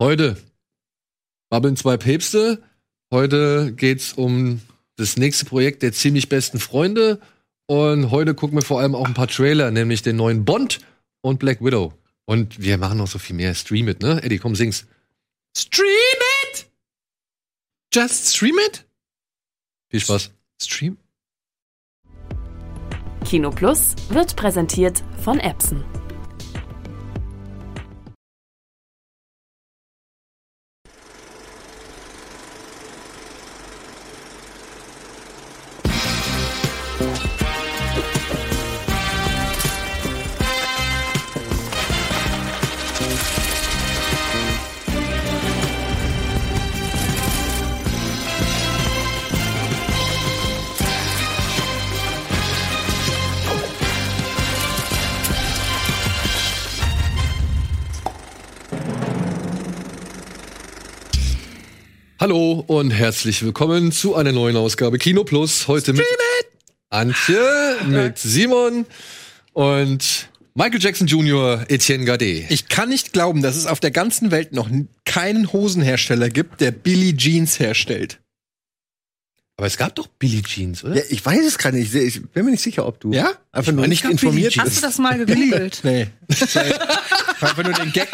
Heute babbeln zwei Päpste. Heute geht's um das nächste Projekt der ziemlich besten Freunde. Und heute gucken wir vor allem auch ein paar Trailer, nämlich den neuen Bond und Black Widow. Und wir machen noch so viel mehr. Stream it, ne? Eddie, komm, sing's. Stream it! Just stream it? Viel Spaß. Stream? Kino Plus wird präsentiert von Epson. Und herzlich willkommen zu einer neuen Ausgabe Kino Plus. Heute mit Antje, mit Simon und Michael Jackson Jr., Etienne Gade. Ich kann nicht glauben, dass es auf der ganzen Welt noch keinen Hosenhersteller gibt, der Billy Jeans herstellt. Aber es gab doch Billie Jeans, oder? Ja, ich weiß es gerade nicht. Ich bin mir nicht sicher, ob du Ja? Einfach nur nicht informiert Billie Hast du bist. das mal gegoogelt? Nee. Einfach nur den Gag,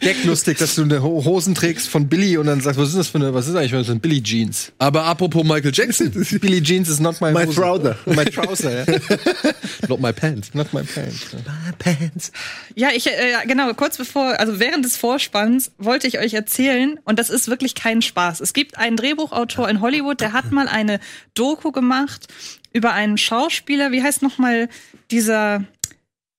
Gag lustig, dass du eine Ho- Hosen trägst von Billy und dann sagst, was ist das für eine, was ist eigentlich für ein Billy Jeans? Aber apropos Michael Jackson, Billy Jeans is not my My Hose. trouser. My trouser, ja. not my pants. Not my pants. Ja. Pants. Ja, ich, äh, ja, genau, kurz bevor, also während des Vorspanns wollte ich euch erzählen, und das ist wirklich kein Spaß. Es gibt einen Drehbuchautor in Hollywood, der hat mal eine Doku gemacht über einen Schauspieler, wie heißt nochmal dieser,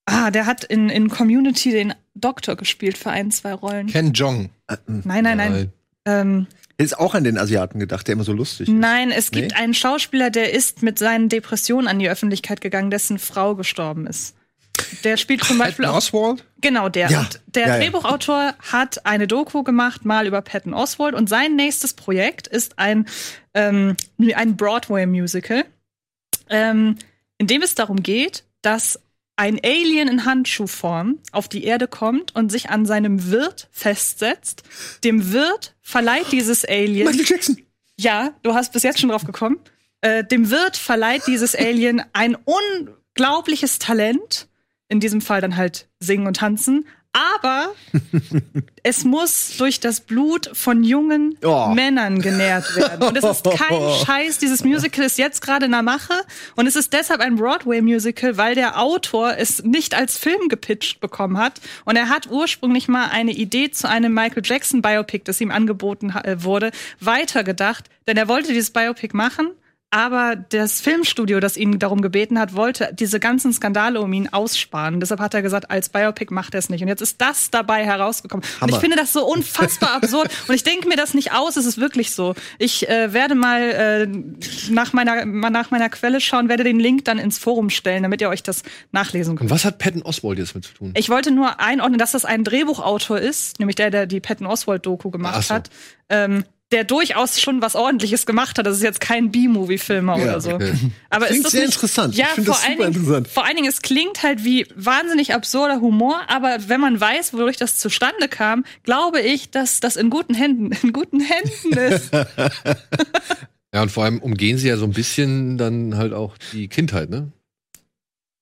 ah, der hat in, in Community den Doktor gespielt für ein, zwei Rollen. Ken Jong. Nein, nein, nein. Ähm, Ist auch an den Asiaten gedacht, der immer so lustig ist. nein, es gibt Nee? einen Schauspieler, der ist mit seinen Depressionen an die Öffentlichkeit gegangen, dessen Frau gestorben ist. Der spielt zum Beispiel Patton Oswald? Genau, der. Ja, Und der ja, ja. Drehbuchautor hat eine Doku gemacht, mal über Patton Oswald. Und sein nächstes Projekt ist ein, ähm, ein Broadway-Musical, ähm, in dem es darum geht, dass ein Alien in Handschuhform auf die Erde kommt und sich an seinem Wirt festsetzt. Dem Wirt verleiht dieses Alien. Michael Jackson. Ja, du hast bis jetzt schon drauf gekommen. Äh, dem Wirt verleiht dieses Alien ein unglaubliches Talent. In diesem Fall dann halt singen und tanzen. Aber es muss durch das Blut von jungen Oh. Männern genährt werden. Und es ist kein Scheiß. Dieses Musical ist jetzt gerade in der Mache. Und es ist deshalb ein Broadway-Musical, weil der Autor es nicht als Film gepitcht bekommen hat. Und er hat ursprünglich mal eine Idee zu einem Michael Jackson-Biopic, das ihm angeboten äh, wurde, weitergedacht. Denn er wollte dieses Biopic machen. Aber das Filmstudio, das ihn darum gebeten hat, wollte diese ganzen Skandale um ihn aussparen. Deshalb hat er gesagt, als Biopic macht er es nicht. Und jetzt ist das dabei herausgekommen. Und ich Hammer. finde das so unfassbar absurd. Und ich denke mir das nicht aus, es ist wirklich so. Ich äh, werde mal äh, nach, meiner, nach meiner Quelle schauen, werde den Link dann ins Forum stellen, damit ihr euch das nachlesen könnt. Und was hat Patton Oswald jetzt mit zu tun? Ich wollte nur einordnen, dass das ein Drehbuchautor ist, nämlich der, der die Patton Oswald-Doku gemacht Ach so. hat, ähm, der durchaus schon was Ordentliches gemacht hat. Das ist jetzt kein B-Movie-Filmer Ja, oder so. Aber Klingt ist das sehr nicht, interessant. Ja, vor das allen super Dingen, interessant. Vor allen Dingen, es klingt halt wie wahnsinnig absurder Humor, aber wenn man weiß, wodurch das zustande kam, glaube ich, dass das in guten Händen, in guten Händen ist. Ja, und vor allem umgehen sie ja so ein bisschen dann halt auch die Kindheit, ne?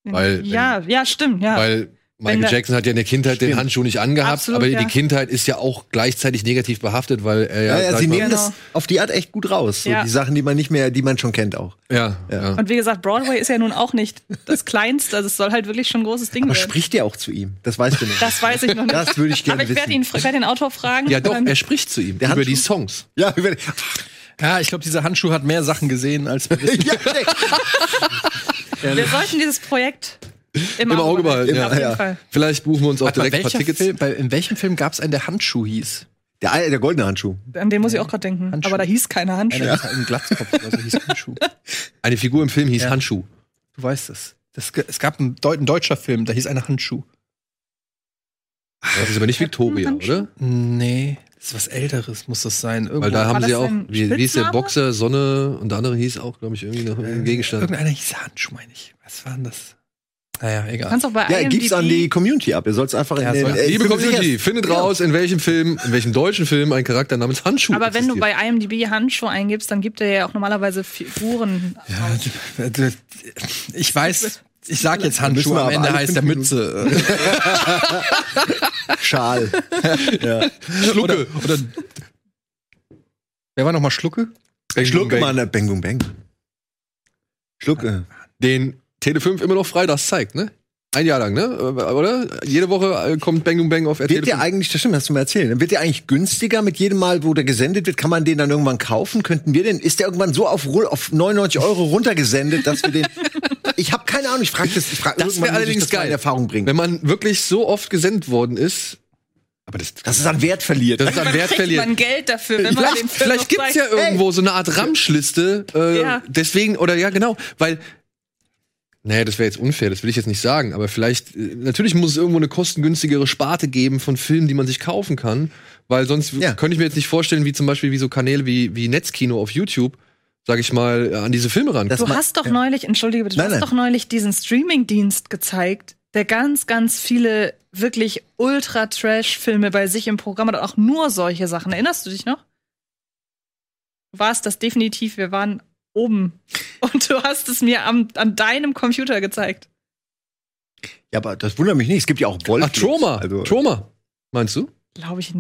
Weil- ja, ja, stimmt, ja. Weil Michael Jackson hat ja in der Kindheit den Stimmt. Handschuh nicht angehabt, Absolut, aber ja. die Kindheit ist ja auch gleichzeitig negativ behaftet, weil er ja, Ja, ja, sie nehmen Genau. das auf die Art echt gut raus. So Ja. die Sachen, die man nicht mehr, die man schon kennt auch. ja, ja. Und wie gesagt, Broadway ist ja nun auch nicht das Kleinste, also es soll halt wirklich schon ein großes Ding Aber werden. spricht der auch zu ihm? Das weißt du nicht. Das weiß ich noch nicht. Das würde ich gerne Aber ich werde wissen. ihn, ich werde den Autor fragen. Ja, doch, er spricht zu ihm Der über Handschuh? die Songs. Ja, über- Ja, ich glaube, dieser Handschuh hat mehr Sachen gesehen, als wir wissen. ja, wir sollten dieses Projekt im, Im Auge behalten, ja. Auf jeden Ja. Fall. Vielleicht buchen wir uns auch Warte direkt ein paar Tickets. Film, bei, in welchem Film gab es einen, der Handschuh hieß? Der, der goldene Handschuh. An den muss ich auch gerade denken. Handschuh. Aber da hieß keiner Handschuh. Ja. im Glatzkopf oder so hieß Handschuh. Eine Figur im Film hieß Ja. Handschuh. Du weißt es. Das, es gab einen, Deu ein deutscher Film, da hieß einer Handschuh. Das ist aber nicht Victoria, oder? Nee, das ist was Älteres, muss das sein. Irgendwo, Weil da haben sie auch, ein wie, wie ist der? Boxer, Sonne und der andere hieß auch, glaube ich, irgendwie noch ein Gegenstand. irgendeiner hieß Handschuh, meine ich. Was war denn das? Naja, egal. kannst auch bei Ja, IMDb gib's an die Community ab. Ihr soll's einfach in Ja, den, äh, Liebe Community, findet Genau. raus, in welchem Film, in welchem deutschen Film ein Charakter namens Handschuh Aber wenn du existiert. bei IMDb Handschuh eingibst, dann gibt er ja auch normalerweise Figuren. Ich weiß, ich sag jetzt Handschuh, am aber Ende heißt der Mütze. Schal. Schlucke. Oder, wer war noch mal Schlucke? Bang, Schlucke. Mann, Bang, Bang. Schlucke. Den Tele5 immer noch freitags zeigt, ne? Ein Jahr lang, ne? Oder? Jede Woche äh, kommt Bang Boom Bang auf RTL. Wird der eigentlich, das stimmt, hast du mir erzählt, dann wird der eigentlich günstiger mit jedem Mal, wo der gesendet wird? Kann man den dann irgendwann kaufen? Könnten wir den, ist der irgendwann so auf, auf 99 Euro runtergesendet, dass wir den, ich habe keine Ahnung, ich frage das, ich frage Das wäre allerdings das geil. in Erfahrung bringen. Wenn man wirklich so oft gesendet worden ist, aber das, dass es an Wert verliert. das ist an Wert verliert. man Geld dafür, wenn man Ja, den Film vielleicht gibt's ja irgendwo so eine Art Ramschliste. Äh, Ja. Deswegen, oder ja, genau, weil. Naja, das wäre jetzt unfair, das will ich jetzt nicht sagen, aber vielleicht, äh, natürlich muss es irgendwo eine kostengünstigere Sparte geben von Filmen, die man sich kaufen kann, weil sonst Ja. könnte ich mir jetzt nicht vorstellen, wie zum Beispiel wie so Kanäle wie, wie Netzkino auf YouTube, sag ich mal, äh, an diese Filme ran. Du hast doch neulich, entschuldige bitte, du Nein, hast nein. doch neulich diesen Streaming-Dienst gezeigt, der ganz, ganz viele wirklich Ultra-Trash-Filme bei sich im Programm hat, auch nur solche Sachen. Erinnerst du dich noch? Du warst das definitiv, wir waren oben. Und du hast es mir am, an deinem Computer gezeigt. Ja, aber das wundert mich nicht. Es gibt ja auch Wolf. Ach, Trauma, Also, Trauma, meinst du? Glaube ich,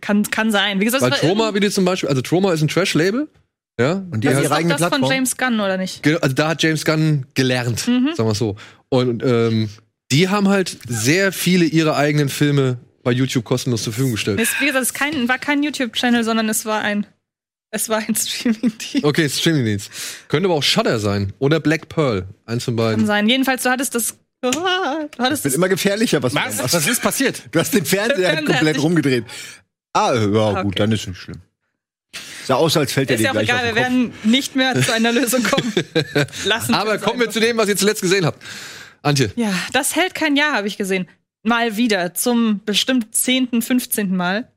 kann, kann sein. Wie gesagt, Weil irgend- wie du zum Beispiel, also Trauma ist ein Trash-Label, ja, und die das haben ist ihre eigene das von Plattform. James Gunn, oder nicht? Genau, also da hat James Gunn gelernt, Mhm. sagen wir so. Und ähm, die haben halt sehr viele ihrer eigenen Filme bei YouTube kostenlos zur Verfügung gestellt. Es, wie gesagt, es kein, war kein YouTube-Channel, sondern es war ein, es war ein Streaming-Dienst. Okay, Streamingdienst. Könnte aber auch Shudder sein oder Black Pearl, eins von Kann beiden. sein. Jedenfalls, du hattest das. Du Es hattest wird das immer gefährlicher, was, Was? du machst. Was ist passiert? Du hast den Fernseher Fernseher komplett rumgedreht. Ah, ja, Okay. gut, dann ist nicht schlimm. Sah aus, als fällt er ist dir ja auch gleich egal, auf wir den Kopf. werden nicht mehr zu einer Lösung kommen. Lassen Aber es kommen wir zu dem, was ihr zuletzt gesehen habt. Antje. Ja, das hält kein Jahr, habe ich gesehen. Mal wieder, zum bestimmt 10., 15. Mal.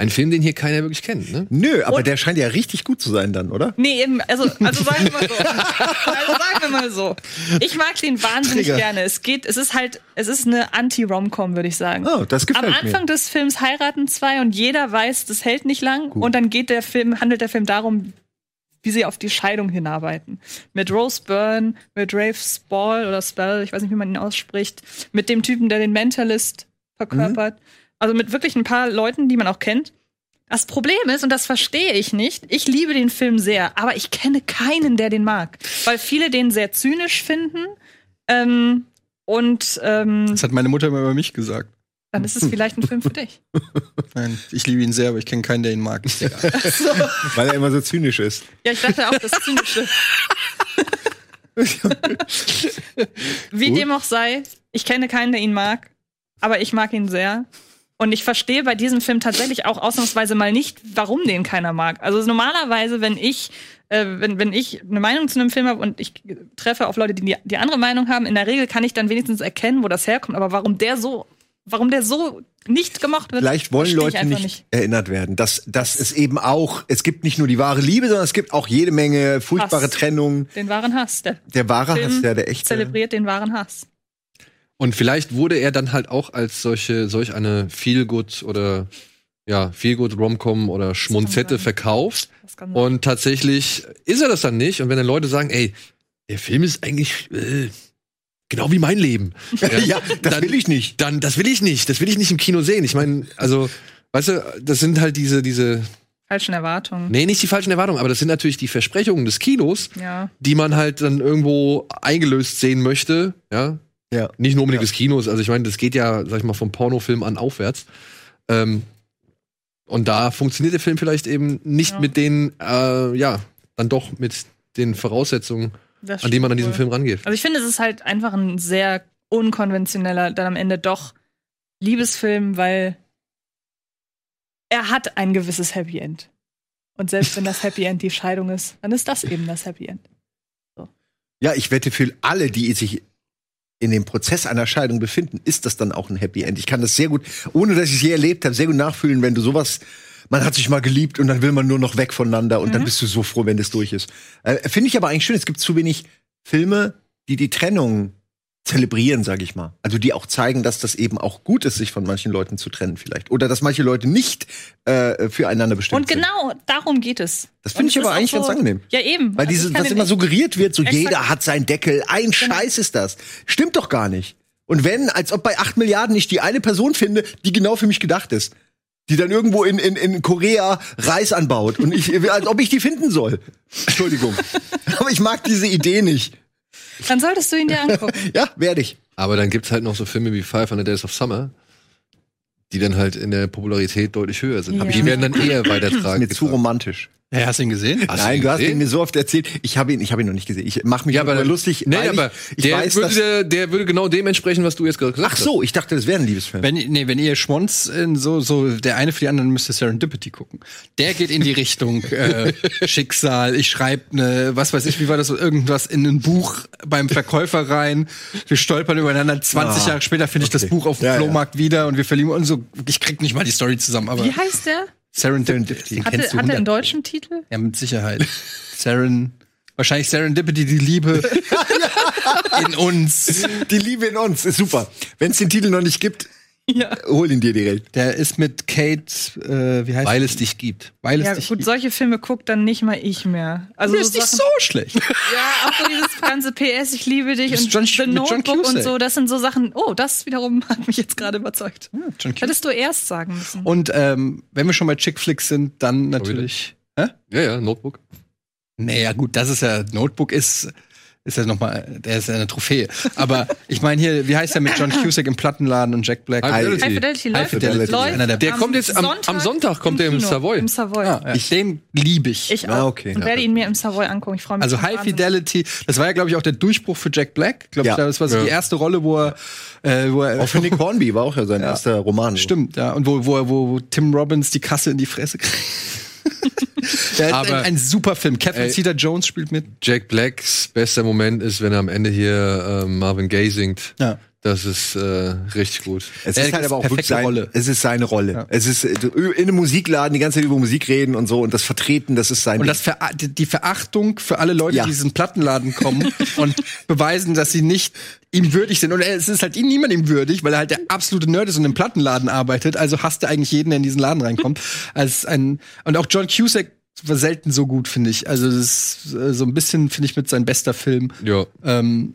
Ein Film, den hier keiner wirklich kennt, ne? Nö, aber Und- der scheint ja richtig gut zu sein dann, oder? Nee, eben, also, also sagen wir mal so. Also sagen wir mal so. Ich mag den wahnsinnig Trigger. gerne. Es geht, es ist halt, es ist eine Anti-Rom-Com, würde ich sagen. Oh, das Am gefällt Anfang mir. des Films heiraten zwei und jeder weiß, das hält nicht lang. Gut. Und dann geht der Film, handelt der Film darum, wie sie auf die Scheidung hinarbeiten. Mit Rose Byrne, mit Rafe Spall oder Spell, ich weiß nicht, wie man ihn ausspricht, mit dem Typen, der den Mentalist verkörpert. Mhm. Also mit wirklich ein paar Leuten, die man auch kennt. Das Problem ist, und das verstehe ich nicht, ich liebe den Film sehr, aber ich kenne keinen, der den mag. Weil viele den sehr zynisch finden. Ähm, und ähm, Das hat meine Mutter immer über mich gesagt. dann ist es vielleicht ein Film für dich. Nein, ich liebe ihn sehr, aber ich kenne keinen, der ihn mag. Egal. Weil er immer so zynisch ist. Ja, ich dachte auch, das Zynische. Wie dem auch sei, ich kenne keinen, der ihn mag, aber ich mag ihn sehr. Und ich verstehe bei diesem Film tatsächlich auch ausnahmsweise mal nicht, warum den keiner mag. Also normalerweise, wenn ich, äh, wenn, wenn ich eine Meinung zu einem Film habe und ich treffe auf Leute, die, die die andere Meinung haben, in der Regel kann ich dann wenigstens erkennen, wo das herkommt. Aber warum der so, warum der so nicht gemocht wird, Vielleicht wollen Leute einfach nicht, erinnert werden, dass, dass es eben auch, es gibt nicht nur die wahre Liebe, sondern es gibt auch jede Menge furchtbare Hass. Trennungen. Den wahren Hass. Der Der wahre Film Hass, der, der echte. zelebriert den wahren Hass. Und vielleicht wurde er dann halt auch als solche, solch eine Feelgood oder ja, Feelgood Romcom oder Schmonzette sein. verkauft. Und tatsächlich ist er das dann nicht. Und wenn dann Leute sagen, ey, der Film ist eigentlich äh, genau wie mein Leben. ja, das Dann- will ich nicht. Dann, das will ich nicht. Das will ich nicht im Kino sehen. Ich meine, also, weißt du, das sind halt diese, diese, falschen Erwartungen. nee, nicht die falschen Erwartungen, aber das sind natürlich die Versprechungen des Kinos, Ja. die man halt dann irgendwo eingelöst sehen möchte, ja. Ja. Nicht nur unbedingt des Kinos, also ich meine, das geht ja, sag ich mal, vom Pornofilm an aufwärts. Ähm, und da funktioniert der Film vielleicht eben nicht Ja. mit den, äh, ja, dann doch mit den Voraussetzungen, Das an die man an diesem wohl. Film rangeht. Also ich finde, es ist halt einfach ein sehr unkonventioneller, dann am Ende doch Liebesfilm, weil er hat ein gewisses Happy End. Und selbst wenn das Happy End die Scheidung ist, dann ist das eben das Happy End. Ja, ich wette für alle, die sich in dem Prozess einer Scheidung befinden, ist das dann auch ein Happy End. Ich kann das sehr gut, ohne dass ich es je erlebt habe, sehr gut nachfühlen, wenn du sowas, man hat sich mal geliebt und dann will man nur noch weg voneinander und dann bist du so froh, wenn das durch ist. Äh, Finde ich aber eigentlich schön, es gibt zu wenig Filme, die die Trennung zelebrieren, sage ich mal. Also die auch zeigen, dass das eben auch gut ist, sich von manchen Leuten zu trennen vielleicht. Oder dass manche Leute nicht äh, füreinander bestimmt Und genau darum geht es. Das finde ich aber eigentlich ganz angenehm. Ja, eben. sind. Weil Also diese, ich kann was immer suggeriert wird, so jeder hat seinen Deckel, ein Genau. Scheiß ist das. Stimmt doch gar nicht. Und wenn, als ob bei 8 Milliarden ich die eine Person finde, die genau für mich gedacht ist. Die dann irgendwo in, in, in Korea Reis anbaut. Und ich, als ob ich die finden soll. Entschuldigung. aber ich mag diese Idee nicht. Dann solltest du ihn dir angucken. Ja, werde ich. Aber dann gibt's halt noch so Filme wie 500 Days of Summer, die dann halt in der Popularität deutlich höher sind. Ja. Aber die werden dann eher weitertragen. Mir zu romantisch. Ja, hast du ihn gesehen? Hast Nein, ihn du hast gesehen? ihn mir so oft erzählt. Ich habe ihn, ich habe ihn noch nicht gesehen. Ich mache mich Ja, aber lustig. Nee, weil aber ich, ich der, weiß, würde, dass, der, der würde genau dem entsprechen, was du jetzt gesagt Ach hast. so, ich dachte, das wäre ein Liebesfilm. Wenn, nee, wenn ihr Schmonz in so, so der eine für die anderen müsst ihr Serendipity gucken. Der geht in die Richtung äh, Schicksal. Ich schreibe ne, was weiß ich, wie war das irgendwas in ein Buch beim Verkäufer rein. Wir stolpern übereinander. 20 Ah, Jahre später finde ich das okay. Buch auf dem Ja, ja. Flohmarkt wieder und wir verlieben uns so. Ich krieg nicht mal die Story zusammen, aber Wie heißt der? Serendipity. Den Hat, kennst er- du hat er einen 100. deutschen Titel? Ja, mit Sicherheit. Seren. Wahrscheinlich Serendipity, die Liebe in uns. Die Liebe in uns ist super. Wenn es den Titel noch nicht gibt, Ja. hol ihn dir direkt. Der ist mit Kate, äh, wie heißt Weil es dich gibt. Weil es Ja, dich gut, gibt. solche Filme guckt dann nicht mal ich mehr. Also Das ist nicht so schlecht. Ja, auch so dieses ganze PS, ich liebe dich und John- The Notebook und so, das sind so Sachen, oh, das wiederum hat mich jetzt gerade überzeugt. John Cusack. Hättest du erst sagen müssen. Und ähm, wenn wir schon bei Chick Flicks sind, dann natürlich. Hä? Ja, ja, Notebook. Naja, gut, das ist ja Notebook ist ist ja noch mal, der ist ja eine Trophäe. Aber ich meine hier, wie heißt der mit John Cusack im Plattenladen und Jack Black? High High Fidelity High läuft, Fidelity, läuft einer der- Der kommt jetzt am- am Sonntag kommt der im Savoy. Im Savoy. Ah, ja. ich, den liebe ich. Ich auch. Ah, okay. Und werde ihn mir im Savoy angucken. Ich freue mich. Also High wahnsinnig. Fidelity, das war ja, glaube ich, auch der Durchbruch für Jack Black. Glaube Ja. ich, das war so Ja. die erste Rolle, wo er, äh, wo er Auch für Nick Hornby war auch ja sein erster Roman. Stimmt, ja. Und wo, wo, wo Tim Robbins die Kasse in die Fresse kriegt. Ist Aber- ein, ein super Film. Catherine Ey. Zeta Jones spielt mit. Jack Blacks bester Moment ist, wenn er am Ende hier äh, Marvin Gaye singt. Ja. Das ist äh, richtig gut. Es Er ist halt ist aber auch wirklich perfekte sein, Rolle. Es ist seine Rolle. Ja. Es ist äh, in einem Musikladen die ganze Zeit über Musik reden und so und das Vertreten, das ist sein. Und Ding. das Ver die Verachtung für alle Leute, Ja. die in diesen Plattenladen kommen und beweisen, dass sie nicht ihm würdig sind. Und es ist halt ihm niemand ihm würdig, weil er halt der absolute Nerd ist und im Plattenladen arbeitet. Also hasst er eigentlich jeden, der in diesen Laden reinkommt. Als ein und auch John Cusack war selten so gut, finde ich. Also das ist äh, so ein bisschen, finde ich, mit sein bester Film. Ja. Ähm,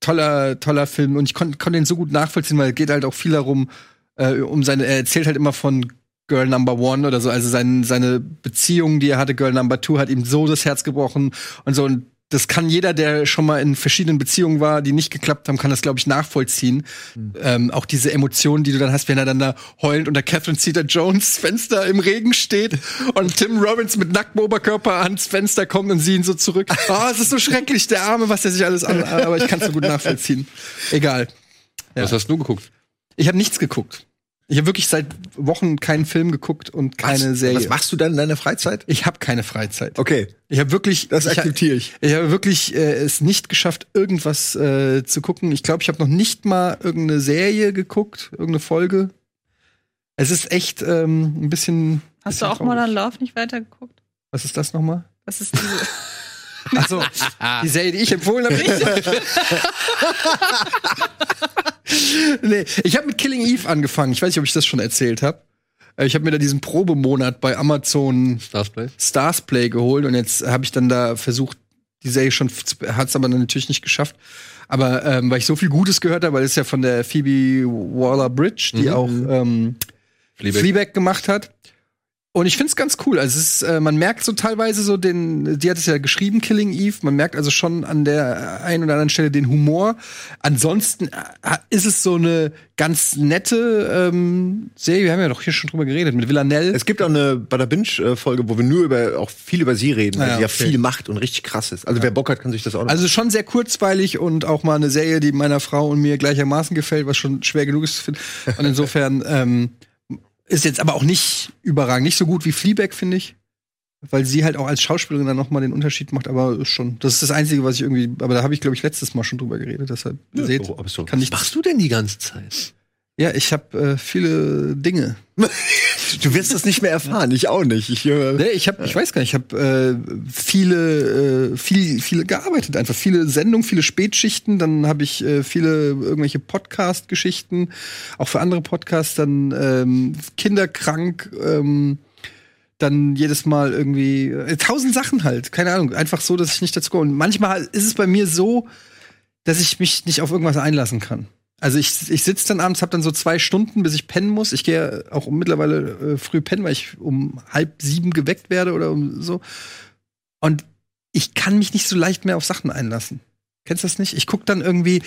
toller, toller Film. Und ich konnte konnt ihn so gut nachvollziehen, weil es geht halt auch viel darum, äh, um seine, er erzählt halt immer von Girl Number One oder so, also sein, seine Beziehung, die er hatte, Girl Number Two, hat ihm so das Herz gebrochen und so. Und das kann jeder, der schon mal in verschiedenen Beziehungen war, die nicht geklappt haben, kann das, glaube ich, nachvollziehen. Ähm, auch diese Emotionen, die du dann hast, wenn er dann da heulend unter Catherine Zeta Jones Fenster im Regen steht und Tim Robbins mit nacktem Oberkörper ans Fenster kommt und sie ihn so zurück. Oh, es ist so schrecklich, der Arme, was der sich alles an, aber ich kann es so gut nachvollziehen. Egal. Ja. Was hast du geguckt? Ich habe nichts geguckt. Ich habe wirklich seit Wochen keinen Film geguckt und keine was, Serie. was machst du dann in deiner Freizeit? ich habe keine Freizeit. Okay, Ich habe wirklich das ich, akzeptiere ich. ich habe wirklich äh, es nicht geschafft, irgendwas äh, zu gucken. Ich glaube, ich habe noch nicht mal irgendeine Serie geguckt, irgendeine Folge. Es ist echt ähm, ein bisschen. Hast du bisschen auch traurig. Modern Love nicht weitergeguckt? Was ist das nochmal? Das ist diese. Achso, die Serie, die ich empfohlen habe. nicht. nee, ich habe mit Killing Eve angefangen. Ich weiß nicht, ob ich das schon erzählt habe. Ich habe mir da diesen Probemonat bei Amazon Starsplay? Stars Play geholt und jetzt habe ich dann da versucht, die Serie schon, hat es aber dann natürlich nicht geschafft. Aber ähm, weil ich so viel Gutes gehört habe, weil es ja von der Phoebe Waller-Bridge, die Mhm. auch ähm, Fleabag. Fleabag gemacht hat. Und ich find's ganz cool. Also es ist, äh, man merkt so teilweise so den, die hat es ja geschrieben, Killing Eve. Man merkt also schon an der einen oder anderen Stelle den Humor. Ansonsten äh, ist es so eine ganz nette ähm, Serie. Wir haben ja doch hier schon drüber geredet mit Villanelle. Es gibt auch eine Bada Binge Folge, wo wir nur über auch viel über sie reden, weil Ah ja, sie ja okay. viel macht und richtig krass ist. Also wer Bock hat, kann sich das auch noch. Also schon sehr kurzweilig und auch mal eine Serie, die meiner Frau und mir gleichermaßen gefällt, was schon schwer genug ist zu finden. Und insofern ähm, ist jetzt aber auch nicht überragend, nicht so gut wie Fleabag, finde ich. Weil sie halt auch als Schauspielerin dann nochmal den Unterschied macht, aber ist schon. Das ist das Einzige, was ich irgendwie. Aber da habe ich, glaube ich, letztes Mal schon drüber geredet. Deshalb, ihr seht, oh, so. kann nicht. Was machst du denn die ganze Zeit? Ja, ich habe äh, viele Dinge. Du wirst das nicht mehr erfahren, ich auch nicht. Ich, äh, Nee, ich habe, ich weiß gar nicht, ich habe äh, viele, äh, viel, viele gearbeitet, einfach viele Sendungen, viele Spätschichten. Dann habe ich äh, viele irgendwelche Podcast-Geschichten, auch für andere Podcasts. Dann ähm, kinderkrank, ähm, dann jedes Mal irgendwie äh, tausend Sachen halt, keine Ahnung, einfach so, dass ich nicht dazu komme. Und manchmal ist es bei mir so, dass ich mich nicht auf irgendwas einlassen kann. Also ich, ich sitze dann abends, habe dann so zwei Stunden, bis ich pennen muss. Ich gehe auch mittlerweile äh, früh pennen, weil ich um halb sieben geweckt werde oder um so. Und ich kann mich nicht so leicht mehr auf Sachen einlassen. Kennst du das nicht? Ich guck dann irgendwie,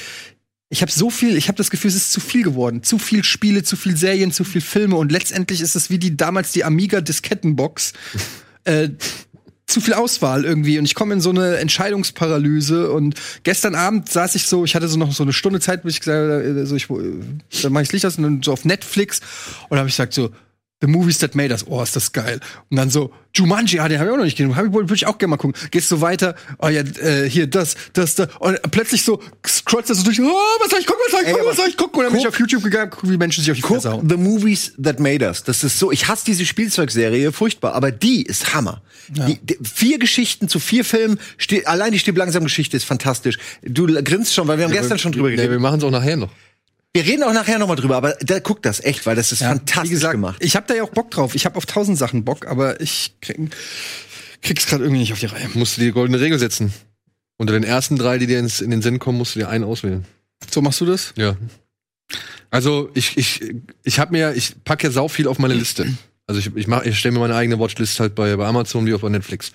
ich habe so viel, ich habe das Gefühl, es ist zu viel geworden. Zu viel Spiele, zu viel Serien, zu viel Filme und letztendlich ist es wie die damals die Amiga Diskettenbox. äh, zu viel Auswahl irgendwie und ich komme in so eine Entscheidungsparalyse und gestern Abend saß ich so, ich hatte so noch so eine Stunde Zeit, bis ich gesagt habe, so ich, dann mache ich Licht aus und dann so auf Netflix und habe ich gesagt so The Movies That Made Us, oh, ist das geil. Und dann so, Jumanji, ah, den habe ich auch noch nicht gesehen, hab ich, würde ich auch gerne mal gucken. Gehst du weiter, oh ja, äh, hier, das, das, das. Und plötzlich so scrollst du so durch, oh, was soll ich gucken, was soll ich gucken, was soll ich gucken? Und dann bin ich guck- auf YouTube gegangen, guck, wie Menschen sich auf die Guck Fresse hauen. The Movies That Made Us. Das ist so, ich hasse diese Spielzeugserie, furchtbar, aber die ist Hammer. Die, die, vier Geschichten zu vier Filmen, allein die Stirb langsam Geschichte ist fantastisch. Du grinst schon, weil wir haben gestern schon drüber Nee, geredet. wir machen es auch nachher noch. Wir reden auch nachher noch mal drüber, aber da guck das echt, weil das ist Ja, fantastisch wie gesagt, gemacht. Ich habe da ja auch Bock drauf. Ich habe auf tausend Sachen Bock, aber ich krieg, krieg's gerade irgendwie nicht auf die Reihe. Musst du die goldene Regel setzen. Unter den ersten drei, die dir ins, in den Sinn kommen, musst du dir einen auswählen. So machst du das? Ja. Also ich, ich, ich habe mir, ich packe ja sau viel auf meine Liste. Also ich, ich, mach, ich stelle mir meine eigene Watchlist halt bei, bei Amazon wie auch bei Netflix.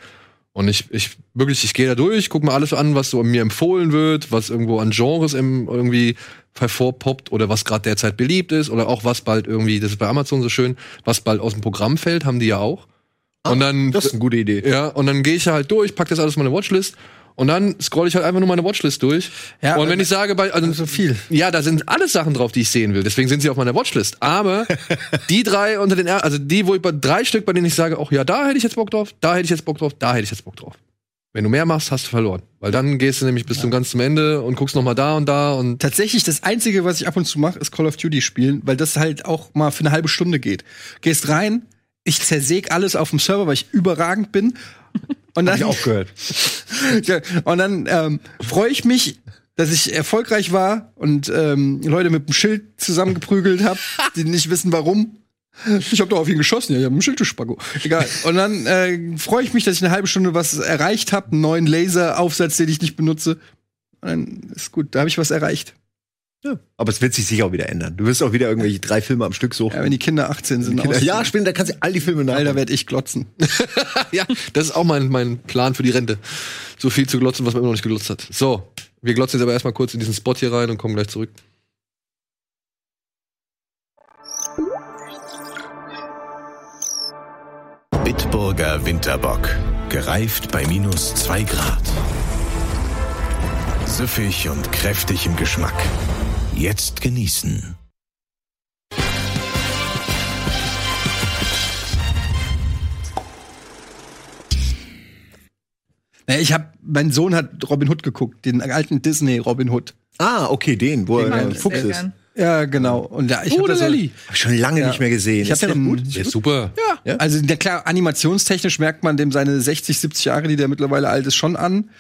Und ich, ich wirklich, ich gehe da durch, gucke mir alles an, was so mir empfohlen wird, was irgendwo an Genres im, irgendwie hervorpoppt oder was gerade derzeit beliebt ist oder auch was bald irgendwie, das ist bei Amazon so schön, was bald aus dem Programm fällt, haben die ja auch. Und dann Das ist eine gute Idee. ja, und dann gehe ich halt durch, pack das alles in meine Watchlist und dann scroll ich halt einfach nur meine Watchlist durch. Ja, und wenn aber- ich sage, bei, also so viel. Ja, da sind alles Sachen drauf, die ich sehen will. Deswegen sind sie auf meiner Watchlist. Aber die drei unter den, also die, wo ich bei drei Stück, bei denen ich sage, auch ja, da hätte ich jetzt Bock drauf, da hätte ich jetzt Bock drauf, da hätte ich jetzt Bock drauf. Wenn du mehr machst, hast du verloren. Weil dann gehst du nämlich bis zum ganz zum Ende und guckst noch mal da und da und Tatsächlich das einzige, was ich ab und zu mache, ist Call of Duty spielen, weil das halt auch mal für eine halbe Stunde geht. Gehst rein, ich zersäg alles auf dem Server, weil ich überragend bin. Und dann, Hab ich auch gehört. ja, und dann ähm, freue ich mich, dass ich erfolgreich war und ähm, Leute mit dem Schild zusammengeprügelt habe, die nicht wissen warum. Ich habe doch auf ihn geschossen, ja, ich habe ein Schild, du Spacko. Egal. Und dann äh, freue ich mich, dass ich eine halbe Stunde was erreicht habe, einen neuen Laseraufsatz, den ich nicht benutze. Und dann ist gut, da habe ich was erreicht. Ja. Aber es wird sich sicher auch wieder ändern. Du wirst auch wieder irgendwelche drei Filme am Stück suchen. Ja, wenn die Kinder 18 sind, Kinder, ja, spielen, da kannst du all die Filme nach. Alter, werd ich glotzen. ja, das ist auch mein, mein Plan für die Rente. So viel zu glotzen, was man immer noch nicht geglotzt hat. So, wir glotzen jetzt aber erstmal kurz in diesen Spot hier rein und kommen gleich zurück. Bitburger Winterbock. Gereift bei minus 2 Grad. Süffig und kräftig im Geschmack. Jetzt genießen. Naja, ich hab, mein Sohn hat Robin Hood geguckt, den alten Disney Robin Hood. Ah, okay, den, wo er Mag ein Fuchs ist. gern. Ja, genau. Und ja, ich hab da so, Lally. Hab ich schon lange Ja. nicht mehr gesehen. Ich hab ist noch den- gut? Der ist super. Ja. Also der, klar, animationstechnisch merkt man dem seine 60, 70 Jahre, die der mittlerweile alt ist, schon an.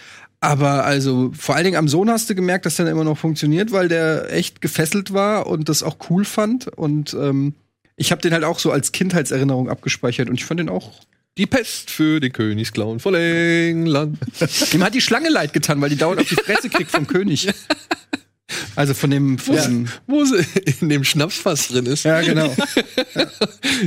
Aber also vor allen Dingen am Sohn hast du gemerkt, dass der immer noch funktioniert, weil der echt gefesselt war und das auch cool fand. Und ähm, ich habe den halt auch so als Kindheitserinnerung abgespeichert und ich fand den auch. Die Pest für den Königsclown von England. Ihm hat die Schlange leid getan, weil die dauernd auf die Fresse kriegt vom König. Also von dem, von dem Wo sie in dem Schnapsfass drin ist. ja genau.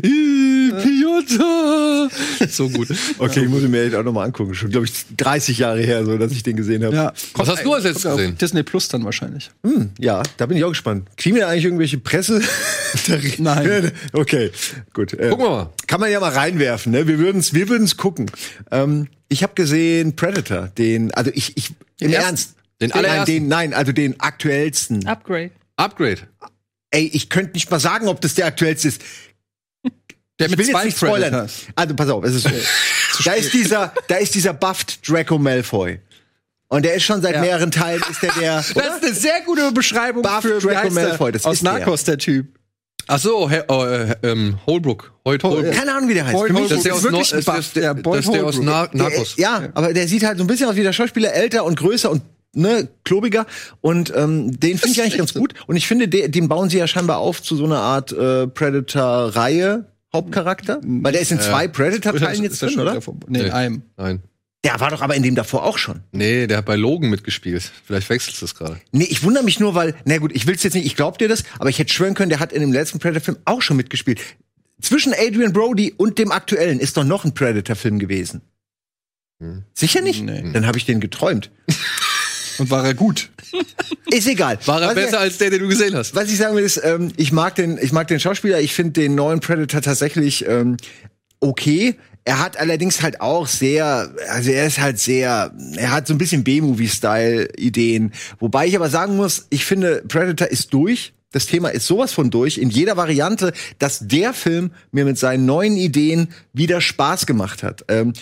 Ih, Piotr. So gut. Okay, ich muss ihn mir echt auch noch mal angucken. Schon, glaube ich, 30 Jahre her, so, dass ich den gesehen habe. Ja. Was hast du als letztes gesehen? Disney Plus dann wahrscheinlich. Hm, ja, da bin ich auch gespannt. Kriegen wir eigentlich irgendwelche Presse? Nein. Okay, gut. Äh, Gucken wir mal. Kann man ja mal reinwerfen, ne? Wir würden's, wir würden's gucken. Ähm, ich habe gesehen Predator, den, also ich, ich im ersten? Ernst. Den nein, allerersten? den, nein, also den aktuellsten. Upgrade. Upgrade. Ey, ich könnte nicht mal sagen, ob das der aktuellste ist. Der Ich will jetzt nicht spoilern. Predators. Also pass auf, es ist so. da ist dieser, da ist dieser buffed Draco Malfoy. Und der ist schon seit Ja. mehreren Teilen ist der der. Das ist eine sehr gute Beschreibung Buff für Draco der? Malfoy, das aus ist der. Narcos, der Typ. Ach so, He oh, äh, ähm, Holbrook. Hoyt Holbrook. Keine Ahnung, wie der heißt. Mich Das ist der aus, wirklich Nor- das der, der Boyd das ist der aus Holbrook. Na Der, Narcos. ja, aber der sieht halt so ein bisschen aus wie der Schauspieler, älter und größer und ne, klobiger. Und ähm, den finde ich eigentlich ganz gut. Und ich finde, de, den bauen sie ja scheinbar auf zu so einer Art äh, Predator-Reihe. Hauptcharakter? Weil der ist in zwei Predator-Teilen jetzt drin, oder? Schauspieler vor- Nee, in Nee. einem. Nein. Der war doch aber in dem davor auch schon. Nee, der hat bei Logan mitgespielt. Vielleicht wechselst du es gerade. Nee, ich wundere mich nur, weil, na gut, ich will's jetzt nicht, ich glaub dir das, aber ich hätte schwören können, der hat in dem letzten Predator-Film auch schon mitgespielt. Zwischen Adrian Brody und dem aktuellen ist doch noch ein Predator-Film gewesen. Sicher nicht? Nee. Dann habe ich den geträumt. Und war er gut? Ist egal. War er Was besser ich, als der, den du gesehen hast? was ich sagen will, ist, ähm, ich mag den, ich mag den Schauspieler, ich finde den neuen Predator tatsächlich ähm, okay. Er hat allerdings halt auch sehr, also er ist halt sehr, er hat so ein bisschen B-Movie-Style-Ideen. Wobei ich aber sagen muss, ich finde, Predator ist durch. Das Thema ist sowas von durch, in jeder Variante, dass der Film mir mit seinen neuen Ideen wieder Spaß gemacht hat. Ähm,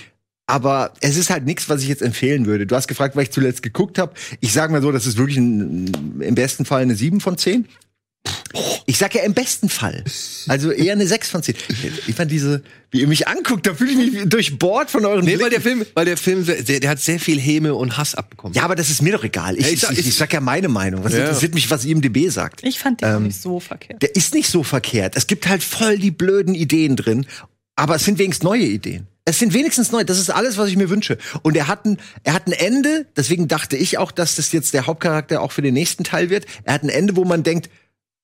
aber es ist halt nichts, was ich jetzt empfehlen würde. Du hast gefragt, was ich zuletzt geguckt habe. Ich sage mal so, das ist wirklich ein, im besten Fall eine 7 von 10. Ich sag ja im besten Fall. Also eher eine 6 von 10. Ich fand diese, wie ihr mich anguckt, da fühle ich mich durchbohrt von euren Nee, weil der Film, weil der Film, der, der hat sehr viel Häme und Hass abbekommen. Ja, aber das ist mir doch egal. Ich, Ja, ich ich, sag- ich, ich sag ja meine Meinung. Was Ja. interessiert mich, was IMDB sagt? Ich fand den nicht so verkehrt. Der ist nicht so verkehrt. Es gibt halt voll die blöden Ideen drin, aber es sind wenigstens neue Ideen. Es sind wenigstens neu. Das ist alles, was ich mir wünsche. Und er hat ein, er hat ein Ende. Deswegen dachte ich auch, dass das jetzt der Hauptcharakter auch für den nächsten Teil wird. Er hat ein Ende, wo man denkt,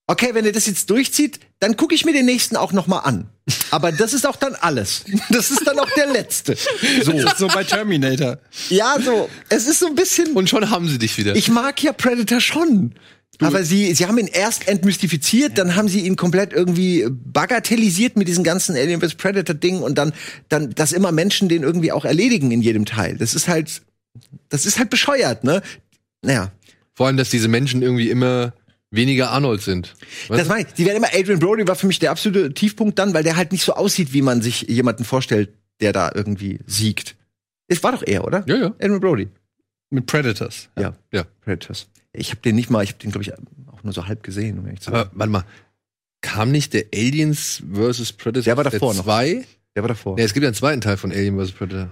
okay, wenn er das jetzt durchzieht, dann gucke ich mir den nächsten auch noch mal an. Aber das ist auch dann alles. Das ist dann auch der letzte. So. So bei Terminator. Ja, so. Es ist so ein bisschen. Und schon haben sie dich wieder. Ich mag ja Predator schon. Aber sie, sie haben ihn erst entmystifiziert, dann haben sie ihn komplett irgendwie bagatellisiert mit diesem ganzen Alien vs. Predator-Ding und dann, dann, dass immer Menschen den irgendwie auch erledigen in jedem Teil. Das ist halt, das ist halt bescheuert, ne? Naja. Vor allem, dass diese Menschen irgendwie immer weniger Arnold sind. Weißt Das meine ich. Die werden immer, Adrian Brody war für mich der absolute Tiefpunkt dann, weil der halt nicht so aussieht, wie man sich jemanden vorstellt, der da irgendwie siegt. Es war doch er, oder? Ja, ja. Adrian Brody. Mit Predators. Ja. Ja. Predators. Ich habe den nicht mal, ich habe den, glaube ich, auch nur so halb gesehen. Um ehrlich zu sein. Aber warte mal, kam nicht der Aliens vs. Predator Der war davor noch. zwei? der war davor. Ja, es gibt ja einen zweiten Teil von Alien vs. Predator.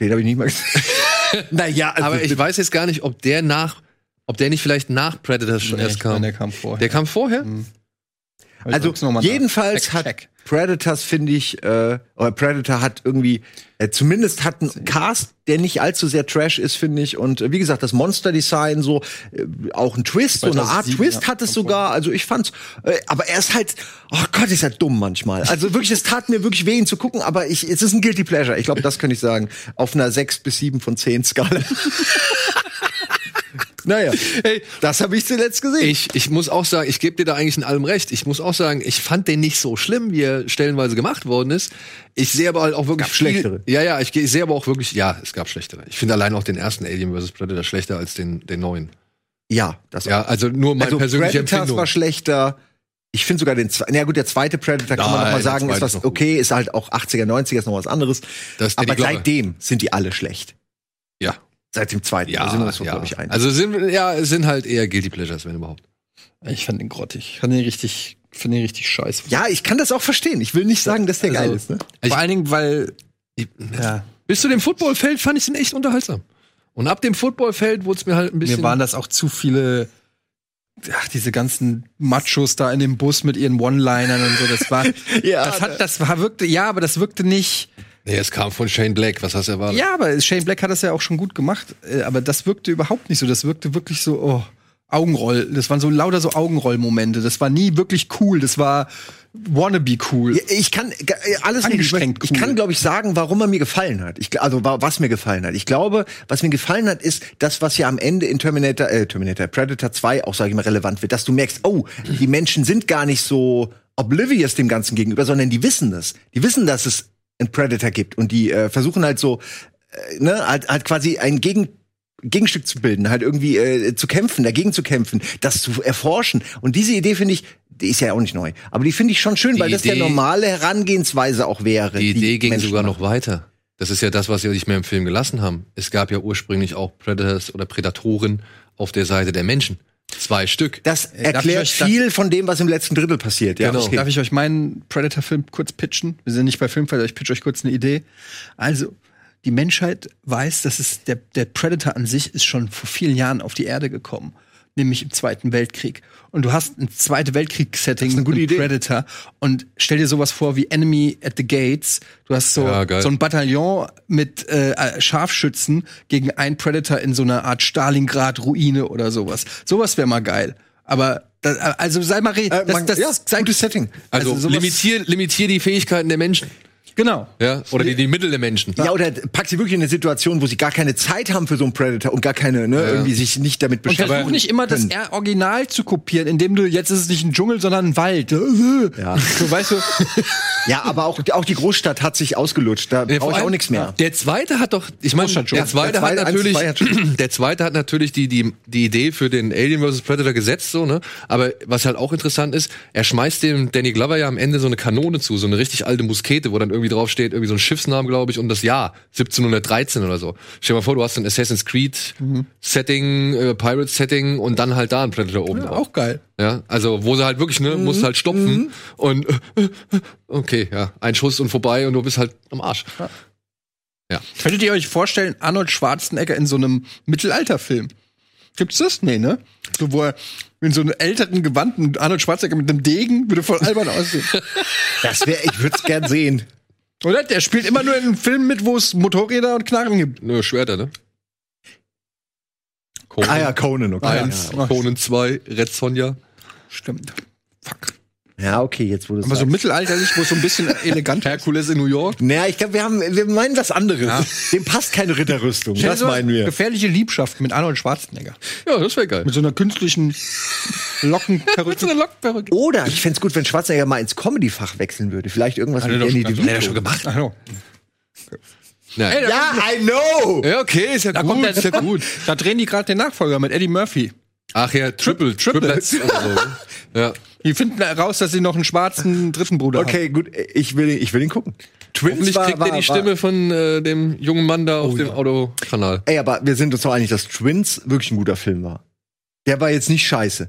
Den habe ich nicht mal gesehen. naja, also, Aber ich weiß jetzt gar nicht, ob der nach, ob der nicht vielleicht nach Predator schon Nee, erst ich meine, kam. der kam vorher. Der kam vorher? Ich also jedenfalls Check, hat check. Predators, finde ich, äh, oder Predator hat irgendwie, äh, zumindest hat einen Cast, der nicht allzu sehr Trash ist, finde ich. Und äh, wie gesagt, das Monster-Design, so äh, auch ein Twist, so eine Art 2007, Twist hat es sogar. Also ich fand's, äh, aber er ist halt, oh Gott, ist er dumm manchmal. Also wirklich, es tat mir wirklich weh, ihn zu gucken, aber ich, es ist ein Guilty Pleasure. Ich glaube, das kann ich sagen. Auf einer 6 bis 7 von 10 Skala. naja, Hey, das habe ich zuletzt gesehen. ich, ich muss auch sagen, ich gebe dir da eigentlich in allem recht. Ich muss auch sagen, ich fand den nicht so schlimm, wie er stellenweise gemacht worden ist. Ich sehe aber halt auch wirklich Gab schlechtere. Ja, ja, ich, ich sehe aber auch wirklich, ja, es gab schlechtere. Ich finde allein auch den ersten Alien vs. Predator schlechter als den, den neuen. ja, das Ja, also nur meine also persönliche Predators Empfindung. war schlechter. Ich finde sogar den zweiten, ja gut, der zweite Predator kann man Nein, noch mal sagen, ist was okay, ist halt auch 80er, 90er, ist noch was anderes. Aber seitdem sind die alle schlecht. Seit dem zweiten. Ja, da sind wir uns, ja. glaube ich, einig. Also sind, ja, es sind halt eher Guilty Pleasures, wenn überhaupt. Ich fand den grottig. Ich fand den richtig, fand den richtig scheiße. ja, ich kann das auch verstehen. Ich will nicht sagen, dass der Also- geil ist. Ne? Vor allen Dingen, weil, Ich, ja, Bis zu dem Footballfeld fand ich den echt unterhaltsam. Und ab dem Footballfeld wurde es mir halt ein bisschen. mir waren das auch zu viele, ach, diese ganzen Machos da in dem Bus mit ihren One-Linern und so. Das war, Ja, das hat, das war, wirkte, ja, aber das wirkte nicht, nee, es kam von Shane Black. Was hast du erwartet? Ja, aber Shane Black hat das ja auch schon gut gemacht. Äh, Aber das wirkte überhaupt nicht so. Das wirkte wirklich so, oh, Augenroll. Das waren so lauter so Augenrollmomente. Das war nie wirklich cool. Das war wannabe cool. Ich kann äh, alles nicht Angestrengt Ich cool. kann, glaube ich, sagen, warum er mir gefallen hat. Ich, also wa- was mir gefallen hat. Ich glaube, was mir gefallen hat, ist das, was ja am Ende in Terminator, äh, Terminator Predator 2 auch, sage ich mal, relevant wird, dass du merkst, oh, die Menschen sind gar nicht so oblivious dem Ganzen gegenüber, sondern die wissen das. Die wissen, dass es einen Predator gibt und die äh, versuchen halt so, äh, ne, halt, halt quasi ein Gegen Gegenstück zu bilden, halt irgendwie äh, zu kämpfen, dagegen zu kämpfen, das zu erforschen. Und diese Idee finde ich, die ist ja auch nicht neu, aber die finde ich schon schön, Die weil das der Idee- normale Herangehensweise auch wäre. Die Idee ging Menschen sogar machen. noch weiter. Das ist ja das, was sie nicht mehr im Film gelassen haben. Es gab ja ursprünglich auch Predators oder Prädatoren auf der Seite der Menschen. Zwei Stück. Das ich erklärt viel von dem, was im letzten Drittel passiert. Ja, Genau. okay. Darf ich euch meinen Predator-Film kurz pitchen? Wir sind nicht bei Filmfighter, ich pitch euch kurz eine Idee. Also, die Menschheit weiß, dass es der, der Predator an sich ist schon vor vielen Jahren auf die Erde gekommen. Nämlich im Zweiten Weltkrieg. Und du hast ein Zweite Weltkrieg-Setting mit Idee. Predator. Und stell dir sowas vor wie Enemy at the Gates. Du hast so, Ja, so ein Bataillon mit äh, Scharfschützen gegen einen Predator in so einer Art Stalingrad-Ruine oder sowas. Sowas wäre mal geil. Aber das, also sei mal Äh, das, das ja, gutes Setting. Also, sowas- limitier, limitier die Fähigkeiten der Menschen. Genau. Ja? Oder die, die Mittel der Menschen. Ja, oder pack sie wirklich in eine Situation, wo sie gar keine Zeit haben für so einen Predator und gar keine, ne, irgendwie sich nicht damit Und beschäftigen. versuch nicht immer das Original zu kopieren, indem du jetzt ist es nicht ein Dschungel, sondern ein Wald. Ja. So weißt du, Ja, aber auch, auch die Großstadt hat sich ausgelutscht. Da Ja, brauche ich auch nichts mehr. Der zweite hat doch, ich meine, schon. der zweite Der hat natürlich, der zweite hat natürlich die, die, die Idee für den Alien vs. Predator gesetzt, so, ne? Aber was halt auch interessant ist, er schmeißt dem Danny Glover ja am Ende so eine Kanone zu, so eine richtig alte Muskete, wo dann irgendwie drauf steht, irgendwie so ein Schiffsnamen, glaube ich, und das Jahr, 1713 oder so. Stell dir mal vor, du hast ein Assassin's Creed Setting, äh, Pirate Setting und dann halt da ein Predator oben drauf. auch geil. Ja, also wo sie halt wirklich, ne, musst halt stopfen und okay, ja, ein Schuss und vorbei und du bist halt am Arsch. Könntet ihr euch vorstellen, Arnold Schwarzenegger in so einem Mittelalterfilm? Gibt's das? Nee, ne? So, wo er in so einem älteren gewandten Arnold Schwarzenegger mit einem Degen würde voll albern aussehen. Das wäre, ich würde es gern sehen. Oder? Der spielt immer nur in Filmen mit, wo es Motorräder und Knarren gibt. Nö, Schwerter, ne? Conan Ah ja, Conan, okay. eins, Ja. Conan 2, Red Sonja. Stimmt. Fuck. Ja, okay, jetzt wurde es. Aber so mittelalterlich, wo es so ein bisschen elegant Herkules in New York. Naja, ich glaube, wir haben, wir meinen was anderes. Dem passt keine Ritterrüstung. Das meinen wir. Gefährliche Liebschaft mit Arnold Schwarzenegger. Ja, das wäre geil. Mit so einer künstlichen Lockenperücke. Lockperücke. Oder ich fänd's gut, wenn Schwarzenegger mal ins Comedy-Fach wechseln würde. Vielleicht irgendwas mit Danny DeVito. Hat er schon gemacht. Ach so. Nein. Ja, I know! Ja, okay, ist ja gut, kommt der- ist ja gut. Da drehen die gerade den Nachfolger mit Eddie Murphy. Ach ja, Triple, Triplets. Triplets. oder so. Ja. Die finden raus, dass sie noch einen schwarzen dritten Bruder Okay, gut, ich will, ich will ihn gucken. Twins Hoffentlich kriegt er die Stimme von äh, dem jungen Mann da auf dem Autokanal. Ey, aber wir sind uns doch einig, dass Twins wirklich ein guter Film war. Der war jetzt nicht scheiße.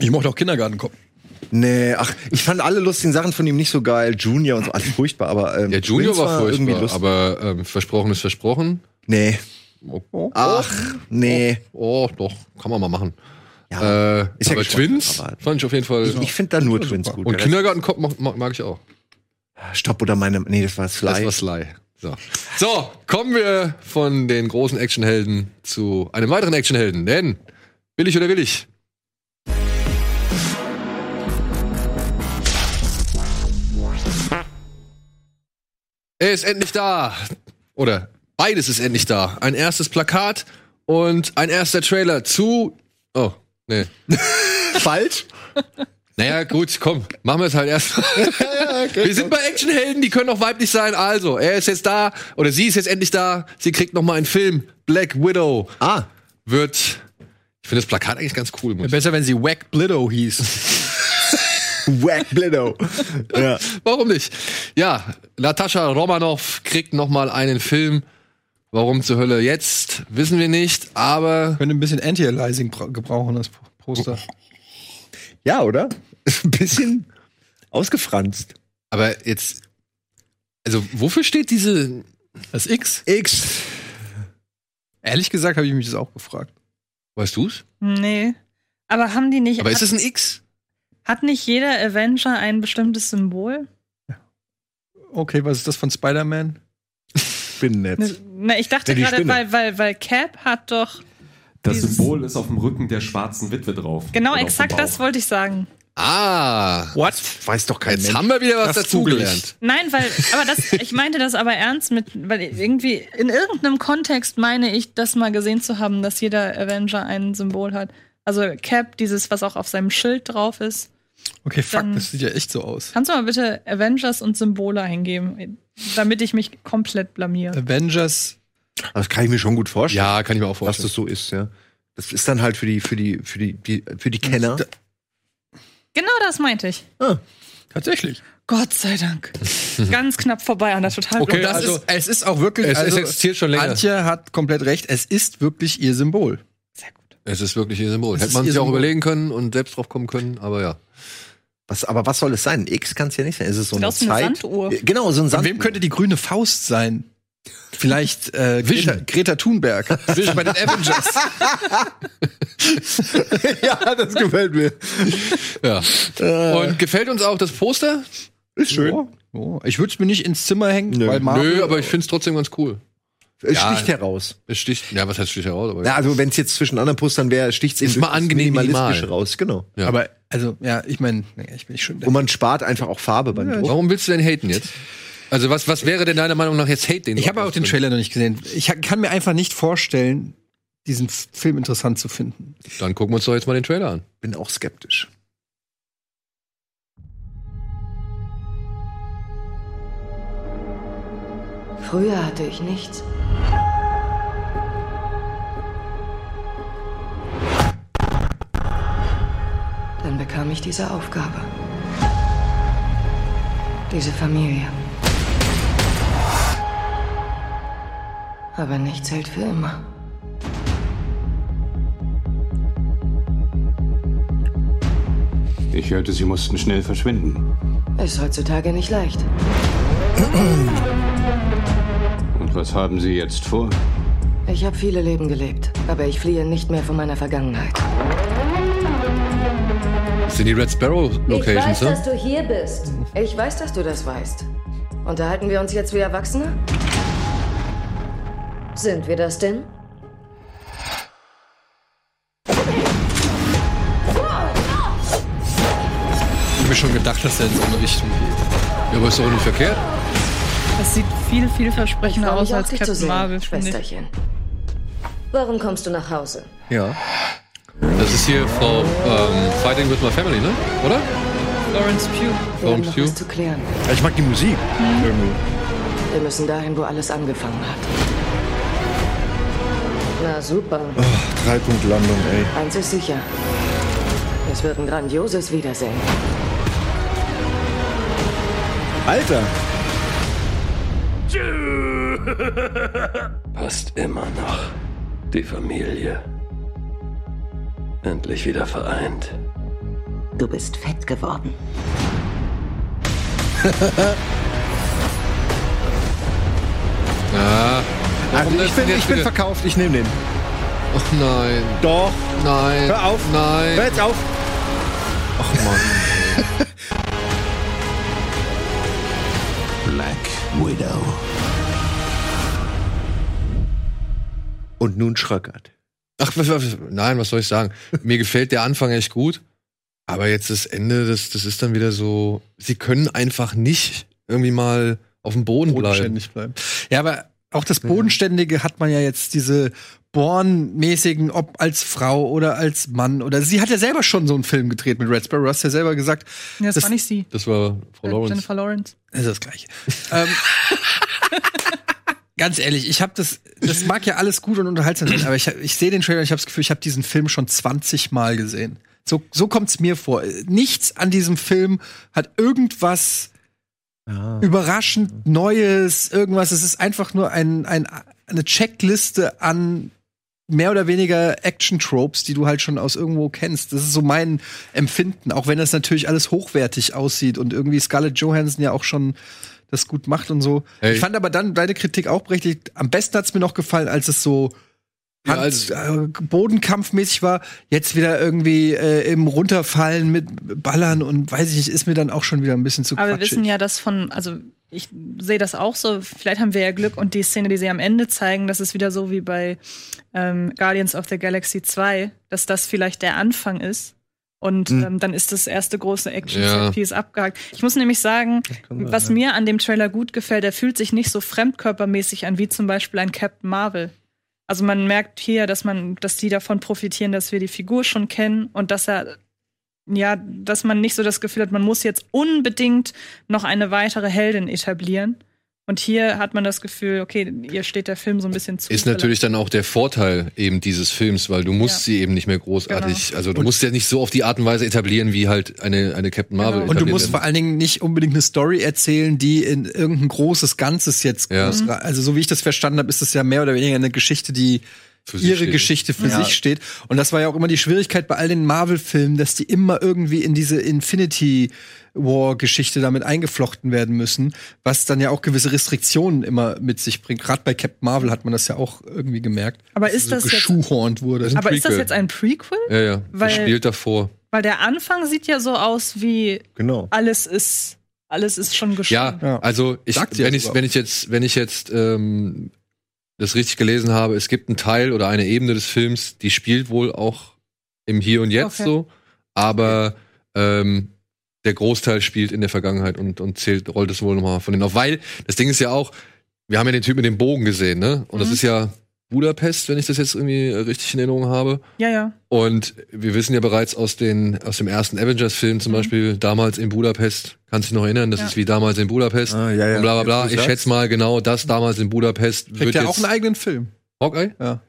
Ich mochte auch Kindergartenkopf. Nee, ach, ich fand alle lustigen Sachen von ihm nicht so geil. Junior und so, alles furchtbar, aber ähm, Der Junior Twins war irgendwie furchtbar, lustig. aber ähm, versprochen ist versprochen. Nee. Oh, Ach, nee. oh, doch, kann man mal machen. Ja. Äh, Ist ja aber geschmack, Twins aber- fand ich auf jeden Fall. Ich, ich finde da nur Twins gut. und Der Kindergartenkopf mag, mag, mag ich auch. Stopp oder meine. Nee, das war Sly. Das war Sly. So. so, kommen wir von den großen Actionhelden zu einem weiteren Actionhelden. Denn, will ich oder will ich? Er ist endlich da. Oder beides ist endlich da. Ein erstes Plakat und ein erster Trailer zu. Oh, nee. falsch. Naja, gut, komm, machen wir es halt erst. wir sind bei Actionhelden, die können auch weiblich sein. Also, er ist jetzt da, oder sie ist jetzt endlich da. Sie kriegt noch mal einen Film. Black Widow Ah, wird. Ich finde das Plakat eigentlich ganz cool. Muss ich- Besser, wenn sie Wack Blitto hieß. Wack Blitto. ja. Warum nicht? Ja, Natascha Romanoff kriegt noch mal einen Film. Warum zur Hölle jetzt? Wissen wir nicht, aber Könnte ein bisschen Anti-Aliasing bra- gebrauchen, das Poster. ja, oder? Ein bisschen ausgefranst. aber jetzt also wofür steht diese Das X? X. Ehrlich gesagt habe ich mich das auch gefragt. weißt du's? Nee. Aber haben die nicht. Aber ist es ein X? hat nicht jeder Avenger ein bestimmtes Symbol? Okay, was ist das von Spider-Man? Spinnennetz. Na, ich dachte Ja, gerade, weil, weil, weil Cap hat doch. Das Symbol ist auf dem Rücken der schwarzen Witwe drauf. Genau, Oder exakt das wollte ich sagen. Ah, What? Weiß doch kein jetzt Mensch. haben wir wieder was dazugelernt. Nein, weil, aber das, ich meinte das aber ernst mit, weil irgendwie in irgendeinem Kontext meine ich, das mal gesehen zu haben, dass jeder Avenger ein Symbol hat. Also Cap, dieses, was auch auf seinem Schild drauf ist. Okay, fuck, Dann- das sieht ja echt so aus. Kannst du mal bitte Avengers und Symbole eingeben, damit ich mich komplett blamiere? Avengers. Das kann ich mir schon gut vorstellen, Ja, kann ich mir auch dass vorstellen. das so ist, ja. Das ist dann halt für die, für die, für die, die für die Kenner. Genau das meinte ich. Tatsächlich. Gott sei Dank. Ganz knapp vorbei an der total Okay, das also- ist, es ist auch wirklich. Es also, existiert schon länger. Antje hat komplett recht. Es ist wirklich ihr Symbol. Sehr gut. Es ist wirklich ihr Symbol. Es Hätte man sich auch Symbol. überlegen können und selbst drauf kommen können, aber ja. Was, aber was soll es sein? X kann es ja nicht sein. Ist es so eine wie eine Zeit? Sanduhr. Äh, Genau, so ein Von Sand. wem könnte die grüne Faust sein? Vielleicht äh, Greta. Greta Thunberg. Vision bei den Avengers. ja, das gefällt mir. Ja. Und gefällt uns auch das Poster? Ist schön. Oh, oh. Ich würde es mir nicht ins Zimmer hängen, Nö. weil Marvel Nö, aber ich finde es trotzdem ganz cool. Es Ja. sticht heraus. Es sticht, ja, was heißt sticht heraus? Aber Ja, also wenn es jetzt zwischen anderen Postern wäre, sticht es eben Ist mal angenehm Minimalistische minimal. raus. Genau. Ja. Aber also ja, ich meine, naja, ich bin nicht schon. Und man spart einfach auch Farbe beim Druck. Warum willst du denn haten jetzt? Also was, was wäre denn deiner Meinung nach jetzt Hate, den Ich habe auch den? Trailer noch nicht gesehen. Ich kann mir einfach nicht vorstellen, diesen Film interessant zu finden. Dann gucken wir uns doch jetzt mal den Trailer an. Bin auch skeptisch. Früher hatte ich nichts. Dann bekam ich diese Aufgabe. Diese Familie. Aber nichts hält für immer. Ich hörte, Sie mussten schnell verschwinden. Ist heutzutage nicht leicht. Und was haben Sie jetzt vor? Ich habe viele Leben gelebt, aber ich fliehe nicht mehr von meiner Vergangenheit. Das sind die Red Sparrow Locations, ne? du hier bist. Ich weiß, dass du das weißt. Unterhalten wir uns jetzt wie Erwachsene? Sind wir das denn? Ich habe mir schon gedacht, dass er in so eine Richtung geht. Ja, aber ist doch nicht verkehrt. Das sieht viel, vielversprechender aus als Captain sehen, Marvel, ich. Schwesterchen. Warum kommst du nach Hause? Ja. Das ist hier Frau ähm, Fighting with My Family, ne? Oder? Florence Pugh. Florence Pugh? zu klären. Ich mag die Musik. Irgendwie. Wir müssen dahin, wo alles angefangen hat. Na super. Dreipunktlandung, ey. Eins ist sicher. Es wird ein grandioses Wiedersehen. Alter. Passt immer noch. Die Familie. Endlich wieder vereint. Du bist fett geworden. Ja. Also ich bin, ich bin verkauft, ich nehme den. Ach nein, Doch. nein. Hör auf. Nein. Hör jetzt auf. Ach Mann. Black Widow. Und nun Schröckert. Ach, was, was, nein, was soll ich sagen? Mir gefällt der Anfang echt gut. Aber jetzt das Ende, das, das ist dann wieder so, sie können einfach nicht irgendwie mal auf dem Boden bleiben. bodenständig bleiben. Ja, aber auch das Bodenständige hat man ja jetzt diese Born-mäßigen, ob als Frau oder als Mann oder sie hat ja selber schon so einen Film gedreht mit Red Sparrow. Du hast ja selber gesagt, Ja, das, Das- war nicht sie. Das war Frau Lawrence. Jennifer Lawrence. das ist das Gleiche. ähm, ganz ehrlich, ich habe das, das mag ja alles gut und unterhaltsam sein, aber ich, ich sehe den Trailer und ich habe das Gefühl, ich habe diesen Film schon 20 Mal gesehen. So, so kommt's mir vor. Nichts an diesem Film hat irgendwas überraschend Neues, irgendwas. Es ist einfach nur ein, ein, eine Checkliste an mehr oder weniger Action-Tropes, die du halt schon aus irgendwo kennst. Das ist so mein Empfinden, auch wenn das natürlich alles hochwertig aussieht und irgendwie Scarlett Johansson ja auch schon das gut macht und so. Hey. Ich fand aber dann deine Kritik auch berechtigt. Am besten hat's mir noch gefallen, als es so Ja, Hand, also- äh, Bodenkampfmäßig war, jetzt wieder irgendwie äh, im Runterfallen mit Ballern und weiß ich nicht, ist mir dann auch schon wieder ein bisschen zu Aber wir quatschig. wissen ja, dass von, also ich sehe das auch so, vielleicht haben wir ja Glück und die Szene, die sie am Ende zeigen, das ist wieder so wie bei ähm, Guardians of the Galaxy 2, dass das vielleicht der Anfang ist. Und ähm, dann ist das erste große Action-Set-Piece abgehakt. Ich muss nämlich sagen, was mir an dem Trailer gut gefällt, der fühlt sich nicht so fremdkörpermäßig an wie zum Beispiel ein Captain Marvel. Also man merkt hier, dass man, dass die davon profitieren, dass wir die Figur schon kennen und dass er ja, dass man nicht so das Gefühl hat, man muss jetzt unbedingt noch eine weitere Heldin etablieren. Und hier hat man das Gefühl, okay, ihr steht der Film so ein bisschen zu. Ist natürlich dann auch der Vorteil eben dieses Films, weil du musst Ja. sie eben nicht mehr großartig, Genau. also du musst ja nicht so auf die Art und Weise etablieren, wie halt eine, eine Captain Marvel. Genau. Und du musst werden. vor allen Dingen nicht unbedingt eine Story erzählen, die in irgendein großes Ganzes jetzt Ja. groß, Mhm. also so wie ich das verstanden habe, ist das ja mehr oder weniger eine Geschichte, die für ihre steht. Geschichte für Ja. sich steht. Und das war ja auch immer die Schwierigkeit bei all den Marvel-Filmen, dass die immer irgendwie in diese Infinity War-Geschichte damit eingeflochten werden müssen, was dann ja auch gewisse Restriktionen immer mit sich bringt. Gerade bei Captain Marvel hat man das ja auch irgendwie gemerkt. Aber dass ist so das jetzt- geschuhhornt wurde. Aber ist das Prequel. jetzt ein Prequel? Ja, ja. Weil- das spielt davor. Weil der Anfang sieht ja so aus wie Genau. alles ist, alles ist schon geschehen. Ja, Ja. also ich, wenn ich, wenn ich jetzt, wenn ich jetzt ähm, das richtig gelesen habe, es gibt einen Teil oder eine Ebene des Films, die spielt wohl auch im Hier und Jetzt Okay. so, aber ähm, der Großteil spielt in der Vergangenheit und, und zählt, rollt es wohl nochmal von denen auf. Weil das Ding ist ja auch, wir haben ja den Typ mit dem Bogen gesehen, ne? Und das Mhm. ist ja Budapest, wenn ich das jetzt irgendwie richtig in Erinnerung habe. ja, ja. Und wir wissen ja bereits aus, den, aus dem ersten Avengers-Film zum Mhm. Beispiel, damals in Budapest, kannst du dich noch erinnern, das Ja. ist wie damals in Budapest. Ah, ja, ja. Und bla bla bla. Ich schätze mal genau das damals in Budapest Kriegt wird ja jetzt auch einen eigenen Film. Hawkeye? Ja.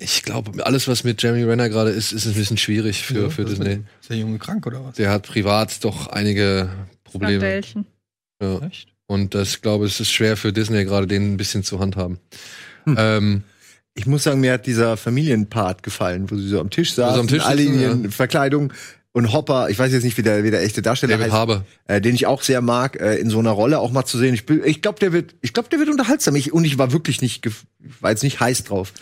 Ich glaube, alles, was mit Jeremy Renner gerade ist, ist ein bisschen schwierig für, Ja, für Disney. Ist der Junge krank oder was? Der hat privat doch einige Probleme. Skandälchen. Ja. Echt? Und das, ich glaube, es ist schwer für Disney gerade, den ein bisschen zu handhaben. Hm. Ähm, Ich muss sagen, mir hat dieser Familienpart gefallen, wo sie so am Tisch saßen, am Tisch alle in sitzen, ihren Verkleidungen. Und Hopper, ich weiß jetzt nicht, wie der, wie der echte Darsteller David heißt, Harbour. äh, den ich auch sehr mag, äh, in so einer Rolle auch mal zu sehen. Ich, ich glaube, der wird, ich glaube, der wird unterhaltsam. Ich, und ich war wirklich nicht, ich war jetzt nicht heiß drauf.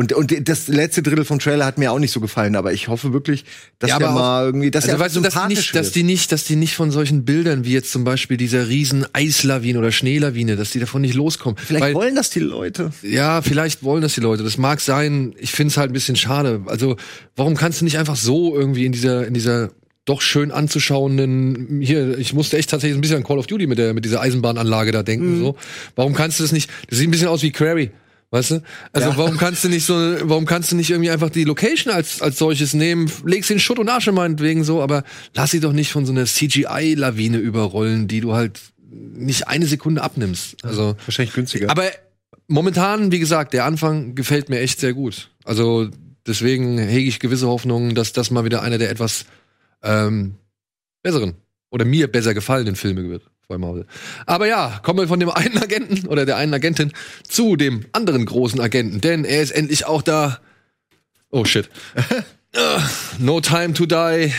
Und, und das letzte Drittel vom Trailer hat mir auch nicht so gefallen, aber ich hoffe wirklich, dass Ja, der mal irgendwie, dass Also der weißt du, dass die, nicht, dass die nicht, dass die nicht von solchen Bildern wie jetzt zum Beispiel dieser riesen Eislawine oder Schneelawine, dass die davon nicht loskommen. Vielleicht Weil, wollen das die Leute. ja, vielleicht wollen das die Leute. Das mag sein. Ich finde es halt ein bisschen schade. Also, warum kannst du nicht einfach so irgendwie in dieser, in dieser doch schön anzuschauenden, hier, ich musste echt tatsächlich ein bisschen an Call of Duty mit der, mit dieser Eisenbahnanlage da denken, Mhm. so. Warum kannst du das nicht, das sieht ein bisschen aus wie Quarry. Weißt du? Also Ja. warum kannst du nicht so, warum kannst du nicht irgendwie einfach die Location als, als solches nehmen, legst den Schutt und Asche meinetwegen so, aber lass sie doch nicht von so einer CGI-Lawine überrollen, die du halt nicht eine Sekunde abnimmst. Also, Wahrscheinlich günstiger. aber momentan, wie gesagt, der Anfang gefällt mir echt sehr gut. Also deswegen hege ich gewisse Hoffnungen, dass das mal wieder einer der etwas ähm, besseren oder mir besser gefallenen Filme wird bei Marvel. Aber ja, kommen wir von dem einen Agenten oder der einen Agentin zu dem anderen großen Agenten, denn er ist endlich auch da. Oh shit. Ah, no Time to Die.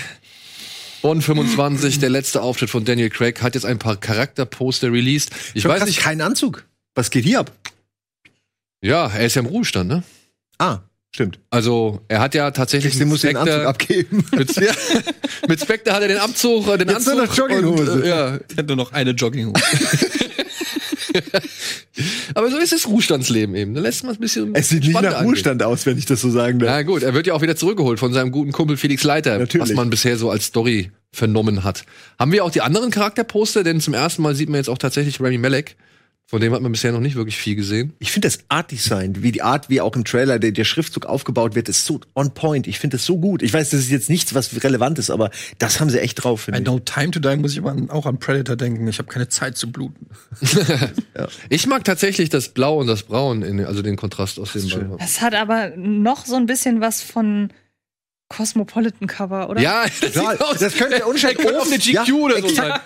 Bond 25, der letzte Auftritt von Daniel Craig, hat jetzt ein paar Charakterposter released. Ich Schon weiß krass, nicht, kein Anzug. Was geht hier ab? ja, er ist ja im Ruhestand, ne? Ah, stimmt. Also, er hat ja tatsächlich Ich muss den Anzug abgeben. mit, ja, mit Spectre hat er den Abzug, äh, den Jetzt nur Anzug. noch Jogginghose. Und, äh, ja, Ich hätte nur noch eine Jogginghose. aber so ist das Ruhestandsleben eben. Da lässt man es ein bisschen Es sieht nicht nach angehen. Ruhestand aus, wenn ich das so sagen darf. Na gut, er wird ja auch wieder zurückgeholt von seinem guten Kumpel Felix Leiter, Natürlich. was man bisher so als Story vernommen hat. Haben wir auch die anderen Charakterposter, denn zum ersten Mal sieht man jetzt auch tatsächlich Remy Malek. Von dem hat man bisher noch nicht wirklich viel gesehen. Ich finde das Art Design, wie die Art, wie auch im Trailer der, der Schriftzug aufgebaut wird, ist so on point. Ich finde das so gut. Ich weiß, das ist jetzt nichts, was relevant ist, aber das haben sie echt drauf, ich. No Time to Die muss ich aber auch an Predator denken. Ich habe keine Zeit zu bluten. Ich mag tatsächlich das Blau und das Braun, in, also den Kontrast aus den beiden. Das hat aber noch so ein bisschen was von Cosmopolitan Cover, oder? Ja, das, Ja, das könnte unscheinbar Er könnte auf eine GQ oder so sein.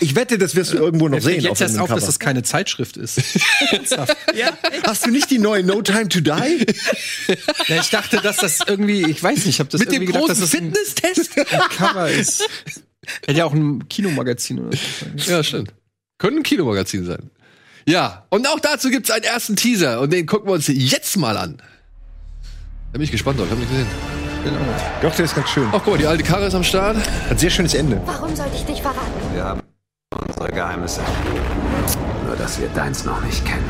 Ich wette, das wirst du irgendwo noch sehen. jetzt erst auf, dass Cover. das keine Zeitschrift ist. ja. Hast du nicht die neue No Time to Die? ja, ich dachte, dass das irgendwie, ich weiß nicht, ich habe das Mit dem irgendwie gedacht, dass großen das ein, Fitnesstest. ein Cover ist. Hätte ja auch ein Kinomagazin oder so. sein. Ja, stimmt. Könnte ein Kinomagazin sein. Ja, und auch dazu gibt's einen ersten Teaser und den gucken wir uns jetzt mal an. Da bin ich gespannt drauf, ich hab nicht gesehen. Genau. Doch, der ist ganz schön. Ach guck mal, die alte Karre ist am Start. Hat sehr schönes Ende. Warum sollte ich dich verraten? Wir haben unsere Geheimnisse. Nur, dass wir deins noch nicht kennen.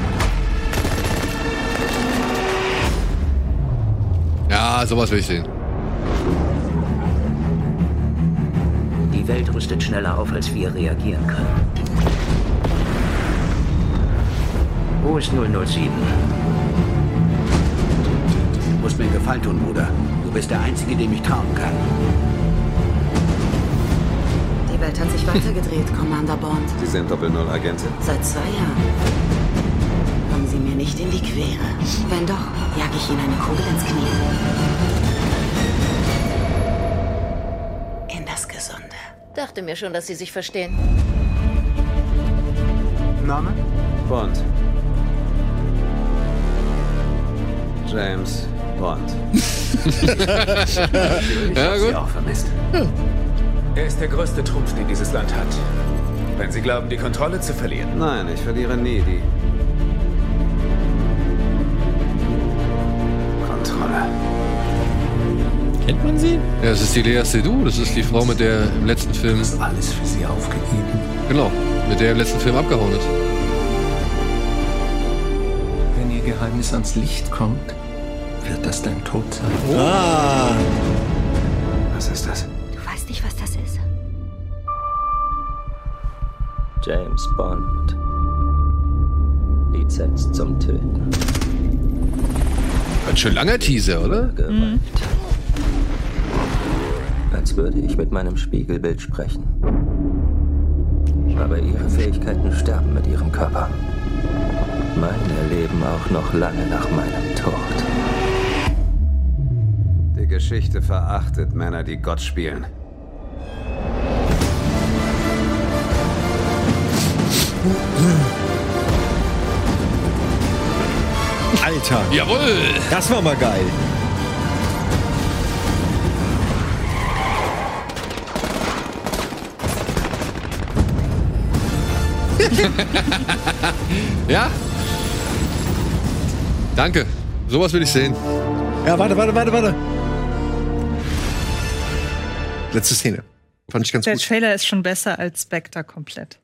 Ja, sowas will ich sehen. Die Welt rüstet schneller auf, als wir reagieren können. Wo ist 007? Du musst mir einen Gefallen tun, Bruder. Du bist der Einzige, dem ich trauen kann. Die Welt hat sich weitergedreht, Commander Bond. Sie sind Doppel-Null-Agentin. Seit zwei Jahren. Kommen Sie mir nicht in die Quere. Wenn doch, jag ich Ihnen eine Kugel ins Knie. In das Gesunde. Dachte mir schon, dass sie sich verstehen. Name? Bond. James Bond. ich Ja, hab gut. sie auch vermisst. Er ist der größte Trumpf, den dieses Land hat. Wenn Sie glauben, die Kontrolle zu verlieren. Nein, ich verliere nie die Kontrolle. Kennt man sie? Ja, das ist die Lea Seydoux. Das ist die Frau, mit der im letzten Film. Alles für sie aufgegeben. Genau, mit der im letzten Film abgehauen ist. Wenn ihr Geheimnis ans Licht kommt, wird das dein Tod sein. Ah. Was ist das? Du weißt nicht, was das ist. James Bond. Lizenz zum Töten. Ganz schön langer Teaser, oder? Gewalt. Als würde ich mit meinem Spiegelbild sprechen. Aber ihre Fähigkeiten sterben mit ihrem Körper. Meine leben auch noch lange nach meinem Geschichte verachtet Männer, die Gott spielen. Alter. Jawohl! Das war mal geil. Ja? Danke. Sowas will ich sehen. Ja, warte, warte, warte, warte. Letzte Szene. Fand ich ganz Der gut. Trailer ist schon besser als Spectre komplett.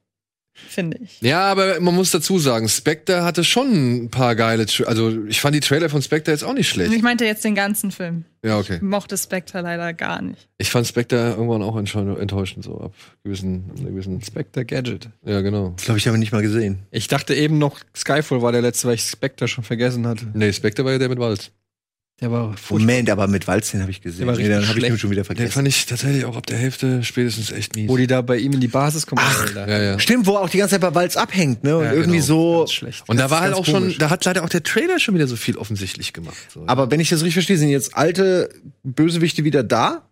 Finde ich. Ja, aber man muss dazu sagen, Spectre hatte schon ein paar geile. Tra also, ich fand die Trailer von Spectre jetzt auch nicht schlecht. Ich meinte jetzt den ganzen Film. Ja, okay. Ich mochte Spectre leider gar nicht. Ich fand Spectre irgendwann auch enttäusch- enttäuschend, so ab gewissen, gewissen. Spectre Gadget. Ja, genau. Das glaube ich, habe ich nicht mal gesehen. Ich dachte eben noch, Skyfall war der letzte, weil ich Spectre schon vergessen hatte. Nee, Spectre war ja der mit Walz. Der war furchtbar. Moment, aber mit Walz, den habe ich gesehen. Der war Nee, dann habe ich ihn schon wieder Den vergessen. fand ich tatsächlich auch ab der Hälfte spätestens echt mies. Wo die da bei ihm in die Basis kommen. Ach, ja, ja. Stimmt, wo er auch die ganze Zeit bei Walz abhängt, ne? Und Ja, irgendwie genau. so. Ganz schlecht. Und da war halt auch schon, komisch. da hat leider auch der Trailer schon wieder so viel offensichtlich gemacht. So. Aber wenn ich das richtig verstehe, sind jetzt alte Bösewichte wieder da?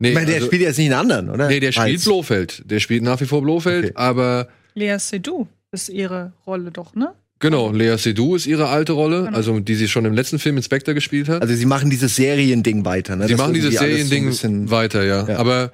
nee, ich meine, der also- spielt jetzt nicht einen anderen, oder? Nee, der spielt Walz. Blofeld. Der spielt nach wie vor Blofeld, Okay. aber Lea Seydoux ist ihre Rolle doch, ne? Genau, Lea Seydoux ist ihre alte Rolle, Genau. also die sie schon im letzten Film Inspector gespielt hat. Also sie machen dieses Seriending weiter, ne? sie Das machen dieses so Seriending bisschen- weiter, ja. Ja. Aber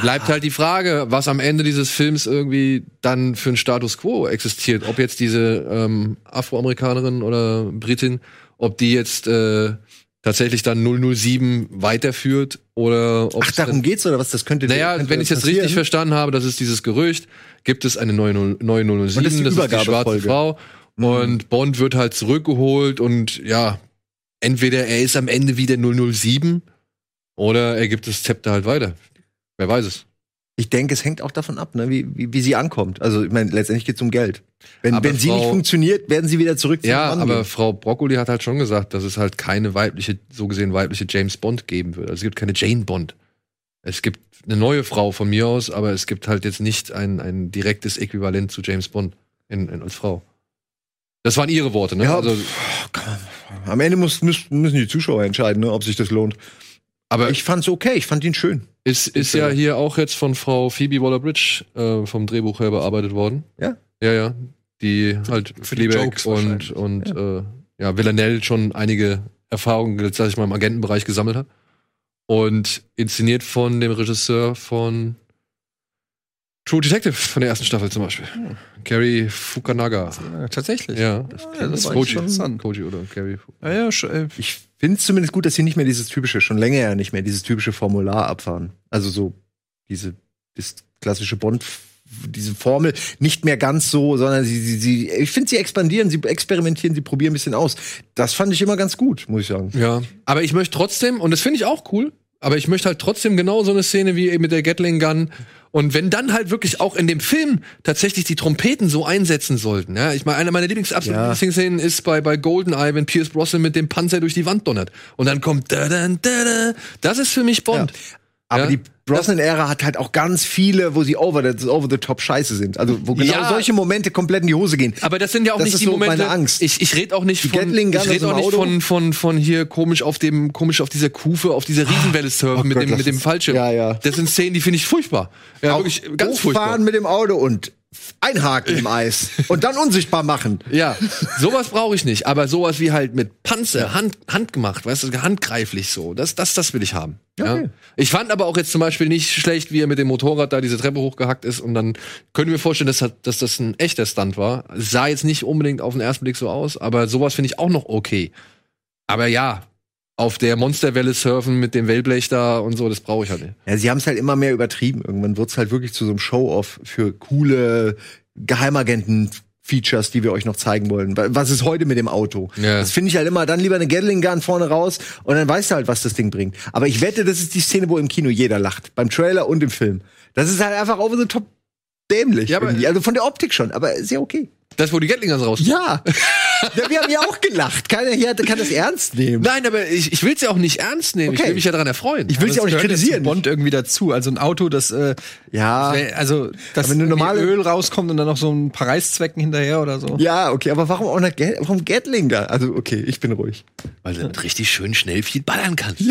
bleibt halt die Frage, was am Ende dieses Films irgendwie dann für ein Status quo existiert. Ob jetzt diese ähm, Afroamerikanerin oder Britin, ob die jetzt äh, tatsächlich dann 007 weiterführt oder ob Ach, es darum geht's oder was? Das könnte. Naja, könnte wenn ich es jetzt richtig verstanden habe, das ist dieses Gerücht, gibt es eine neue, neue 007, Und das ist die das ist die schwarze Übergabefolge. Frau. Mhm. Und Bond wird halt zurückgeholt und ja, entweder er ist am Ende wieder 007 oder er gibt das Zepter halt weiter. Wer weiß es. Ich denke, es hängt auch davon ab, ne, wie, wie, wie sie ankommt. Also, ich meine, letztendlich geht's um Geld. Wenn, Aber wenn sie Frau- nicht funktioniert, werden sie wieder zurück Ja, Mann aber gehen. Frau Broccoli hat halt schon gesagt, dass es halt keine weibliche, so gesehen weibliche James Bond geben wird. Also es gibt keine Jane Bond. Es gibt eine neue Frau von mir aus, aber es gibt halt jetzt nicht ein, ein direktes Äquivalent zu James Bond in, in, als Frau. Das waren ihre Worte, ne? Ja, also, Am Ende muss, müssen, die Zuschauer entscheiden, ne, ob sich das lohnt. aber Ich fand's okay, ich fand ihn schön. ist, ist ja hier auch jetzt von Frau Phoebe Waller-Bridge äh, vom Drehbuch her bearbeitet worden. Ja? Ja, ja. Die halt für die Fleabag Jokes und, und äh, ja, Villanelle schon einige Erfahrungen, sag ich mal, im Agentenbereich gesammelt hat. Und inszeniert von dem Regisseur von True Detective von der ersten Staffel zum Beispiel. Gary Fukunaga. Ja, tatsächlich. Ja. Ja, das war Koji. interessant. Koji oder Gary. Ja, ja, sch- äh, Ich finde es zumindest gut, dass sie nicht mehr dieses typische, schon länger ja nicht mehr, dieses typische Formular abfahren. Also so diese das klassische Bond, diese Formel nicht mehr ganz so, sondern sie, sie, sie ich finde, sie expandieren, sie experimentieren, sie probieren ein bisschen aus. Das fand ich immer ganz gut, muss ich sagen. Ja. Aber ich möchte trotzdem, und das finde ich auch cool, aber ich möchte halt trotzdem genau so eine Szene wie eben mit der Gatling Gun. Und wenn dann halt wirklich auch in dem Film tatsächlich die Trompeten so einsetzen sollten. Ja, ich meine, eine meiner Lieblings absoluten Ja. Lieblingsszenen ist bei, bei Goldeneye, wenn Pierce Brosnan mit dem Panzer durch die Wand donnert. Und dann kommt da, da, da, da. Das ist für mich Bond. Aber Ja. die Brosnan-Ära hat halt auch ganz viele, wo sie over the, over the top scheiße sind. Also wo genau Ja. solche Momente komplett in die Hose gehen. Aber das sind ja auch Das nicht ist die so Momente. meine Angst. Ich, ich rede auch nicht Die von, ich aus auch nicht von, von, von hier komisch auf dem, komisch auf dieser Kufe, auf dieser Riesenwelle surfen mit Gott, dem, mit dem Fallschirm. Ja, ja. Das sind Szenen, die finde ich furchtbar. Ja, Auch wirklich ganz furchtbar. Hochfahren mit dem Auto und einhaken im Eis und dann unsichtbar machen. Ja, sowas brauche ich nicht, aber sowas wie halt mit Panzer, Hand, handgemacht, weißt du, handgreiflich so. Das, das, das will ich haben. Ja. Okay. Ich fand aber auch jetzt zum Beispiel nicht schlecht, wie er mit dem Motorrad da diese Treppe hochgehackt ist und dann können wir vorstellen, dass, dass das ein echter Stunt war. Es sah jetzt nicht unbedingt auf den ersten Blick so aus, aber sowas finde ich auch noch okay. Aber ja, auf der Monsterwelle surfen mit dem Wellblech da und so, das brauche ich halt nicht. Ja, sie haben es halt immer mehr übertrieben. Irgendwann wird's halt wirklich zu so einem Show-off für coole Geheimagenten-Features, die wir euch noch zeigen wollen. Wa- Was ist heute mit dem Auto? Ja. Das finde ich halt immer, dann lieber eine Gatling Gun vorne raus und dann weißt du halt, was das Ding bringt. Aber ich wette, das ist die Szene, wo im Kino jeder lacht. Beim Trailer und im Film. Das ist halt einfach over the top dämlich. Ja, aber- irgendwie. also von der Optik schon, aber ist ja okay. Das, wo die Gatling raus. Ja. ja. Wir haben ja auch gelacht. Keiner hier kann das ernst nehmen. Nein, aber ich, ich will es ja auch nicht ernst nehmen. Ich Okay. will mich ja daran erfreuen. Ich will sie auch nicht kritisieren. Bond irgendwie dazu. Also ein Auto, das, äh, Ja. also, dass wenn du normale- Öl rauskommt und dann noch so ein paar Reißzwecken hinterher oder so. Ja, okay, aber warum auch eine Gat warum Gatling da? Also, okay, ich bin ruhig. Weil du richtig schön schnell viel ballern kannst.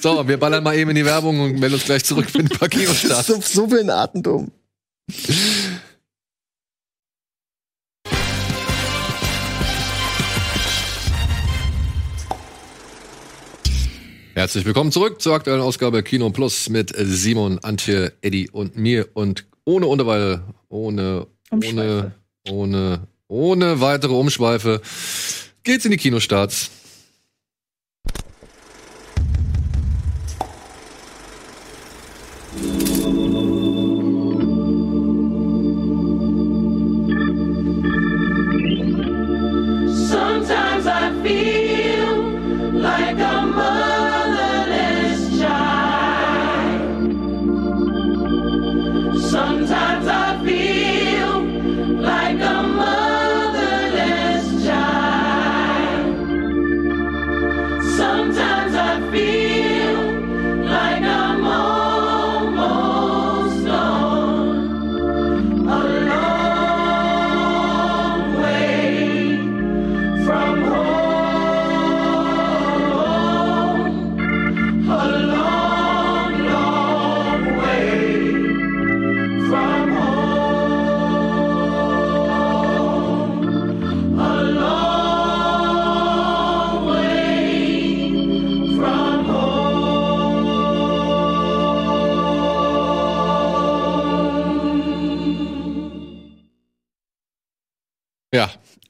so, wir ballern mal eben in die Werbung und melden uns gleich zurück für den Parkierungsstart. so, so viel Atemdumm. Herzlich willkommen zurück zur aktuellen Ausgabe Kino Plus mit Simon, Antje, Eddie und mir und ohne Unterweile, ohne, ohne, Umschweife. ohne, ohne weitere Umschweife geht's in die Kinostarts.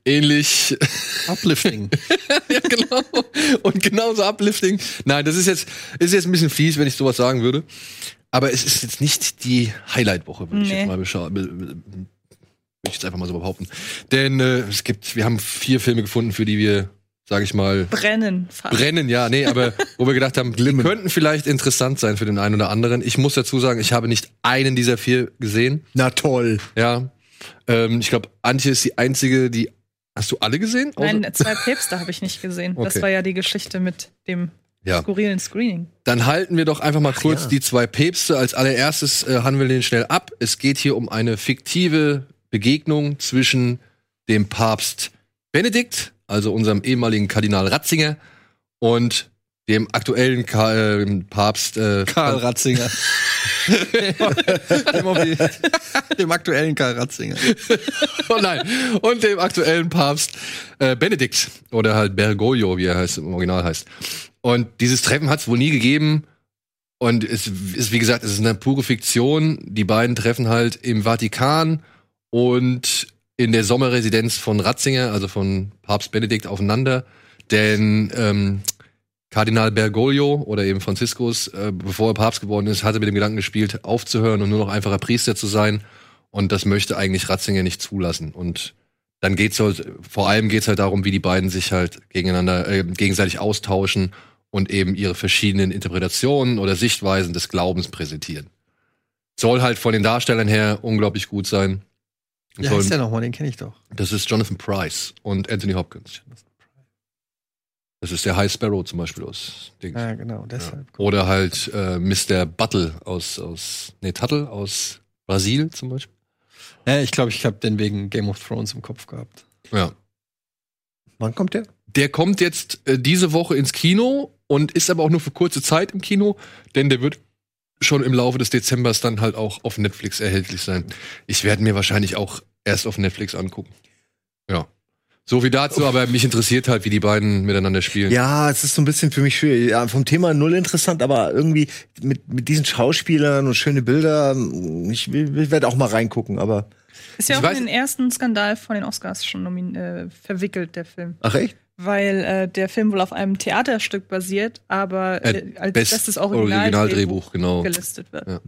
Ähnlich. Uplifting. ja, genau. Und genauso uplifting. Nein, das ist jetzt, ist jetzt ein bisschen fies, wenn ich sowas sagen würde. Aber es ist jetzt nicht die Highlight-Woche, würde ich Nee. jetzt mal bescha- be- be- würde ich jetzt einfach mal so behaupten. Denn äh, es gibt, wir haben vier Filme gefunden, für die wir, sage ich mal, Brennen fast. brennen, ja, nee, aber wo wir gedacht haben, die könnten vielleicht interessant sein für den einen oder anderen. Ich muss dazu sagen, ich habe nicht einen dieser vier gesehen. Na toll. Ja. Ähm, ich glaube, Antje ist die einzige, die. Hast du alle gesehen? Nein, zwei Päpste habe ich nicht gesehen. Das Okay. war ja die Geschichte mit dem Ja. skurrilen Screening. Dann halten wir doch einfach mal kurz ja. die zwei Päpste. Als allererstes äh, handeln wir den schnell ab. Es geht hier um eine fiktive Begegnung zwischen dem Papst Benedikt, also unserem ehemaligen Kardinal Ratzinger, und dem aktuellen Ka äh, Papst äh, Karl Ratzinger. dem, dem aktuellen Karl Ratzinger. oh nein. Und dem aktuellen Papst äh, Benedikt oder halt Bergoglio, wie er heißt, im Original heißt. Und dieses Treffen hat es wohl nie gegeben. Und es ist, wie gesagt, es ist eine pure Fiktion. Die beiden treffen halt im Vatikan und in der Sommerresidenz von Ratzinger, also von Papst Benedikt, aufeinander. Denn ähm, Kardinal Bergoglio oder eben Franziskus, äh, bevor er Papst geworden ist, hatte mit dem Gedanken gespielt, aufzuhören und nur noch einfacher Priester zu sein. Und das möchte eigentlich Ratzinger nicht zulassen. Und dann geht's halt, vor allem geht's halt darum, wie die beiden sich halt gegeneinander, äh, gegenseitig austauschen und eben ihre verschiedenen Interpretationen oder Sichtweisen des Glaubens präsentieren. Soll halt von den Darstellern her unglaublich gut sein. Soll- heißt der nochmal? Den kenne ich doch. das ist Jonathan Price und Anthony Hopkins. Das ist der High Sparrow zum Beispiel aus Dings. Ja, genau, deshalb. Oder halt äh, Mr. Buttle aus, aus, nee, Tuttle aus Brasil zum Beispiel. Ja, ich glaube, ich habe den wegen Game of Thrones im Kopf gehabt. Ja. Wann kommt der? Der kommt jetzt äh, diese Woche ins Kino und ist aber auch nur für kurze Zeit im Kino, denn der wird schon im Laufe des Dezembers dann halt auch auf Netflix erhältlich sein. Ich werde mir wahrscheinlich auch erst auf Netflix angucken. Ja. So wie dazu, aber mich interessiert halt, wie die beiden miteinander spielen. Ja, es ist so ein bisschen für mich schwierig. Ja, vom Thema null interessant, aber irgendwie mit, mit diesen Schauspielern und schöne Bilder, ich, ich werde auch mal reingucken, aber. Ist ja auch weiß- in den ersten Skandal von den Oscars schon äh, verwickelt, der Film. Ach echt? Weil äh, der Film wohl auf einem Theaterstück basiert, aber äh, Äh, als Best bestes Originaldrehbuch, Originaldrehbuch genau. gelistet wird. Ja.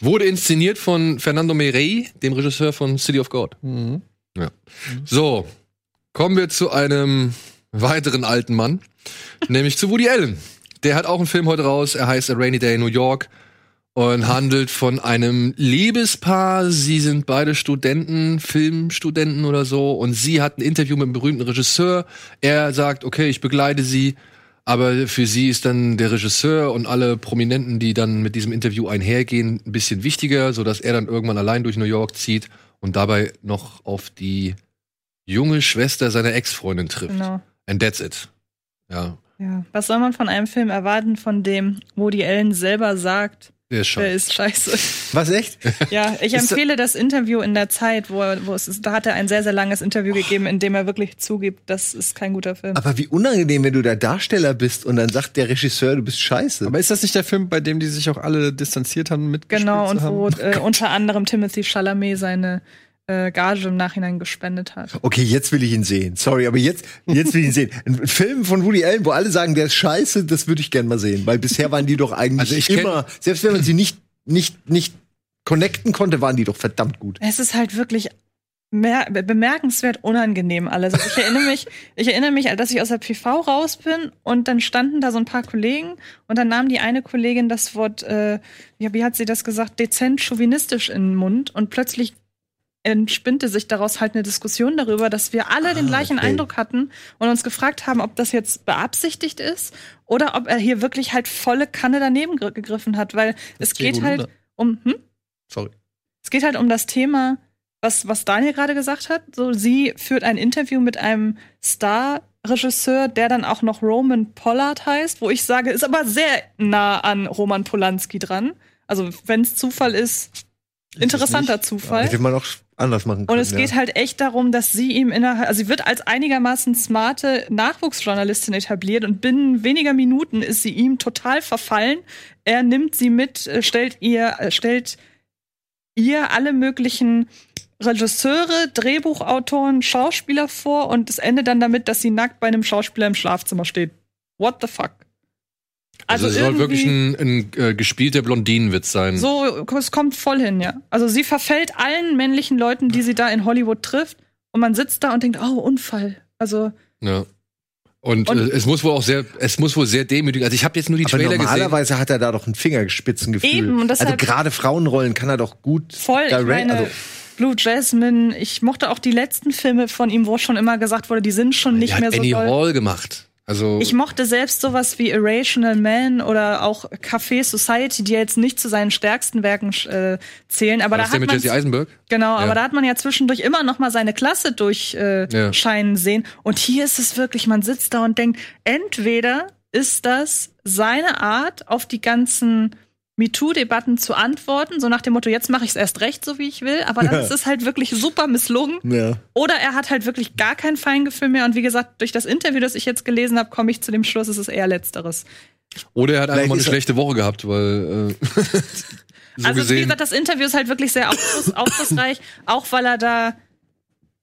Wurde inszeniert von Fernando Merey, dem Regisseur von City of God. Ja. So, kommen wir zu einem weiteren alten Mann, nämlich zu Woody Allen. Der hat auch einen Film heute raus, er heißt A Rainy Day in New York und handelt von einem Liebespaar. Sie sind beide Studenten, Filmstudenten oder so und sie hat ein Interview mit einem berühmten Regisseur. Er sagt, okay, ich begleite sie, aber für sie ist dann der Regisseur und alle Prominenten, die dann mit diesem Interview einhergehen, ein bisschen wichtiger, sodass er dann irgendwann allein durch New York zieht und dabei noch auf die junge Schwester seiner Ex-Freundin trifft. Genau. And that's it. Ja, Ja. Was soll man von einem Film erwarten, von dem Woody Allen selber sagt, der ist der scheiße. ist scheiße? Was echt? Ja, ich empfehle das Interview in der Zeit, wo, er, wo es ist. Da hat er ein sehr, sehr langes Interview gegeben, in dem er wirklich zugibt, das ist kein guter Film. Aber wie unangenehm, wenn du der Darsteller bist und dann sagt der Regisseur, du bist scheiße. Aber ist das nicht der Film, bei dem die sich auch alle distanziert haben mit Genau, und wo haben? äh, unter anderem Timothy Chalamet seine äh, Gage im Nachhinein gespendet hat. Okay, jetzt will ich ihn sehen. Sorry, aber jetzt, jetzt will ich ihn sehen. Ein Film von Woody Allen, wo alle sagen, der ist scheiße, das würde ich gern mal sehen. Weil bisher waren die doch eigentlich Also immer, selbst wenn man sie nicht, nicht, nicht connecten konnte, waren die doch verdammt gut. Es ist halt wirklich mer bemerkenswert unangenehm alles. Also ich erinnere mich, ich erinnere mich, dass ich aus der PV raus bin und dann standen da so ein paar Kollegen und dann nahm die eine Kollegin das Wort, äh, ja, wie hat sie das gesagt, dezent chauvinistisch in den Mund und plötzlich entspinnte sich daraus halt eine Diskussion darüber, dass wir alle den gleichen okay. Eindruck hatten und uns gefragt haben, ob das jetzt beabsichtigt ist oder ob er hier wirklich halt volle Kanne daneben gr- gegriffen hat, weil es klingt geht halt um, hm? Sorry. Es geht halt um das Thema, was, was Daniel gerade gesagt hat. So, sie führt ein Interview mit einem Star-Regisseur, der dann auch noch Roman Pollard heißt, wo ich sage, ist aber sehr nah an Roman Polanski dran. Also, wenn es Zufall ist, interessanter Zufall. Hätte man auch anders machen Und können. es geht ja. halt echt darum, dass sie ihm innerhalb, also sie wird als einigermaßen smarte Nachwuchsjournalistin etabliert und binnen weniger Minuten ist sie ihm total verfallen. Er nimmt sie mit, äh, stellt ihr, äh, stellt ihr alle möglichen Regisseure, Drehbuchautoren, Schauspieler vor und es endet dann damit, dass sie nackt bei einem Schauspieler im Schlafzimmer steht. What the fuck? Also, es soll wirklich ein, ein äh, gespielter Blondinenwitz sein. So, es kommt voll hin, ja. Also sie verfällt allen männlichen Leuten, die sie da in Hollywood trifft. Und man sitzt da und denkt, oh, Unfall. Also, Ja. Und, Und- äh, es muss wohl auch sehr, es muss wohl sehr demütig. Also ich habe jetzt nur die aber Trailer gesehen. normalerweise hat er da doch ein Fingerspitzengefühl. Eben, und also deshalb- gerade Frauenrollen kann er doch gut voll. Ich direct- meine, also, Blue Jasmine, ich mochte auch die letzten Filme von ihm, wo schon immer gesagt wurde, die sind schon nicht Die hat mehr so Annie doll. Hall gemacht. Also Ich mochte selbst sowas wie Irrational Man oder auch Café Society, die jetzt nicht zu seinen stärksten Werken äh, zählen, aber da hat man? Genau, Ja. aber da hat man ja zwischendurch immer noch mal seine Klasse durchscheinen äh, Ja. scheinen sehen. Und hier ist es wirklich, man sitzt da und denkt, entweder ist das seine Art, auf die ganzen MeToo-Debatten zu antworten, so nach dem Motto, jetzt mache ich es erst recht, so wie ich will, aber dann Ja. ist es halt wirklich super misslungen. ja. Oder er hat halt wirklich gar kein Feingefühl mehr. Und wie gesagt, durch das Interview, das ich jetzt gelesen habe, komme ich zu dem Schluss, es ist eher Letzteres. Oder er hat einfach mal eine schlechte Woche gehabt, weil äh, so also wie gesehen. gesagt, das Interview ist halt wirklich sehr aufschluss, aufschlussreich, auch weil er da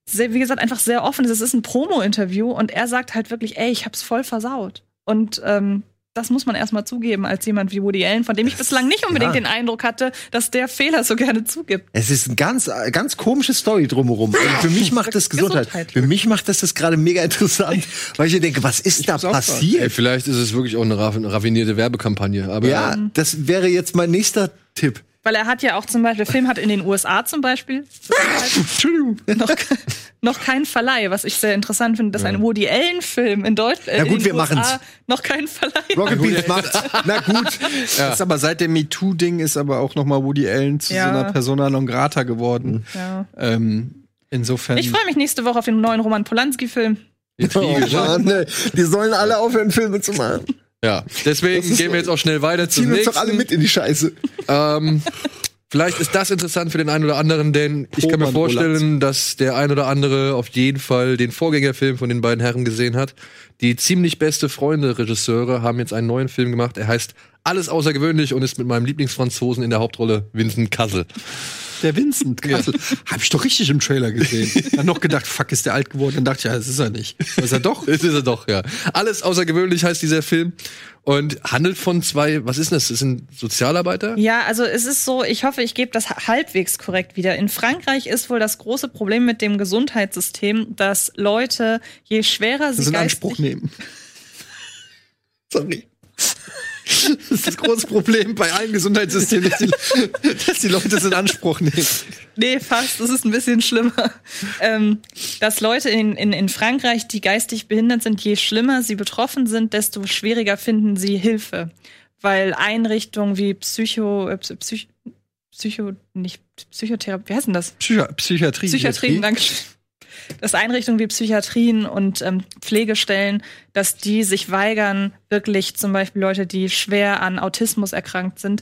sehr, wie gesagt, einfach sehr offen ist. Es ist ein Promo-Interview und er sagt halt wirklich, ey, ich hab's voll versaut. Und ähm, das muss man erstmal zugeben als jemand wie Woody Allen, von dem ich bislang nicht unbedingt ja. den Eindruck hatte, dass der Fehler so gerne zugibt. Es ist ein ganz, ganz komische Story drumherum. Also für mich macht das Gesundheit. Gesundheit. Für mich macht das das gerade mega interessant, weil ich mir denke, was ist da muss auch Ey, passiert? vielleicht ist es wirklich auch eine raff- raffinierte Werbekampagne. Aber Ja, das wäre jetzt mein nächster Tipp. Weil er hat ja auch zum Beispiel, der Film hat in den USA zum Beispiel noch, noch keinen Verleih, was ich sehr interessant finde, dass ein Woody Allen-Film in Deutschland Na gut, in den wir USA machen's. noch keinen Verleih Rocket Beans macht's. Na gut. Ist aber seit dem MeToo-Ding ist aber auch noch mal Woody Allen zu Ja. so einer Persona non grata geworden. Ja. Ähm, insofern. Ich freue mich nächste Woche auf den neuen Roman Polanski-Film. Oh gespannt. Mann, ey. die sollen alle aufhören, Filme zu machen. Ja, deswegen gehen wir jetzt auch schnell weiter zum Ziehen nächsten. doch alle mit in die Scheiße. Ähm, vielleicht ist das interessant für den einen oder anderen, denn ich kann mir Roman vorstellen, dass der ein oder andere auf jeden Fall den Vorgängerfilm von den beiden Herren gesehen hat. Die ziemlich beste Freunde-Regisseure haben jetzt einen neuen Film gemacht. Er heißt Alles außergewöhnlich und ist mit meinem Lieblingsfranzosen in der Hauptrolle Vincent Kassel. Der Vincent Kassel. Hab ich doch richtig im Trailer gesehen. Dann noch gedacht, fuck, ist der alt geworden. Dann dachte ich, ja, das ist er nicht. Das ist er doch. Das ist er doch, ja. Alles außergewöhnlich heißt dieser Film und handelt von zwei, was ist denn das? Das sind Sozialarbeiter? Ja, also es ist so, ich hoffe, ich gebe das halbwegs korrekt wieder. In Frankreich ist wohl das große Problem mit dem Gesundheitssystem, dass Leute, je schwerer Das sie in geistig Anspruch nehmen. Sorry. Das ist das große Problem bei allen Gesundheitssystemen, dass die, dass die Leute es in Anspruch nehmen. Nee, fast. Das ist ein bisschen schlimmer. Ähm, dass Leute in, in, in Frankreich, die geistig behindert sind, je schlimmer sie betroffen sind, desto schwieriger finden sie Hilfe. Weil Einrichtungen wie Psycho, äh, Psych, Psycho, nicht Psychotherapie, wie heißt denn das? Psychi Psychiatrie. Psychiatrien, danke. Dass Einrichtungen wie Psychiatrien und ähm, Pflegestellen, dass die sich weigern, wirklich zum Beispiel Leute, die schwer an Autismus erkrankt sind,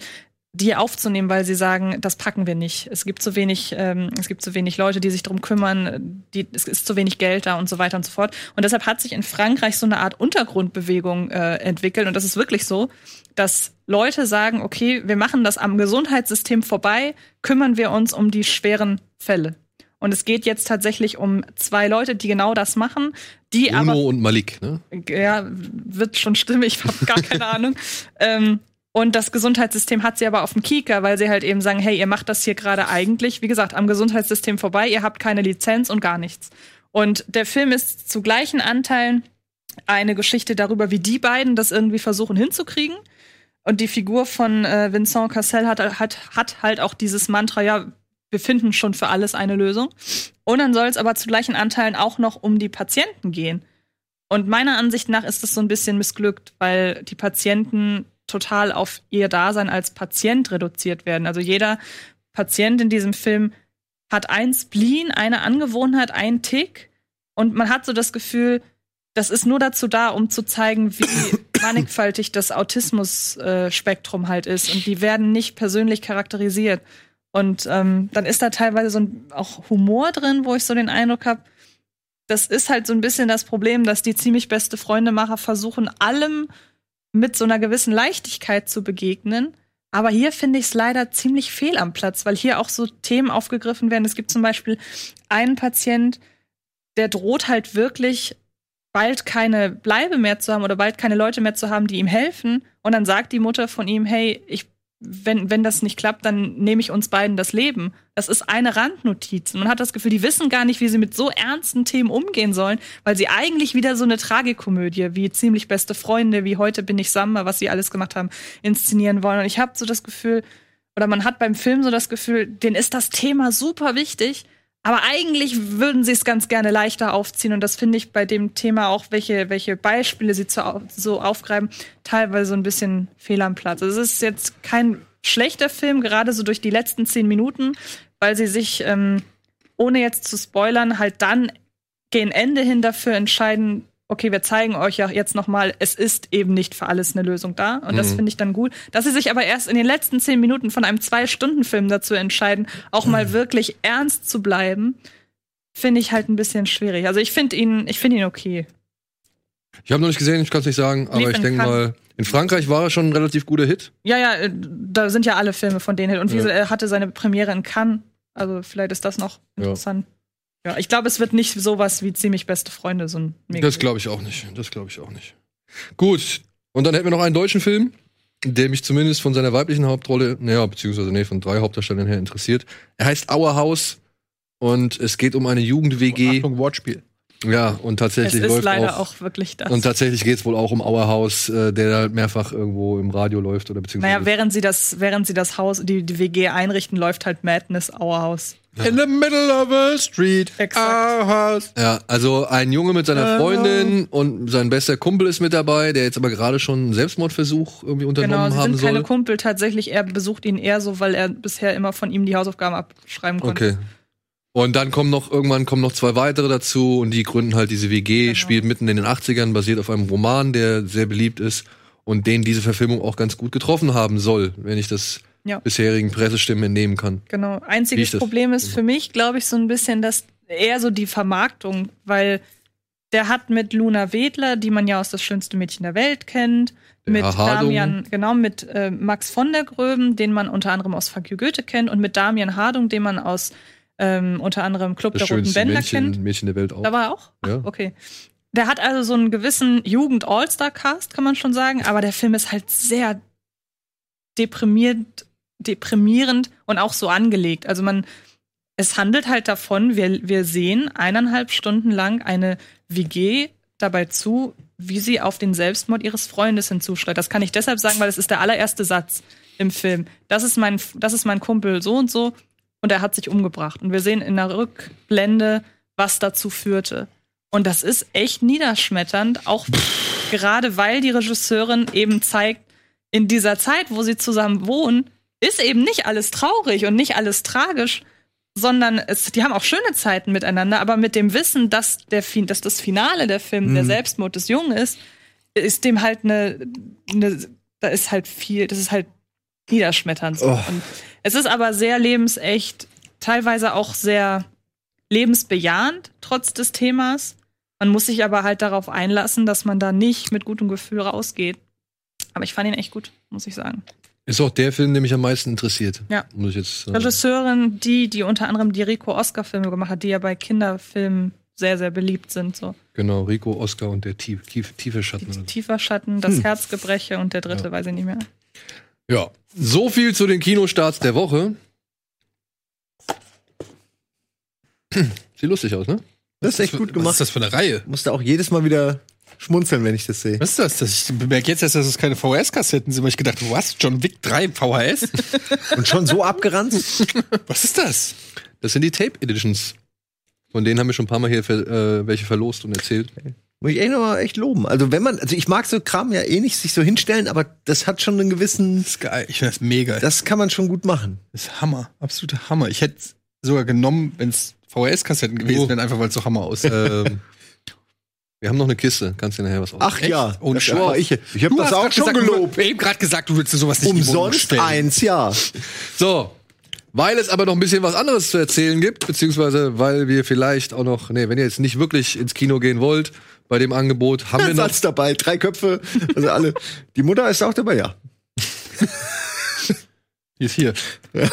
die aufzunehmen, weil sie sagen, das packen wir nicht. Es gibt zu wenig, ähm, es gibt zu wenig Leute, die sich darum kümmern, die, es ist zu wenig Geld da und so weiter und so fort. Und deshalb hat sich in Frankreich so eine Art Untergrundbewegung äh, entwickelt. Und das ist wirklich so, dass Leute sagen, okay, wir machen das am Gesundheitssystem vorbei, kümmern wir uns um die schweren Fälle. Und es geht jetzt tatsächlich um zwei Leute, die genau das machen, die Bruno aber und Malik, ne? ja, wird schon stimmen, ich habe gar keine Ahnung. Ähm, und das Gesundheitssystem hat sie aber auf dem Kieker, weil sie halt eben sagen, hey, ihr macht das hier gerade eigentlich, wie gesagt, am Gesundheitssystem vorbei, ihr habt keine Lizenz und gar nichts. Und der Film ist zu gleichen Anteilen eine Geschichte darüber, wie die beiden das irgendwie versuchen hinzukriegen. Und die Figur von äh, Vincent Cassel hat, hat, hat halt auch dieses Mantra, ja, wir finden schon für alles eine Lösung. Und dann soll es aber zu gleichen Anteilen auch noch um die Patienten gehen. Und meiner Ansicht nach ist das so ein bisschen missglückt, weil die Patienten total auf ihr Dasein als Patient reduziert werden. Also jeder Patient in diesem Film hat ein Spleen, eine Angewohnheit, einen Tick. Und man hat so das Gefühl, das ist nur dazu da, um zu zeigen, wie mannigfaltig das Autismus-Spektrum halt ist. Und die werden nicht persönlich charakterisiert. Und ähm, dann ist da teilweise so ein auch Humor drin, wo ich so den Eindruck habe, das ist halt so ein bisschen das Problem, dass die ziemlich beste Freundemacher versuchen, allem mit so einer gewissen Leichtigkeit zu begegnen. Aber hier finde ich es leider ziemlich fehl am Platz, weil hier auch so Themen aufgegriffen werden. Es gibt zum Beispiel einen Patient, der droht halt wirklich bald keine Bleibe mehr zu haben oder bald keine Leute mehr zu haben, die ihm helfen. Und dann sagt die Mutter von ihm, hey, ich, wenn, wenn das nicht klappt, dann nehme ich uns beiden das Leben. Das ist eine Randnotiz. Man hat das Gefühl, die wissen gar nicht, wie sie mit so ernsten Themen umgehen sollen, weil sie eigentlich wieder so eine Tragikomödie wie ziemlich beste Freunde, wie heute bin ich Samba, was sie alles gemacht haben, inszenieren wollen. Und ich habe so das Gefühl, oder man hat beim Film so das Gefühl, denen ist das Thema super wichtig, aber eigentlich würden sie es ganz gerne leichter aufziehen. Und das finde ich bei dem Thema auch, welche, welche Beispiele sie zu, so aufgreifen, teilweise so ein bisschen fehl am Platz. Also es ist jetzt kein schlechter Film, gerade so durch die letzten zehn Minuten, weil sie sich, ähm, ohne jetzt zu spoilern, halt dann gegen Ende hin dafür entscheiden, okay, wir zeigen euch ja jetzt noch mal, es ist eben nicht für alles eine Lösung da. Und das Mhm. finde ich dann gut. Dass sie sich aber erst in den letzten zehn Minuten von einem Zwei-Stunden-Film dazu entscheiden, auch mal wirklich ernst zu bleiben, finde ich halt ein bisschen schwierig. Also ich finde ihn, ich finde ihn okay. Ich habe noch nicht gesehen, ich kann es nicht sagen, aber Lief ich denke mal, in Frankreich war er schon ein relativ guter Hit. Ja, ja, äh, da sind ja alle Filme von denen. Und wie Ja. er hatte seine Premiere in Cannes. Also vielleicht ist das noch interessant. Ja, ich glaube, es wird nicht sowas wie ziemlich beste Freunde, so ein Mega- Das glaube ich auch nicht. Das glaube ich auch nicht. Gut. Und dann hätten wir noch einen deutschen Film, der mich zumindest von seiner weiblichen Hauptrolle, naja, beziehungsweise nee, von drei Hauptdarstellern her interessiert. Er heißt Our House und es geht um eine Jugend-WG. Achtung, Wortspiel. Ja, und Es tatsächlich ist läuft leider auch, auch wirklich das. Und tatsächlich geht es wohl auch um Our House, äh, der halt mehrfach irgendwo im Radio läuft oder beziehungsweise. Naja, während sie das, während sie das Haus, die, die WG einrichten, läuft halt Madness Our House. In the middle of a street. Our house. Ja, also ein Junge mit seiner. Freundin und sein bester Kumpel ist mit dabei, der jetzt aber gerade schon einen Selbstmordversuch irgendwie Genau, unternommen sie haben sind soll. keine Kumpel tatsächlich. Er besucht ihn eher so, weil er bisher immer von ihm die Hausaufgaben abschreiben konnte. Okay. Und dann kommen noch, irgendwann kommen noch zwei weitere dazu und die gründen halt diese WG, Genau. spielt mitten in den 80ern, basiert auf einem Roman, der sehr beliebt ist. und den diese Verfilmung auch ganz gut getroffen haben soll, wenn ich das Ja. bisherigen Pressestimmen entnehmen kann. Genau. Einziges Problem ist für mich, glaube ich, so ein bisschen das eher so die Vermarktung, weil der hat mit Luna Wedler, die man ja aus das schönste Mädchen der Welt kennt, Der mit Hardung. Damian, genau, mit äh, Max von der Gröben, den man unter anderem aus Fuck You Goethe kennt, und mit Damian Hardung, den man aus ähm, unter anderem Club Das der Roten Bänder Mädchen, kennt. Mädchen der Welt auch. Da war er auch? Ja. Okay. Der hat also so einen gewissen Jugend-All-Star-Cast, kann man schon sagen, aber der Film ist halt sehr deprimiert, deprimierend und auch so angelegt. Also man, es handelt halt davon, wir, wir sehen eineinhalb Stunden lang eine WG dabei zu, wie sie auf den Selbstmord ihres Freundes hinzuschreit. Das kann ich deshalb sagen, weil es ist der allererste Satz im Film. Das ist mein, das ist mein Kumpel so und so und er hat sich umgebracht. Und wir sehen in der Rückblende, was dazu führte. Und das ist echt niederschmetternd, auch gerade weil die Regisseurin eben zeigt, in dieser Zeit, wo sie zusammen wohnen, ist eben nicht alles traurig und nicht alles tragisch, sondern es, die haben auch schöne Zeiten miteinander, aber mit dem Wissen, dass, der, dass das Finale der Film der Mhm. Selbstmord des Jungen ist, ist dem halt eine, eine, da ist halt viel, das ist halt niederschmetternd. So. Oh. Und es ist aber sehr lebensecht, teilweise auch sehr lebensbejahend, trotz des Themas. Man muss sich aber halt darauf einlassen, dass man da nicht mit gutem Gefühl rausgeht. Aber ich fand ihn echt gut, muss ich sagen. Ist auch der Film, der mich am meisten interessiert. Ja. Muss ich jetzt sagen. Regisseurin, die, die unter anderem die Rico Oscar-Filme gemacht hat, die ja bei Kinderfilmen sehr, sehr beliebt sind. So Genau, Rico, Oscar und der tief, tief, tiefe Schatten. oder so. Tiefer Schatten, das Hm. Herzgebreche und der dritte weiß ich nicht mehr. Ja, so viel zu den Kinostarts der Woche. Sieht lustig aus, ne? Das ist echt gut gemacht. Was ist das für eine Reihe? Musste auch jedes Mal wieder schmunzeln, wenn ich das sehe. Was ist das? das ich bemerke jetzt erst, dass es keine VHS-Kassetten sind, weil ich gedacht, was? John Wick 3 VHS? Und schon so abgeranzt? was ist das? Das sind die Tape Editions. Von denen haben wir schon ein paar Mal hier äh, welche verlost und erzählt. Muss ich echt noch mal echt loben. Also wenn man, also ich mag so Kram ja eh nicht sich so hinstellen, aber das hat schon einen gewissen. Das ist geil. Ich finde das mega. Das kann man schon gut machen. Das ist Hammer. Absoluter Hammer. Ich hätte sogar genommen, wenn es VHS-Kassetten gewesen Oh. wären, einfach weil es so Hammer aussieht. ähm, wir haben noch eine Kiste. Kannst du nachher was aus? Ach ja, Ohne das Scheiß. war ich. Ich habe das auch schon gesagt, gelobt. Hast eben gerade gesagt, du willst dir sowas nicht Umsonst eins, ja. So. Weil es aber noch ein bisschen was anderes zu erzählen gibt, beziehungsweise weil wir vielleicht auch noch, nee, wenn ihr jetzt nicht wirklich ins Kino gehen wollt, bei dem Angebot haben wir noch Satz dabei, drei Köpfe, also alle. Die Mutter ist auch dabei, ja. Die ist hier.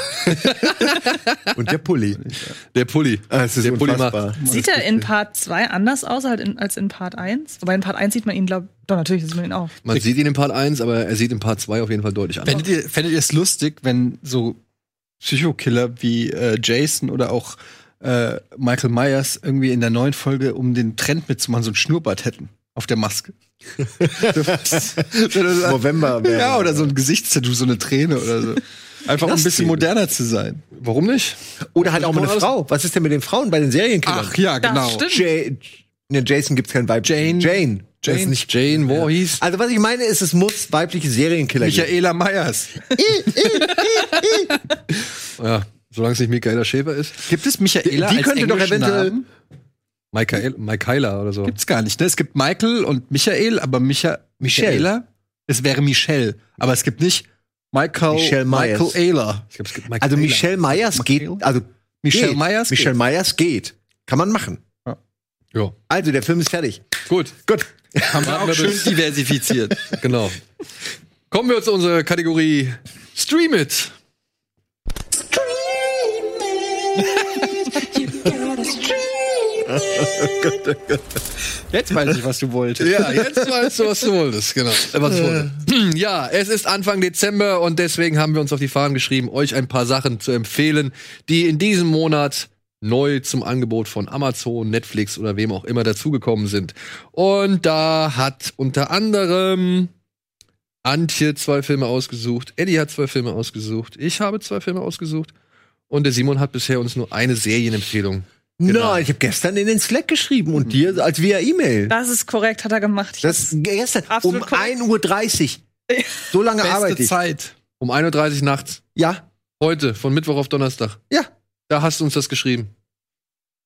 Und der Pulli. Der Pulli. Ah, es ist der Pulli macht. Sieht er in Part 2 anders aus in, als in Part 1? Wobei in Part 1 sieht man ihn, glaube Doch, natürlich sieht man ihn auch. Man sieht ihn in Part 1, aber er sieht in Part 2 auf jeden Fall deutlich anders. Fändet ihr, fändet ihr es lustig, wenn so Psychokiller wie äh, Jason oder auch äh, Michael Myers irgendwie in der neuen Folge, um den Trend mitzumachen, so ein Schnurrbart hätten auf der Maske? November. Ja, oder so ein Gesichtstattoo, so eine Träne oder so. Einfach um ein bisschen moderner zu sein. Warum nicht? Oder halt auch mal eine Frau. Was ist denn mit den Frauen bei den Serienkillern? Ach ja, genau. stimmt. Jay, ne, Jason gibt's kein Weib. Jane. Jane. Das ist Jane. nicht Jane Voorhees. Also was ich meine ist, es muss weibliche Serienkiller geben. Michaela Myers. Ja, solange es nicht Michaela Schäfer ist. Gibt es Michaela Die als könnte doch eventuell- Namen? Michael, Michaela oder so. Gibt's gar nicht, ne? Es gibt Michael und Michael, aber Micha Michaela? Es wäre Michelle. Aber es gibt nicht Michael, Michelle Myers. Michael Ayler. Ich glaub, es gibt Michaela. Also Michelle Myers geht, also Michelle geht. Myers geht. Michelle Myers geht. Kann man machen. Ja, Also der Film ist fertig. gut. Gut. Haben wir auch schön diversifiziert. Genau. Kommen wir zu unserer Kategorie Stream It. Jetzt weiß ich, was du wolltest. Ja, jetzt weißt du, was du wolltest, genau. Äh, was ich wollte. Ja, es ist Anfang Dezember und deswegen haben wir uns auf die Fahnen geschrieben, euch ein paar Sachen zu empfehlen, die in diesem Monat neu zum Angebot von Amazon, Netflix oder wem auch immer dazugekommen sind. Und da hat unter anderem Antje zwei Filme ausgesucht, Eddie hat zwei Filme ausgesucht, ich habe zwei Filme ausgesucht und der Simon hat bisher uns nur eine Serienempfehlung. Genau. Nein, ich habe gestern in den Slack geschrieben und dir als via E-Mail. Das ist korrekt, hat er gemacht. Ich Das gestern um Absolut korrekt. 1.30 Uhr. So lange arbeite Beste ich. Zeit. Um 1.30 Uhr nachts. Ja, Heute, von Mittwoch auf Donnerstag. ja. Da hast du uns das geschrieben.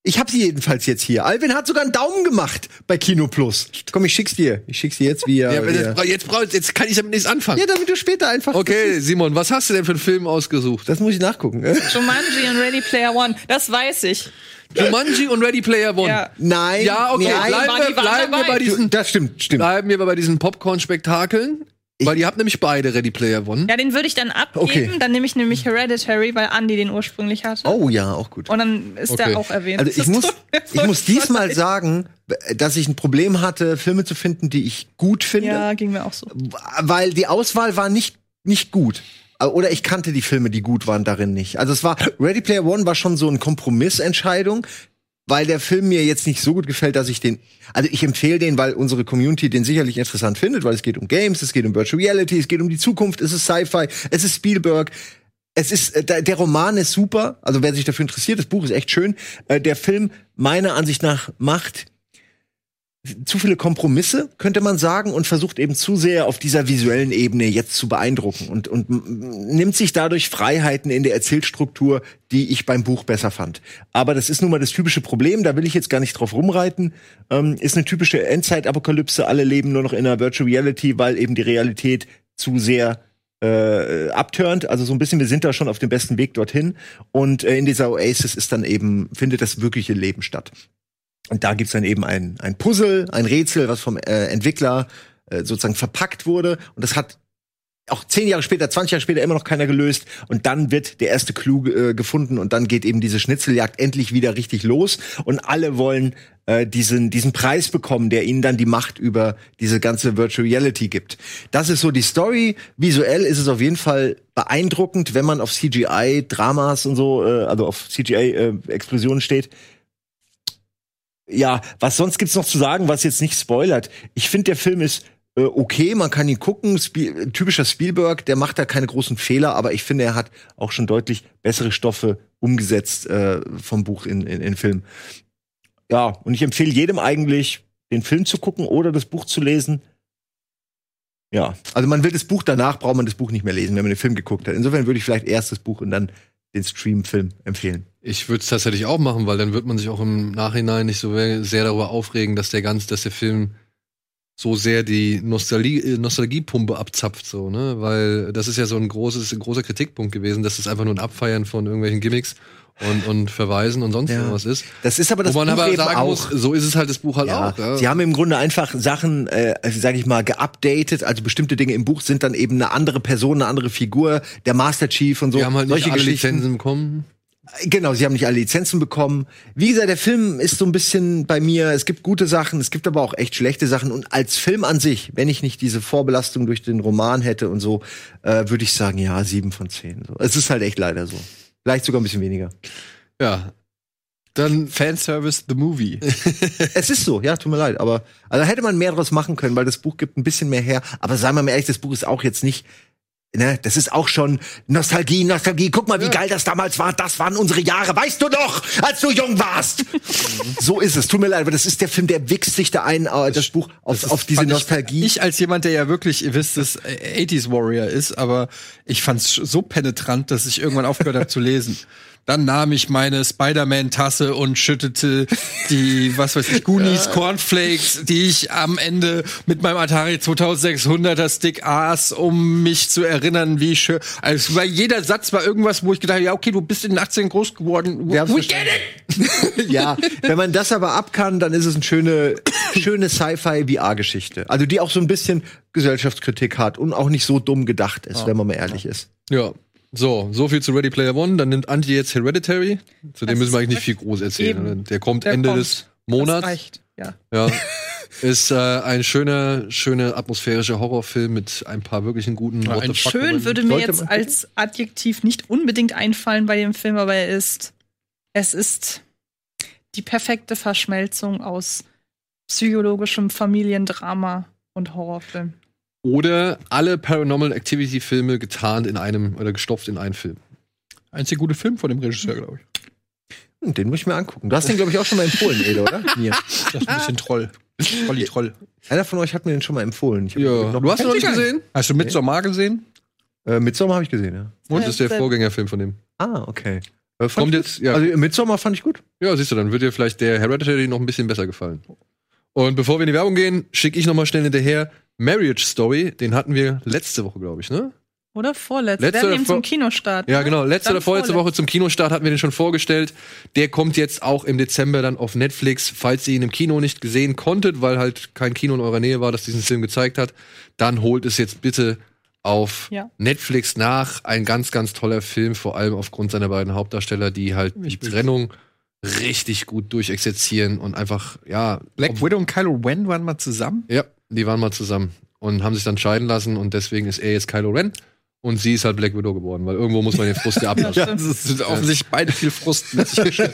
Ich habe sie jedenfalls jetzt hier. Alvin hat sogar einen Daumen gemacht bei Kino Plus. Komm, ich schick's dir. Ich schick's dir jetzt wieder. Ja, aber jetzt, jetzt, brauch- jetzt kann ich damit nichts anfangen. Ja, damit du später einfach. Okay, Simon, was hast du denn für einen Film ausgesucht? Das muss ich nachgucken. Jumanji und Ready Player One, das weiß ich. Jumanji und Ready Player One. Ja. Nein. Ja, okay, nein. bleiben, wir, bleiben wir bei diesen, Das stimmt, stimmt. bleiben wir bei diesen Popcorn-Spektakeln. Weil ihr habt nämlich beide Ready Player One. Ja, den würde ich dann abgeben, Okay. dann nehme ich nämlich Hereditary, weil Andy den ursprünglich hatte. Oh ja, auch gut. Und dann ist Okay. der auch erwähnt. Also ich Das muss, ich muss diesmal sagen, dass ich ein Problem hatte, Filme zu finden, die ich gut finde, Ja, ging mir auch so. weil die Auswahl war nicht nicht gut. Oder ich kannte die Filme, die gut waren, darin nicht. Also es war Ready Player One war schon so eine Kompromissentscheidung, weil der Film mir jetzt nicht so gut gefällt, dass ich den. Also ich empfehle den, weil unsere Community den sicherlich interessant findet, weil es geht um Games, es geht um Virtual Reality, es geht um die Zukunft, es ist Sci-Fi, es ist Spielberg. Es ist, äh, der der Roman ist super, also wer sich dafür interessiert, das Buch ist echt schön. Äh, Der Film meiner Ansicht nach macht zu viele Kompromisse, könnte man sagen, und versucht eben zu sehr auf dieser visuellen Ebene jetzt zu beeindrucken und, und nimmt sich dadurch Freiheiten in der Erzählstruktur, die ich beim Buch besser fand. Aber das ist nun mal das typische Problem, da will ich jetzt gar nicht drauf rumreiten. Ähm, ist eine typische Endzeit-Apokalypse, alle leben nur noch in einer Virtual Reality, weil eben die Realität zu sehr äh, abturnt. Also so ein bisschen, wir sind da schon auf dem besten Weg dorthin. Und äh, in dieser Oasis ist dann eben, findet das wirkliche Leben statt. Und da gibt's dann eben ein, ein Puzzle, ein Rätsel, was vom äh, Entwickler äh, sozusagen verpackt wurde. Und das hat auch zehn Jahre später, 20 Jahre später immer noch keiner gelöst. Und dann wird der erste Clou äh, gefunden und dann geht eben diese Schnitzeljagd endlich wieder richtig los. Und alle wollen äh, diesen, diesen Preis bekommen, der ihnen dann die Macht über diese ganze Virtual Reality gibt. Das ist so die Story. Visuell ist es auf jeden Fall beeindruckend, wenn man auf CGI-Dramas und so, äh, also auf CGI-Explosionen steht ja, was sonst gibt's noch zu sagen, was jetzt nicht spoilert? Ich finde, der Film ist äh, okay, man kann ihn gucken. Spiel, typischer Spielberg, der macht da keine großen Fehler, aber ich finde, er hat auch schon deutlich bessere Stoffe umgesetzt äh, vom Buch in, in, in Film. Ja, und ich empfehle jedem eigentlich, den Film zu gucken oder das Buch zu lesen. Ja, also man will das Buch danach, braucht man das Buch nicht mehr lesen, wenn man den Film geguckt hat. Insofern würde ich vielleicht erst das Buch und dann den Stream-Film empfehlen. Ich würde es tatsächlich auch machen, weil dann wird man sich auch im Nachhinein nicht so sehr darüber aufregen, dass der ganze, dass der Film so sehr die Nostalgie, äh, Nostalgiepumpe abzapft, so, ne? Weil das ist ja so ein großes, ein großer Kritikpunkt gewesen, dass es einfach nur ein Abfeiern von irgendwelchen Gimmicks und, und Verweisen und sonst Ja. irgendwas ist. Das ist aber das Wo man Buch aber sagen auch. muss, so ist es halt das Buch halt Ja, auch. Ja. Sie haben im Grunde einfach Sachen, äh, sage ich mal, geupdatet. Also bestimmte Dinge im Buch sind dann eben eine andere Person, eine andere Figur, der Master Chief und so. Wir haben halt nicht Solche alle Geschichten. Lizenzen bekommen. Genau, sie haben nicht alle Lizenzen bekommen. Wie gesagt, der Film ist so ein bisschen bei mir, es gibt gute Sachen, es gibt aber auch echt schlechte Sachen. Und als Film an sich, wenn ich nicht diese Vorbelastung durch den Roman hätte und so, äh, würde ich sagen, ja, sieben von zehn. So. Es ist halt echt leider so. Vielleicht sogar ein bisschen weniger. Ja. Dann Fanservice the Movie. es ist so, ja, tut mir leid. Aber also hätte man mehr draus machen können, weil das Buch gibt ein bisschen mehr her. Aber seien wir mal ehrlich, das Buch ist auch jetzt nicht. Ne, das ist auch schon Nostalgie, Nostalgie. Guck mal, wie geil das damals war. Das waren unsere Jahre. Weißt du doch, als du jung warst. so ist es. Tut mir leid, aber das ist der Film, der wichst sich da ein, äh, das Buch auf, auf diese Nostalgie. Ich, als jemand, der ja wirklich, ihr wisst es, äh, 80s Warrior ist, aber ich fand's so penetrant, dass ich irgendwann aufgehört habe zu lesen. Dann nahm ich meine Spider-Man-Tasse und schüttete die, was weiß ich, Goonies, Cornflakes, die ich am Ende mit meinem Atari 2600er Stick aß, um mich zu erinnern, wie schön. Also, weil jeder Satz war irgendwas, wo ich gedacht habe, ja, okay, du bist in den 18 groß geworden. We get it! ja, wenn man das aber ab kann, dann ist es eine schöne, schöne Sci-Fi-VR-Geschichte. Also die auch so ein bisschen Gesellschaftskritik hat und auch nicht so dumm gedacht ist, Ja. wenn man mal ehrlich ist. Ja. So, so viel zu Ready Player One. Dann nimmt Anti jetzt Hereditary. Zu dem Das müssen wir eigentlich nicht viel groß erzählen. eben. oder? Der kommt Der Ende kommt. des Monats. Das reicht, ja. Ja. Ist äh, ein schöner, schöner atmosphärischer Horrorfilm mit ein paar wirklichen guten Ja, ein Schön Momenten. würde mir jetzt als Adjektiv nicht unbedingt einfallen bei dem Film, aber er ist, es ist die perfekte Verschmelzung aus psychologischem Familiendrama und Horrorfilm. Oder alle Paranormal Activity Filme getarnt in einem oder gestopft in einen Film. Einzig gute Film von dem Regisseur, glaube ich. Hm, Den muss ich mir angucken. Du hast den, glaube ich, auch schon mal empfohlen, Ede, oder? Mir. Das ist ein bisschen Troll. Trolli Troll. Einer von euch hat mir den schon mal empfohlen. Ich hab Ja. noch- Du hast ihn noch nicht gesehen? Hast du Midsommar gesehen? Äh, Midsommar habe ich gesehen, ja. Und das ist der Vorgängerfilm von dem. Ah, okay. Äh, Kommt jetzt, ja. Also Midsommar fand ich gut. Ja, siehst du, dann wird dir vielleicht der Hereditary noch ein bisschen besser gefallen. Und bevor wir in die Werbung gehen, schicke ich noch mal schnell hinterher Marriage Story. Den hatten wir letzte Woche, glaube ich, ne? Oder vorletzte. Letzte Wir eben vor- zum Kinostart. Ja, ne? genau. Letzte Dann oder vorletzte. Woche zum Kinostart hatten wir den schon vorgestellt. Der kommt jetzt auch im Dezember dann auf Netflix. Falls ihr ihn im Kino nicht gesehen konntet, weil halt kein Kino in eurer Nähe war, das diesen Film gezeigt hat, dann holt es jetzt bitte auf Ja. Netflix nach. Ein ganz, ganz toller Film, vor allem aufgrund seiner beiden Hauptdarsteller, die halt die Trennung richtig gut durchexerzieren und einfach, ja. Black Widow und Kylo Ren waren mal zusammen. Ja, die waren mal zusammen und haben sich dann scheiden lassen und deswegen ist er jetzt Kylo Ren und sie ist halt Black Widow geworden, weil irgendwo muss man den Frust ja ablassen. Ja, das sind offensichtlich beide viel Frust mit sich.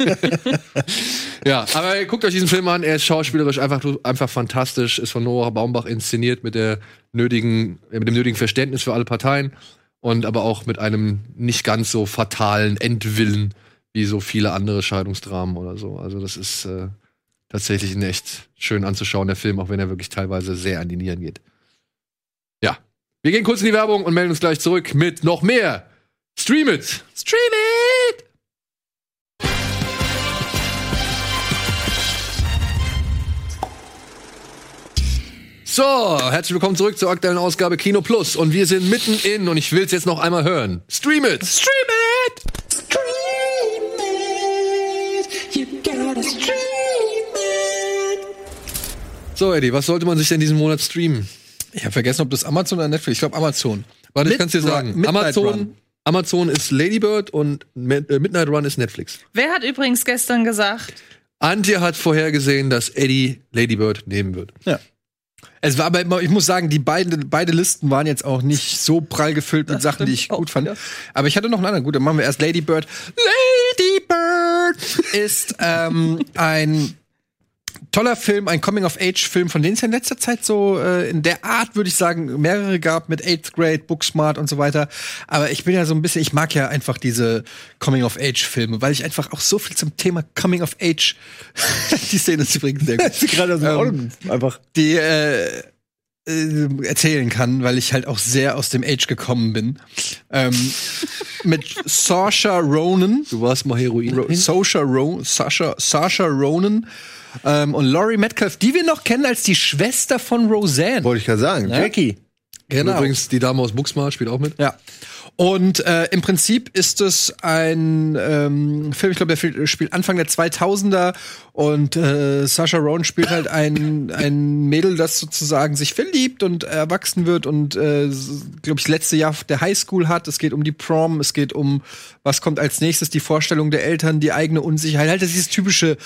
Ja, aber guckt euch diesen Film an, er ist schauspielerisch einfach, einfach fantastisch, ist von Nora Baumbach inszeniert mit der nötigen, äh, mit dem nötigen Verständnis für alle Parteien und aber auch mit einem nicht ganz so fatalen Endwillen wie so viele andere Scheidungsdramen oder so. Also das ist äh, tatsächlich ein echt schön anzuschauen, der Film, auch wenn er wirklich teilweise sehr an die Nieren geht. Ja. Wir gehen kurz in die Werbung und melden uns gleich zurück mit noch mehr. Stream it! Stream it! So, herzlich willkommen zurück zur aktuellen Ausgabe Kino Plus. Und wir sind mitten in, und ich will es jetzt noch einmal hören. Stream it! Stream it! So, Eddie, was sollte man sich denn diesen Monat streamen? Ich habe vergessen, ob das Amazon oder Netflix. Ich glaube Amazon. Warte, ich Mid- kann's dir sagen. Amazon. Amazon ist Ladybird und äh, Midnight Run ist Netflix. Wer hat übrigens gestern gesagt, Antje hat vorhergesehen, dass Eddie Ladybird nehmen wird. Ja. Es war aber immer, ich muss sagen, die beiden, beide Listen waren jetzt auch nicht so prall gefüllt mit Sachen, die ich gut fand. Aber ich hatte noch einen anderen. Gut, dann machen wir erst Lady Bird. Lady Bird ist ähm, ein toller Film, ein Coming-of-Age-Film, von denen es ja in letzter Zeit so äh, in der Art, würde ich sagen, mehrere gab mit Eighth Grade, Booksmart und so weiter. Aber ich bin ja so ein bisschen, ich mag ja einfach diese Coming-of-Age-Filme, weil ich einfach auch so viel zum Thema Coming-of-Age, die Szene ist übrigens sehr gut. gerade aus Augen einfach. Die äh, äh, erzählen kann, weil ich halt auch sehr aus dem Age gekommen bin. Ähm, mit Saoirse Ronan. Du warst mal Heroin. Ro Saoirse Ronan, Sasha, Sasha Ronan ähm, und Laurie Metcalf, die wir noch kennen als die Schwester von Roseanne. Wollte ich gerade sagen. Ja? Jackie. Genau. Übrigens, die Dame aus Booksmart spielt auch mit. Ja. Und äh, im Prinzip ist es ein ähm, Film, ich glaube, der spielt Anfang der 2000er und äh, Sasha Rowan spielt halt ein, ein Mädel, das sozusagen sich verliebt und erwachsen wird und, äh, glaube ich, letzte Jahr der Highschool hat. Es geht um die Prom, es geht um, was kommt als nächstes, die Vorstellung der Eltern, die eigene Unsicherheit. Halt, das ist dieses typische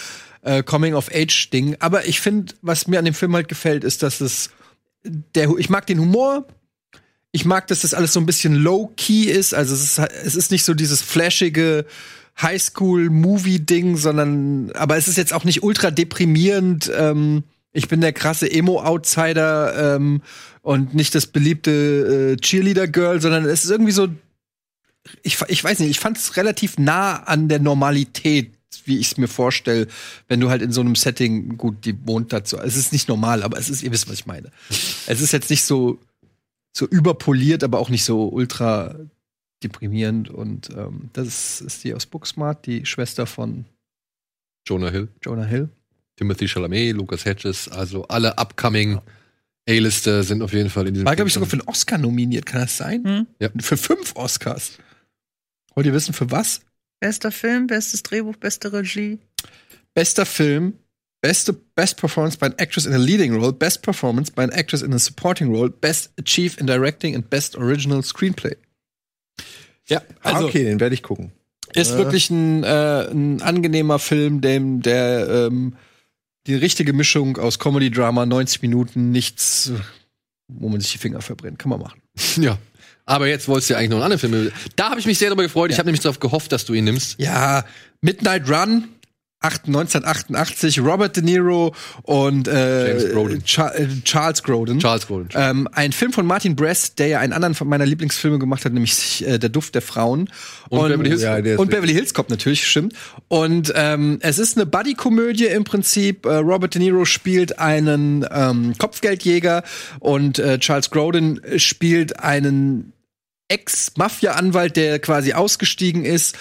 äh, Coming-of-Age-Ding. Aber ich finde, was mir an dem Film halt gefällt, ist, dass es der, ich mag den Humor, ich mag, dass das alles so ein bisschen low-key ist. Also es ist, es ist nicht so dieses flashige Highschool-Movie-Ding, sondern aber es ist jetzt auch nicht ultra deprimierend. Ähm, ich bin der krasse Emo-Outsider ähm, und nicht das beliebte äh, Cheerleader-Girl, sondern es ist irgendwie so. Ich, ich weiß nicht, ich fand es relativ nah an der Normalität, wie ich es mir vorstelle, wenn du halt in so einem Setting, gut, die wohnt dazu. Es ist nicht normal, aber es ist, ihr wisst, was ich meine. Es ist jetzt nicht so so überpoliert, aber auch nicht so ultra deprimierend. Und ähm, das ist die aus Booksmart, die Schwester von Jonah Hill. Jonah Hill. Timothy Chalamet, Lucas Hedges, also alle upcoming A-Lister sind auf jeden Fall in diesem War, glaube ich, sogar für einen Oscar nominiert, kann das sein? Hm? Ja. Für fünf Oscars. Wollt ihr wissen, für was? bester Film, bestes Drehbuch, beste Regie? Bester Film, beste Best Performance by an Actress in a Leading Role, Best Performance by an Actress in a Supporting Role, Best Achieve in Directing and Best Original Screenplay. Ja, Also, also okay, den werde ich gucken. ist Äh, wirklich ein, äh, ein angenehmer Film, dem der ähm, die richtige Mischung aus Comedy, Drama, 90 Minuten, nichts, wo man sich die Finger verbrennt, kann man machen. Ja. Aber jetzt wolltest du ja eigentlich noch einen anderen Film. Da habe ich mich sehr darüber gefreut. Ich habe nämlich darauf gehofft, dass du ihn nimmst. Ja, Midnight Run. 8, 1988, Robert De Niro und äh, James Grodin. Cha äh, Charles Grodin. Charles Grodin. Ähm, ein Film von Martin Brest, der ja einen anderen von meiner Lieblingsfilme gemacht hat, nämlich äh, Der Duft der Frauen. Und Beverly Hills Ja, und Beverly Hills Cop natürlich, stimmt. Und ähm, es ist eine Buddy-Komödie im Prinzip. Äh, Robert De Niro spielt einen ähm, Kopfgeldjäger und äh, Charles Grodin spielt einen Ex-Mafia-Anwalt, der quasi ausgestiegen ist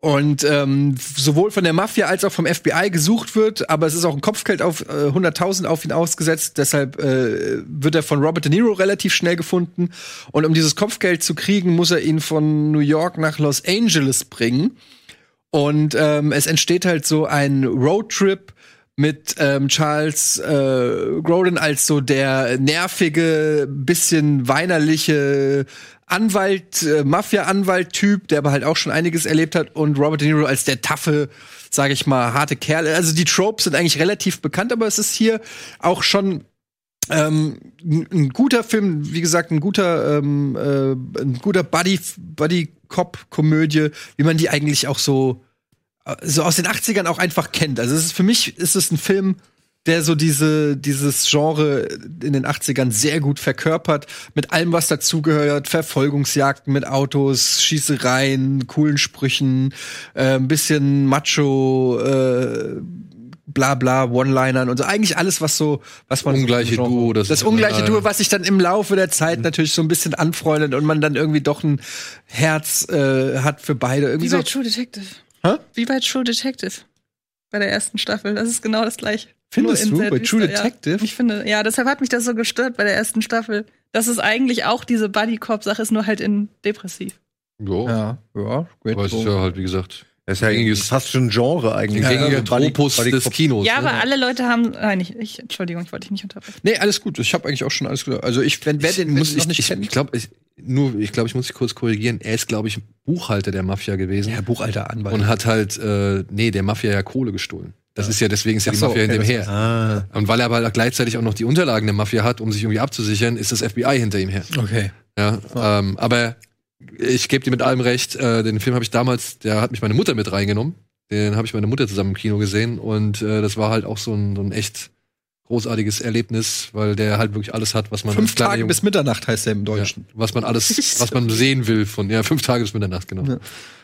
und ähm, sowohl von der Mafia als auch vom FBI gesucht wird, aber es ist auch ein Kopfgeld auf äh, 100.000 auf ihn ausgesetzt, deshalb äh, wird er von Robert De Niro relativ schnell gefunden. Und um dieses Kopfgeld zu kriegen, muss er ihn von New York nach Los Angeles bringen. Und ähm, es entsteht halt so ein Roadtrip mit ähm, Charles äh, Grodin als so der nervige, bisschen weinerliche Anwalt, äh, Mafia-Anwalt-Typ, der aber halt auch schon einiges erlebt hat und Robert De Niro als der taffe, sage ich mal, harte Kerl. Also die Tropes sind eigentlich relativ bekannt, aber es ist hier auch schon ähm, ein guter Film, wie gesagt, ein guter, ähm, äh, ein guter Buddy, Buddy Cop Komödie, wie man die eigentlich auch so äh, so aus den 80ern auch einfach kennt. Also es ist für mich ist es ein Film, der so diese, dieses Genre in den 80ern sehr gut verkörpert, mit allem, was dazugehört, Verfolgungsjagden mit Autos, Schießereien, coolen Sprüchen, äh, ein bisschen Macho, äh, bla bla, One-Linern und so. Eigentlich alles, was so, was man. Ungleiche so Duo, das, das ungleiche Duo, was sich dann im Laufe der Zeit natürlich so ein bisschen anfreundet und man dann irgendwie doch ein Herz äh, hat für beide. Irgendwie Wie so. bei True Detective. Hä? Wie bei True Detective. Bei der ersten Staffel. Das ist genau das gleiche. Findest du? Bei True ja. Detective? Ich finde, ja, deshalb hat mich das so gestört bei der ersten Staffel. Das ist eigentlich auch diese Buddy-Cop-Sache, ist nur halt in depressiv. Jo. Ja, ja, Aber es ist ja halt, wie gesagt, Das ist ja gängiges- fast schon ein Genre eigentlich. ein gängiger Buddy- Tropus Buddy- des Kinos. Ja, ne? aber alle Leute haben. Nein, ich, ich, Entschuldigung, ich wollte dich nicht unterbrechen. Nee, alles gut. Ich habe eigentlich auch schon alles gesagt. Also ich, wenn wer den muss noch ich, nicht ich, kennt. ich glaube, ich, nur, ich glaube, ich muss dich kurz korrigieren. Er ist, glaube ich, Buchhalter der Mafia gewesen. Ja, Buchhalter, Anwalt. Und hat halt, äh, nee, der Mafia ja Kohle gestohlen. Das ist ja, deswegen ist ja Ach die so, Mafia okay, hinter ihm her. Ah. Und weil er aber halt gleichzeitig auch noch die Unterlagen der Mafia hat, um sich irgendwie abzusichern, ist das FBI hinter ihm her. Okay. Ja, ähm, aber ich gebe dir mit allem recht, äh, den Film habe ich damals, der hat mich meine Mutter mit reingenommen. Den habe ich meine Mutter zusammen im Kino gesehen und äh, das war halt auch so ein, so ein echt großartiges Erlebnis, weil der halt wirklich alles hat, was man Fünf Tage bis Mitternacht heißt er im Deutschen. ja, was man alles, was man sehen will von, ja, fünf Tage bis Mitternacht, genau. Ja.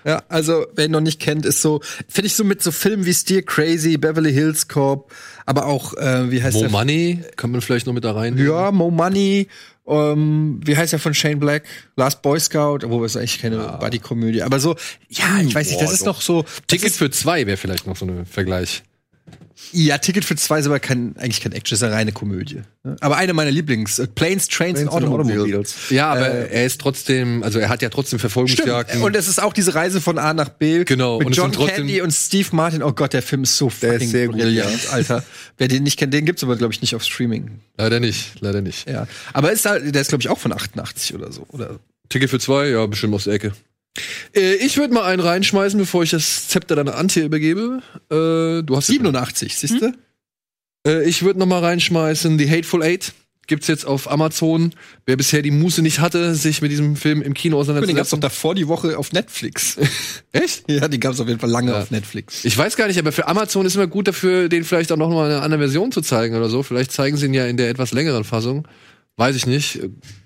Ja, also wer ihn noch nicht kennt, ist so, finde ich so mit so Filmen wie Steer Crazy, Beverly Hills Cop, aber auch, äh, wie heißt Mo der? Money, kann man vielleicht noch mit da rein. Ja, Mo Money, ähm, wie heißt der von Shane Black? Last Boy Scout, obwohl es eigentlich keine Buddy-Komödie, aber so, ja, ich weiß nicht, das Boah, ist doch. noch so. Ticket ist, für zwei wäre vielleicht noch so ein Vergleich. Ja, Ticket für zwei ist aber kein, eigentlich kein Action, ist eine reine Komödie. Aber eine meiner Lieblings, äh, Planes, Trains, Trains and Automobiles. Ja, aber Äh, er ist trotzdem, also er hat ja trotzdem Verfolgungsjagden. Stimmt. Und es ist auch diese Reise von A nach B. Genau, Mit und John Candy und Steve Martin. Oh Gott, der Film ist so Der ist fucking sehr gut, brillant, Alter. Wer den nicht kennt, den gibt's aber, glaube ich, nicht auf Streaming. leider nicht, leider nicht. Ja. Aber ist der ist, glaube ich, auch von 88 oder so. Oder Ticket für zwei, ja, bestimmt aus der Ecke. Äh, ich würde mal einen reinschmeißen, bevor ich das Zepter an Antje übergebe. Äh, du hast 87, siehst du? Äh, ich würde noch mal reinschmeißen The Hateful Eight. Gibt's jetzt auf Amazon. Wer bisher die Muße nicht hatte, sich mit diesem Film im Kino Den gab's doch auseinanderzusetzen. davor die Woche auf Netflix. Echt? ja, die gab's auf jeden Fall lange Ja. auf Netflix. Ich weiß gar nicht, aber für Amazon ist immer gut dafür, den vielleicht auch noch mal eine andere Version zu zeigen oder so. Vielleicht zeigen sie ihn ja in der etwas längeren Fassung. Weiß ich nicht.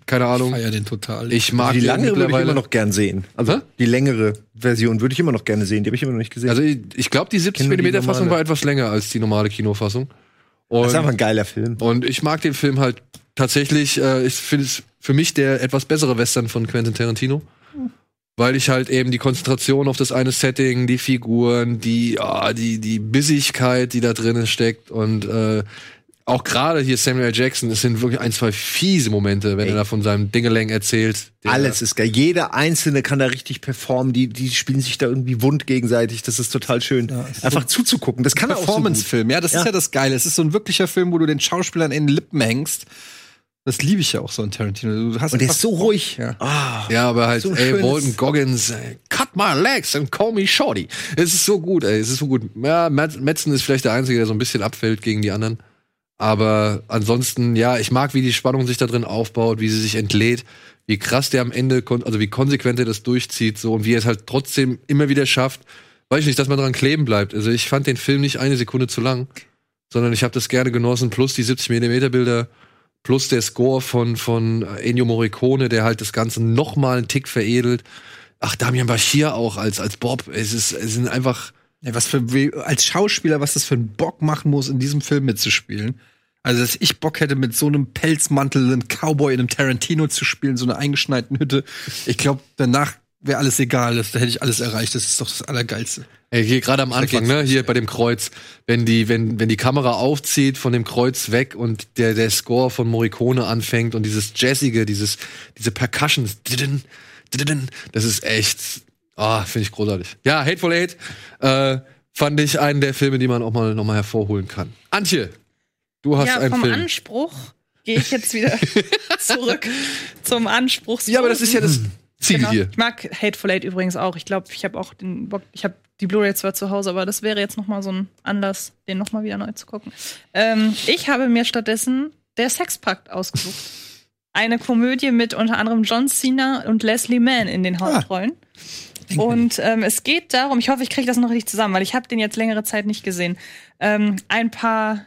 Keine Ahnung. Feier den total. Ich mag die den langere würde ich immer noch gern sehen. Also Hä? die längere Version würde ich immer noch gerne sehen. Die habe ich immer noch nicht gesehen. Also ich, ich glaube, die 70 Kenn nur die mm Fassung war etwas länger als die normale Kinofassung. Und, das ist einfach ein geiler Film. und ich mag den Film halt tatsächlich. Äh, ich finde es für mich der etwas bessere Western von Quentin Tarantino. Weil ich halt eben die Konzentration auf das eine Setting, die Figuren, die, ah, die, die Bissigkeit, die da drinnen steckt und äh, auch gerade hier Samuel. Jackson, es sind wirklich ein, zwei fiese Momente, wenn Ey. er da von seinem Dingelang erzählt. Alles ist geil. Jeder Einzelne kann da richtig performen. Die, die spielen sich da irgendwie wund gegenseitig. Das ist total schön. Einfach zuzugucken. Das kann er auch so. Performance-Film, ja, das Ja. ist ja das Geile. Es ist so ein wirklicher Film, wo du den Schauspielern in den Lippen hängst. Das liebe ich ja auch so in Tarantino. Du hast Und der ist so ruhig. Ja. Ah. Ja, aber halt, So ey, Walton Goggins, ey, cut my legs and call me shorty. Es ist so gut, ey, es ist so gut. Ja, Metzen ist vielleicht der Einzige, der so ein bisschen abfällt gegen die anderen. Aber ansonsten, ja, ich mag, wie die Spannung sich da drin aufbaut, wie sie sich entlädt, wie krass der am Ende, also wie konsequent er das durchzieht, so und wie er es halt trotzdem immer wieder schafft, weiß ich nicht, dass man dran kleben bleibt. Also ich fand den Film nicht eine Sekunde zu lang, sondern ich habe das gerne genossen, plus die 70 mm Bilder, plus der Score von, von Ennio Morricone, der halt das Ganze noch mal einen Tick veredelt. Ach, Damian Bashir auch als, als Bob. Es ist, es sind einfach, Ja, was für als Schauspieler, was das für einen Bock machen muss, in diesem Film mitzuspielen. Also, dass ich Bock hätte, mit so einem Pelzmantel einen Cowboy in einem Tarantino zu spielen, so einer eingeschneiten Hütte. Ich glaube, danach wäre alles egal, das, da hätte ich alles erreicht. Das ist doch das Allergeilste. Ey, hier gerade am Anfang, ne, hier bei dem Kreuz, wenn die, wenn, wenn die Kamera aufzieht von dem Kreuz weg und der, der Score von Morricone anfängt und dieses Jazzige, dieses, diese Percussions, das ist echt, ah, finde ich großartig. Ja, Hateful Eight, äh, fand ich einen der Filme, die man auch mal, noch mal hervorholen kann. Antje, du hast ja, einen vom Film. Anspruch gehe ich jetzt wieder zurück zum Anspruch. Ja, aber das ist ja das Ziel Genau. hier. Ich mag Hateful Eight übrigens auch. Ich glaube, ich habe auch den Bock, ich habe die Blu-ray zwar zu Hause, aber das wäre jetzt noch mal so ein Anlass, den noch mal wieder neu zu gucken. Ähm, ich habe mir stattdessen der Sexpakt ausgesucht. Eine Komödie mit unter anderem John Cena und Leslie Mann in den Hauptrollen. Und ähm, es geht darum, ich hoffe, ich kriege das noch richtig zusammen, weil ich habe den jetzt längere Zeit nicht gesehen. Ähm, ein paar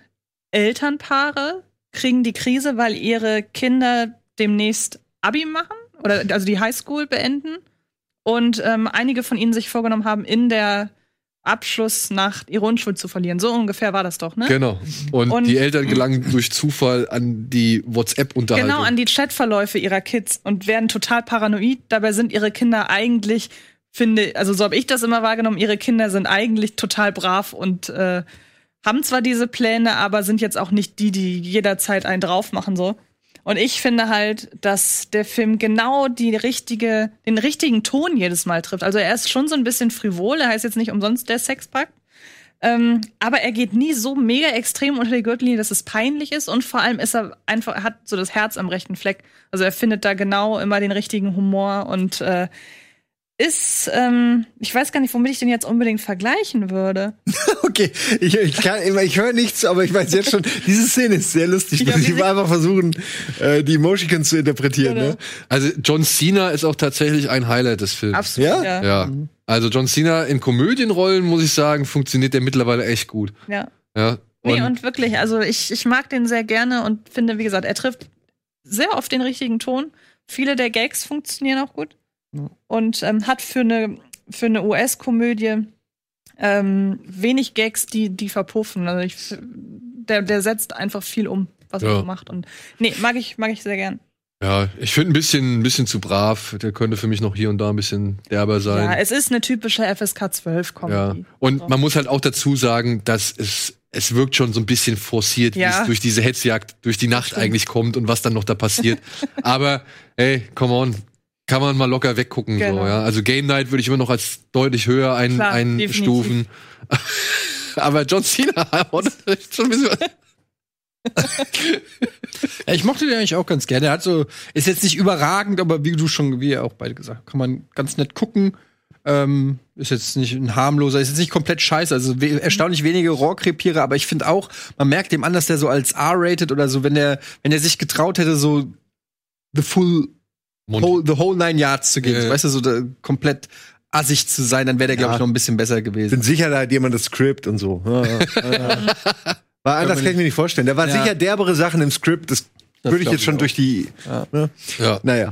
Elternpaare kriegen die Krise, weil ihre Kinder demnächst Abi machen oder also die Highschool beenden und ähm, einige von ihnen sich vorgenommen haben, in der Abschlussnacht ihre Unschuld zu verlieren. So ungefähr war das doch, ne? Genau. Und, Und- die Eltern gelangen durch Zufall an die WhatsApp-Unterhaltung. Genau, an die Chatverläufe ihrer Kids und werden total paranoid. Dabei sind ihre Kinder eigentlich, finde, also so habe ich das immer wahrgenommen, ihre Kinder sind eigentlich total brav und äh, haben zwar diese Pläne, aber sind jetzt auch nicht die, die jederzeit einen drauf machen so. Und ich finde halt, dass der Film genau die richtige, den richtigen Ton jedes Mal trifft. Also er ist schon so ein bisschen frivol, er heißt jetzt nicht umsonst der Sexpakt. Ähm, aber er geht nie so mega extrem unter die Gürtellinie, dass es peinlich ist. Und vor allem ist er einfach, er hat so das Herz am rechten Fleck. Also er findet da genau immer den richtigen Humor und äh, ist, ähm, ich weiß gar nicht, womit ich den jetzt unbedingt vergleichen würde. Okay, ich, ich, kann ich höre nichts, aber ich weiß jetzt schon, diese Szene ist sehr lustig. Ja, muss ich einfach versuchen, äh, die Emotions zu interpretieren. Genau. Ne? Also John Cena ist auch tatsächlich ein Highlight des Films. Absolut. Ja? Ja. Ja. Also John Cena in Komödienrollen, muss ich sagen, funktioniert der mittlerweile echt gut. ja. Ja. Nee, und wirklich, also ich, ich mag den sehr gerne und finde, wie gesagt, er trifft sehr oft den richtigen Ton. Viele der Gags funktionieren auch gut. Und ähm, hat für eine, für eine US-Komödie ähm, wenig Gags, die, die verpuffen. Also ich, der, der setzt einfach viel um, was Ja. er so macht. Und nee, mag ich, mag ich sehr gern. ja, ich finde ein bisschen, ein bisschen zu brav. Der könnte für mich noch hier und da ein bisschen derber sein. Ja, es ist eine typische FSK 12 Ja. Comedy. Und So. man muss halt auch dazu sagen, dass es, es wirkt schon so ein bisschen forciert, wie Ja. es durch diese Hetzjagd durch die Nacht eigentlich kommt und was dann noch da passiert. Aber, hey, come on. Kann man mal locker weggucken, so, Genau. ja. Also Game Night würde ich immer noch als deutlich höher ein, Klar, einstufen. Aber John Cena, oder? schon ein bisschen. Ja, ich mochte den eigentlich auch ganz gerne. Er hat so, ist jetzt nicht überragend, aber wie du schon, wie ihr auch beide gesagt, kann man ganz nett gucken. Ähm, ist jetzt nicht ein harmloser, ist jetzt nicht komplett scheiße. Also we erstaunlich wenige Rohrkrepiere, aber ich finde auch, man merkt dem an, dass der so als R-rated oder so, wenn der, wenn er sich getraut hätte, so the full, whole, the whole nine yards zu gehen, Ja. so, weißt du, so da, komplett assig zu sein, dann wäre der, glaube Ja. ich, noch ein bisschen besser gewesen. Bin sicher, da hat jemand das Skript und so. Ja, ja, ja. War anders kann ich mir nicht vorstellen. Da waren sicher derbere Sachen im Skript. Das, Das würde ich jetzt ich schon auch. durch die. Ne? Ja. Naja.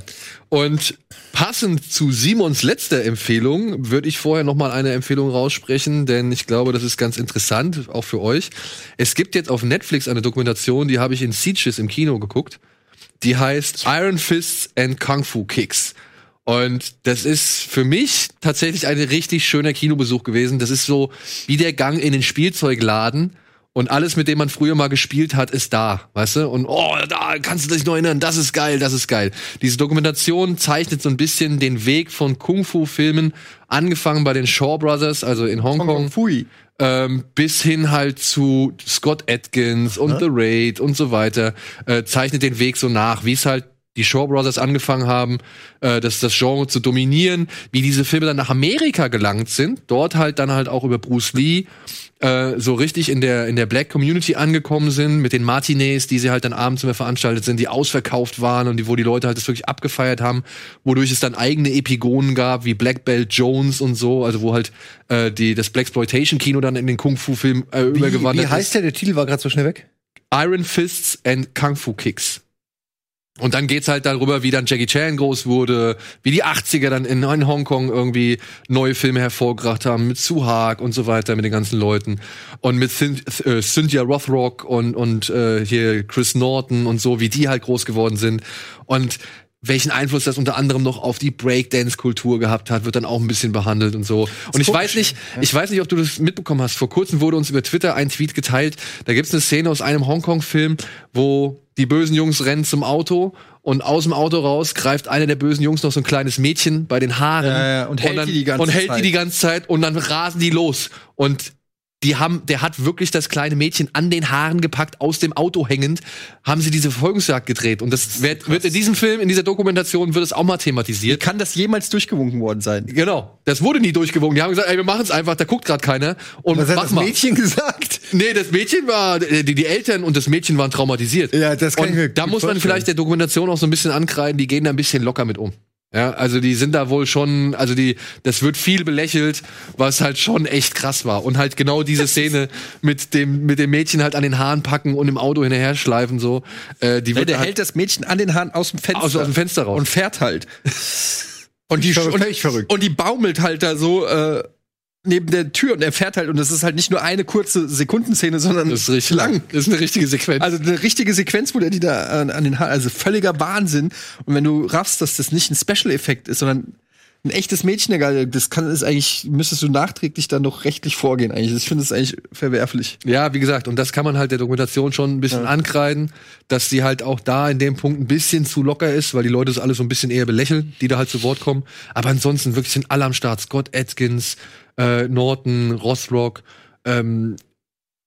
Und passend zu Simons letzter Empfehlung würde ich vorher noch mal eine Empfehlung raussprechen, denn ich glaube, das ist ganz interessant, auch für euch. Es gibt jetzt auf Netflix eine Dokumentation, die habe ich in Sieges im Kino geguckt. Die heißt Iron Fists and Kung Fu Kicks. Und das ist für mich tatsächlich ein richtig schöner Kinobesuch gewesen. Das ist so wie der Gang in den Spielzeugladen. Und alles, mit dem man früher mal gespielt hat, ist da, weißt du? Und oh, da kannst du dich noch erinnern, das ist geil, das ist geil. Diese Dokumentation zeichnet so ein bisschen den Weg von Kung-Fu-Filmen, angefangen bei den Shaw Brothers, also in Hongkong, Fui. Ähm, bis hin halt zu Scott Atkins und The Raid und so weiter, äh, zeichnet den Weg so nach, wie es halt die Shaw Brothers angefangen haben, äh, das, das Genre zu dominieren, wie diese Filme dann nach Amerika gelangt sind, dort halt dann halt auch über Bruce Lee äh, so richtig in der in der Black Community angekommen sind mit den Martinez, die sie halt dann abends immer veranstaltet sind, die ausverkauft waren und die, wo die Leute halt das wirklich abgefeiert haben, wodurch es dann eigene Epigonen gab wie Black Belt Jones und so, also wo halt äh, die das Blaxploitation Kino dann in den Kung Fu Film äh, Wie, übergewandert wie heißt der? Der Titel war gerade so schnell weg. Iron Fists and Kung Fu Kicks. Und dann geht's halt darüber, wie dann Jackie Chan groß wurde, wie die 80er dann in, in Hongkong irgendwie neue Filme hervorgebracht haben, mit Suhak und so weiter, mit den ganzen Leuten. Und mit Cyn äh, Cynthia Rothrock und, und äh, hier Chris Norton und so, wie die halt groß geworden sind. Und welchen Einfluss das unter anderem noch auf die Breakdance-Kultur gehabt hat, wird dann auch ein bisschen behandelt und so. Und ich weiß nicht, ich weiß nicht, ob du das mitbekommen hast. Vor kurzem wurde uns über Twitter ein Tweet geteilt. Da gibt's eine Szene aus einem Hongkong-Film, wo die bösen Jungs rennen zum Auto und aus dem Auto raus greift einer der bösen Jungs noch so ein kleines Mädchen bei den Haaren Ja, ja, und hält dann, die die ganze und hält Zeit. die die ganze Zeit und dann rasen die los und die haben, der hat wirklich das kleine Mädchen an den Haaren gepackt, aus dem Auto hängend, haben sie diese Verfolgungsjagd gedreht. Und das wird, wird in diesem Film, in dieser Dokumentation, wird es auch mal thematisiert. Kann das jemals durchgewunken worden sein? Genau. Das wurde nie durchgewunken. Die haben gesagt, ey, wir machen es einfach, da guckt gerade keiner. Und Was hat das mal. Mädchen gesagt? Nee, das Mädchen war, die, die Eltern und das Mädchen waren traumatisiert. Ja, das kann und ich mir da muss man vielleicht der Dokumentation auch so ein bisschen ankreiden, die gehen da ein bisschen locker mit um. Ja, also die sind da wohl schon, also die, das wird viel belächelt, was halt schon echt krass war. Und halt genau diese Szene mit dem, mit dem Mädchen halt an den Haaren packen und im Auto hinterher schleifen, so, äh, die Ja, wird der halt hält das Mädchen an den Haaren aus dem Fenster. aus, aus dem Fenster raus. und fährt halt. Und die, und, und die baumelt halt da so äh, neben der Tür und er fährt halt und das ist halt nicht nur eine kurze Sekundenszene, sondern das ist richtig lang. Das ist eine richtige Sequenz. Also eine richtige Sequenz, wo der die da an, an den Haaren, also völliger Wahnsinn. Und wenn du raffst, dass das nicht ein Special-Effekt ist, sondern ein echtes Mädchen, egal, das kann ist eigentlich, müsstest du nachträglich dann noch rechtlich vorgehen eigentlich. Ich finde es eigentlich verwerflich. Ja, wie gesagt, und das kann man halt der Dokumentation schon ein bisschen ankreiden, dass sie halt auch da in dem Punkt ein bisschen zu locker ist, weil die Leute das alles so ein bisschen eher belächeln, die da halt zu Wort kommen. Aber ansonsten wirklich sind alle am Start. Scott Atkins, äh, Norton, Rothrock, ähm,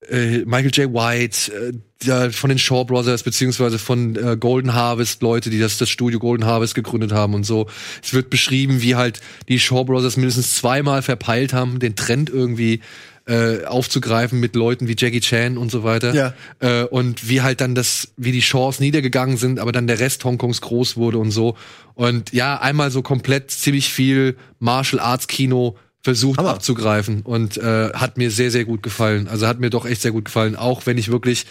äh, Michael J. White, äh, von den Shaw Brothers, beziehungsweise von äh, Golden Harvest, Leute, die das, das Studio Golden Harvest gegründet haben und so. Es wird beschrieben, wie halt die Shaw Brothers mindestens zweimal verpeilt haben, den Trend irgendwie äh, aufzugreifen mit Leuten wie Jackie Chan und so weiter. Ja. Äh, und wie halt dann das, wie die Shaws niedergegangen sind, aber dann der Rest Hongkongs groß wurde und so. Und ja, einmal so komplett ziemlich viel Martial Arts Kino versucht Hammer. abzugreifen und äh, hat mir sehr, sehr gut gefallen. Also hat mir doch echt sehr gut gefallen, auch wenn ich wirklich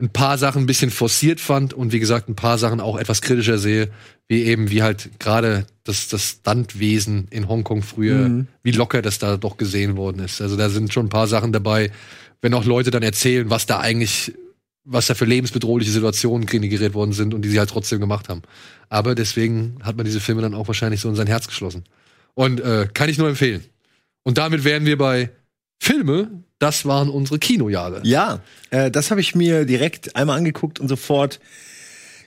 ein paar Sachen ein bisschen forciert fand und wie gesagt ein paar Sachen auch etwas kritischer sehe, wie eben wie halt gerade das das Stuntwesen in Hongkong früher, Mhm. wie locker das da doch gesehen worden ist. Also da sind schon ein paar Sachen dabei, wenn auch Leute dann erzählen, was da eigentlich was da für lebensbedrohliche Situationen generiert worden sind und die sie halt trotzdem gemacht haben. Aber deswegen hat man diese Filme dann auch wahrscheinlich so in sein Herz geschlossen. Und äh, kann ich nur empfehlen. Und damit wären wir bei Filme. Das waren unsere Kinojahre. Ja, äh, das habe ich mir direkt einmal angeguckt und sofort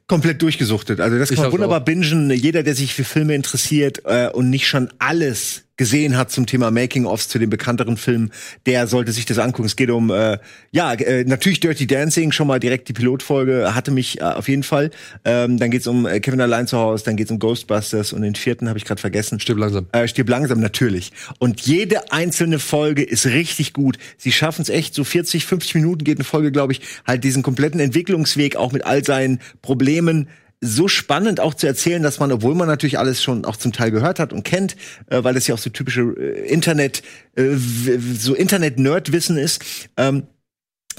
komplett durchgesuchtet. Also das kann man wunderbar auch. bingen. Jeder, der sich für Filme interessiert äh, und nicht schon alles gesehen hat zum Thema Making-ofs zu den bekannteren Filmen, der sollte sich das angucken. Es geht um, äh, ja, äh, natürlich Dirty Dancing, schon mal direkt die Pilotfolge, hatte mich äh, auf jeden Fall. Ähm, dann geht's um äh, Kevin allein zu Hause, dann geht's um Ghostbusters und den vierten habe ich gerade vergessen. Stirb langsam. Äh, stirb langsam, natürlich. Und jede einzelne Folge ist richtig gut. Sie schaffen es echt, so 40, 50 Minuten geht eine Folge, glaube ich, halt diesen kompletten Entwicklungsweg auch mit all seinen Problemen so spannend auch zu erzählen, dass man, obwohl man natürlich alles schon auch zum Teil gehört hat und kennt, äh, weil das ja auch so typische äh, Internet, äh, so Internet-Nerd-Wissen ist, ähm,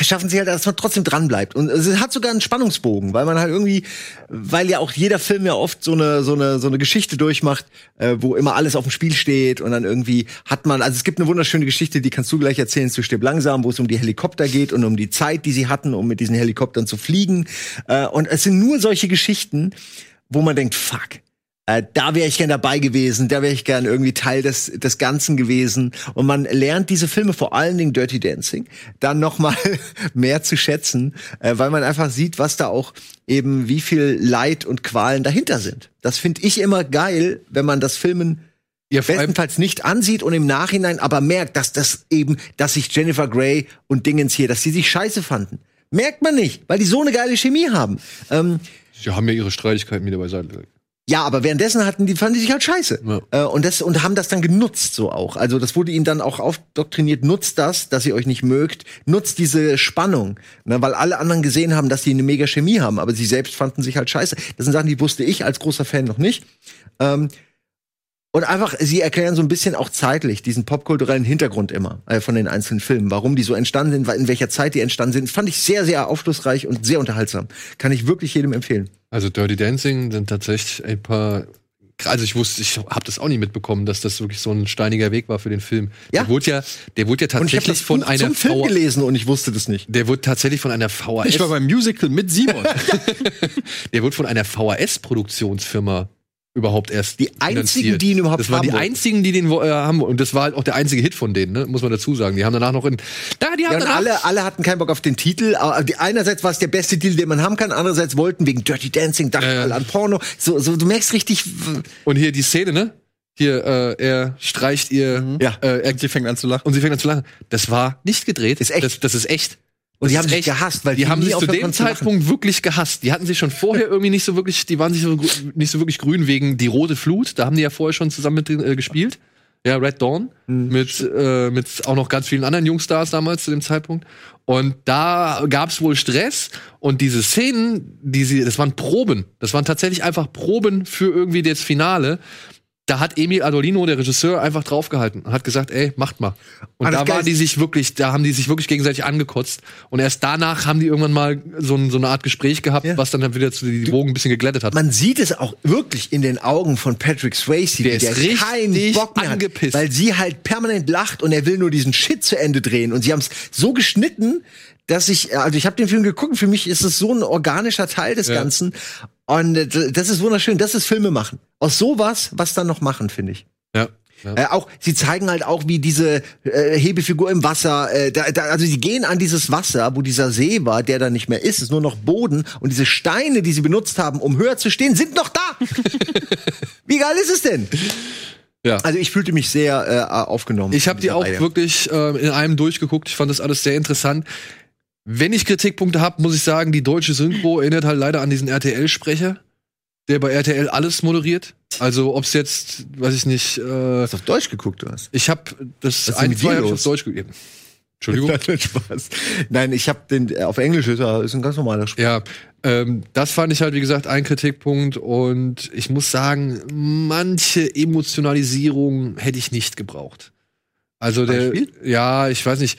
schaffen sie halt, dass man trotzdem dran bleibt. Und es hat sogar einen Spannungsbogen, weil man halt irgendwie, weil ja auch jeder Film ja oft so eine so eine so eine Geschichte durchmacht, äh, wo immer alles auf dem Spiel steht und dann irgendwie hat man, also es gibt eine wunderschöne Geschichte, die kannst du gleich erzählen zu Stirb langsam, wo es um die Helikopter geht und um die Zeit, die sie hatten, um mit diesen Helikoptern zu fliegen. Äh, und es sind nur solche Geschichten, wo man denkt, fuck, äh, da wäre ich gern dabei gewesen, da wäre ich gern irgendwie Teil des, des Ganzen gewesen. Und man lernt diese Filme, vor allen Dingen Dirty Dancing, dann noch mal mehr zu schätzen, äh, weil man einfach sieht, was da auch eben, wie viel Leid und Qualen dahinter sind. Das finde ich immer geil, wenn man das Filmen Ja, bestenfalls nicht ansieht und im Nachhinein aber merkt, dass das eben, dass sich Jennifer Grey und Dingens hier, dass die sich scheiße fanden. Merkt man nicht, weil die so eine geile Chemie haben. Ähm, Sie haben ja ihre Streitigkeiten wieder beiseite gelegt. Ja, aber währenddessen hatten die, fanden die sich halt scheiße. Ja. Äh, und das, und haben das dann genutzt so auch. Also das wurde ihnen dann auch aufdoktriniert, nutzt das, dass ihr euch nicht mögt, nutzt diese Spannung. Ne, weil alle anderen gesehen haben, dass die eine mega Chemie haben, aber sie selbst fanden sich halt scheiße. Das sind Sachen, die wusste ich als großer Fan noch nicht. Ähm, und einfach, sie erklären so ein bisschen auch zeitlich diesen popkulturellen Hintergrund immer äh, von den einzelnen Filmen, warum die so entstanden sind, in welcher Zeit die entstanden sind. Fand ich sehr, sehr aufschlussreich und sehr unterhaltsam. Kann ich wirklich jedem empfehlen. Also Dirty Dancing sind tatsächlich ein paar. Also ich wusste, ich habe das auch nicht mitbekommen, dass das wirklich so ein steiniger Weg war für den Film. Ja. Der wurde ja, der wurde ja Und ich habe tatsächlich das von Buch einer zum Film VH gelesen und ich wusste das nicht. der wurde tatsächlich von einer VHS. Ich war beim Musical mit Simon. der wurde von einer VHS-Produktionsfirma überhaupt erst Die einzigen, die ihn überhaupt Das waren die einzigen, die den äh, haben und das war halt auch der einzige Hit von denen, ne? muss man dazu sagen. Die haben danach noch in da die haben Ja, und danach alle, alle hatten keinen Bock auf den Titel. Aber die- Einerseits war es der beste Deal, den man haben kann. Andererseits wollten wegen Dirty Dancing, dachten alle an Porno. So, so, du merkst richtig, und hier die Szene, ne? Hier äh, er streicht ihr Ja. äh, er, Sie fängt an zu lachen. und sie fängt an zu lachen. Das war nicht gedreht, Ist echt. Das, das ist echt. Und Das die haben sich echt. gehasst, weil die, die haben sich zu dem konnten zu. Zeitpunkt wirklich gehasst. Die hatten sich schon vorher irgendwie nicht so wirklich, die waren sich so, nicht so wirklich grün wegen die rote Flut. Da haben die ja vorher schon zusammen mit äh, gespielt. Ja, Red Dawn Mhm. mit äh, mit auch noch ganz vielen anderen Jungstars damals zu dem Zeitpunkt. Und da gab's wohl Stress und diese Szenen, die sie, das waren Proben. Das waren tatsächlich einfach Proben für irgendwie das Finale. Da hat Emil Adolino, der Regisseur, einfach draufgehalten und hat gesagt, ey, macht mal. Und Ah, da waren die sich wirklich, da haben die sich wirklich gegenseitig angekotzt. Und erst danach haben die irgendwann mal so, ein, so eine Art Gespräch gehabt, was dann, dann wieder zu die Wogen ein bisschen geglättet hat. man sieht es auch wirklich in den Augen von Patrick Swayze, Der wie ist richtig keinen Bock mehr angepisst. hat, weil sie halt permanent lacht und er will nur diesen Shit zu Ende drehen und sie haben es so geschnitten, dass ich also ich habe den Film geguckt, für mich ist es so ein organischer Teil des Ja. Ganzen und äh, das ist wunderschön, das ist Filme machen. Aus sowas was dann noch machen, finde ich. Ja. Ja. Äh, auch sie zeigen halt auch, wie diese äh, Hebefigur im Wasser, äh, da, da, also sie gehen an dieses Wasser, wo dieser See war, der da nicht mehr ist, ist nur noch Boden und diese Steine, die sie benutzt haben, um höher zu stehen, sind noch da. wie geil ist es denn? Ja. Also ich fühlte mich sehr äh, aufgenommen. Ich habe die auch Reihe. wirklich äh, in einem durchgeguckt. Ich fand das alles sehr interessant. Wenn ich Kritikpunkte habe, muss ich sagen, die deutsche Synchro erinnert halt leider an diesen RTL-Sprecher, der bei RTL alles moderiert. Also ob's jetzt, weiß ich nicht. Äh, Hast du auf Deutsch geguckt, du hast. ich habe das Was ein, mit zwei dir hab ich los? auf Deutsch gegeben. Entschuldigung. Nein, Spaß. Nein, ich habe den auf Englisch ist, ist ein ganz normaler Spiel. Ja, ähm, das fand ich halt, wie gesagt, ein Kritikpunkt. Und ich muss sagen, manche Emotionalisierung hätte ich nicht gebraucht. Also der, ja, ich weiß nicht,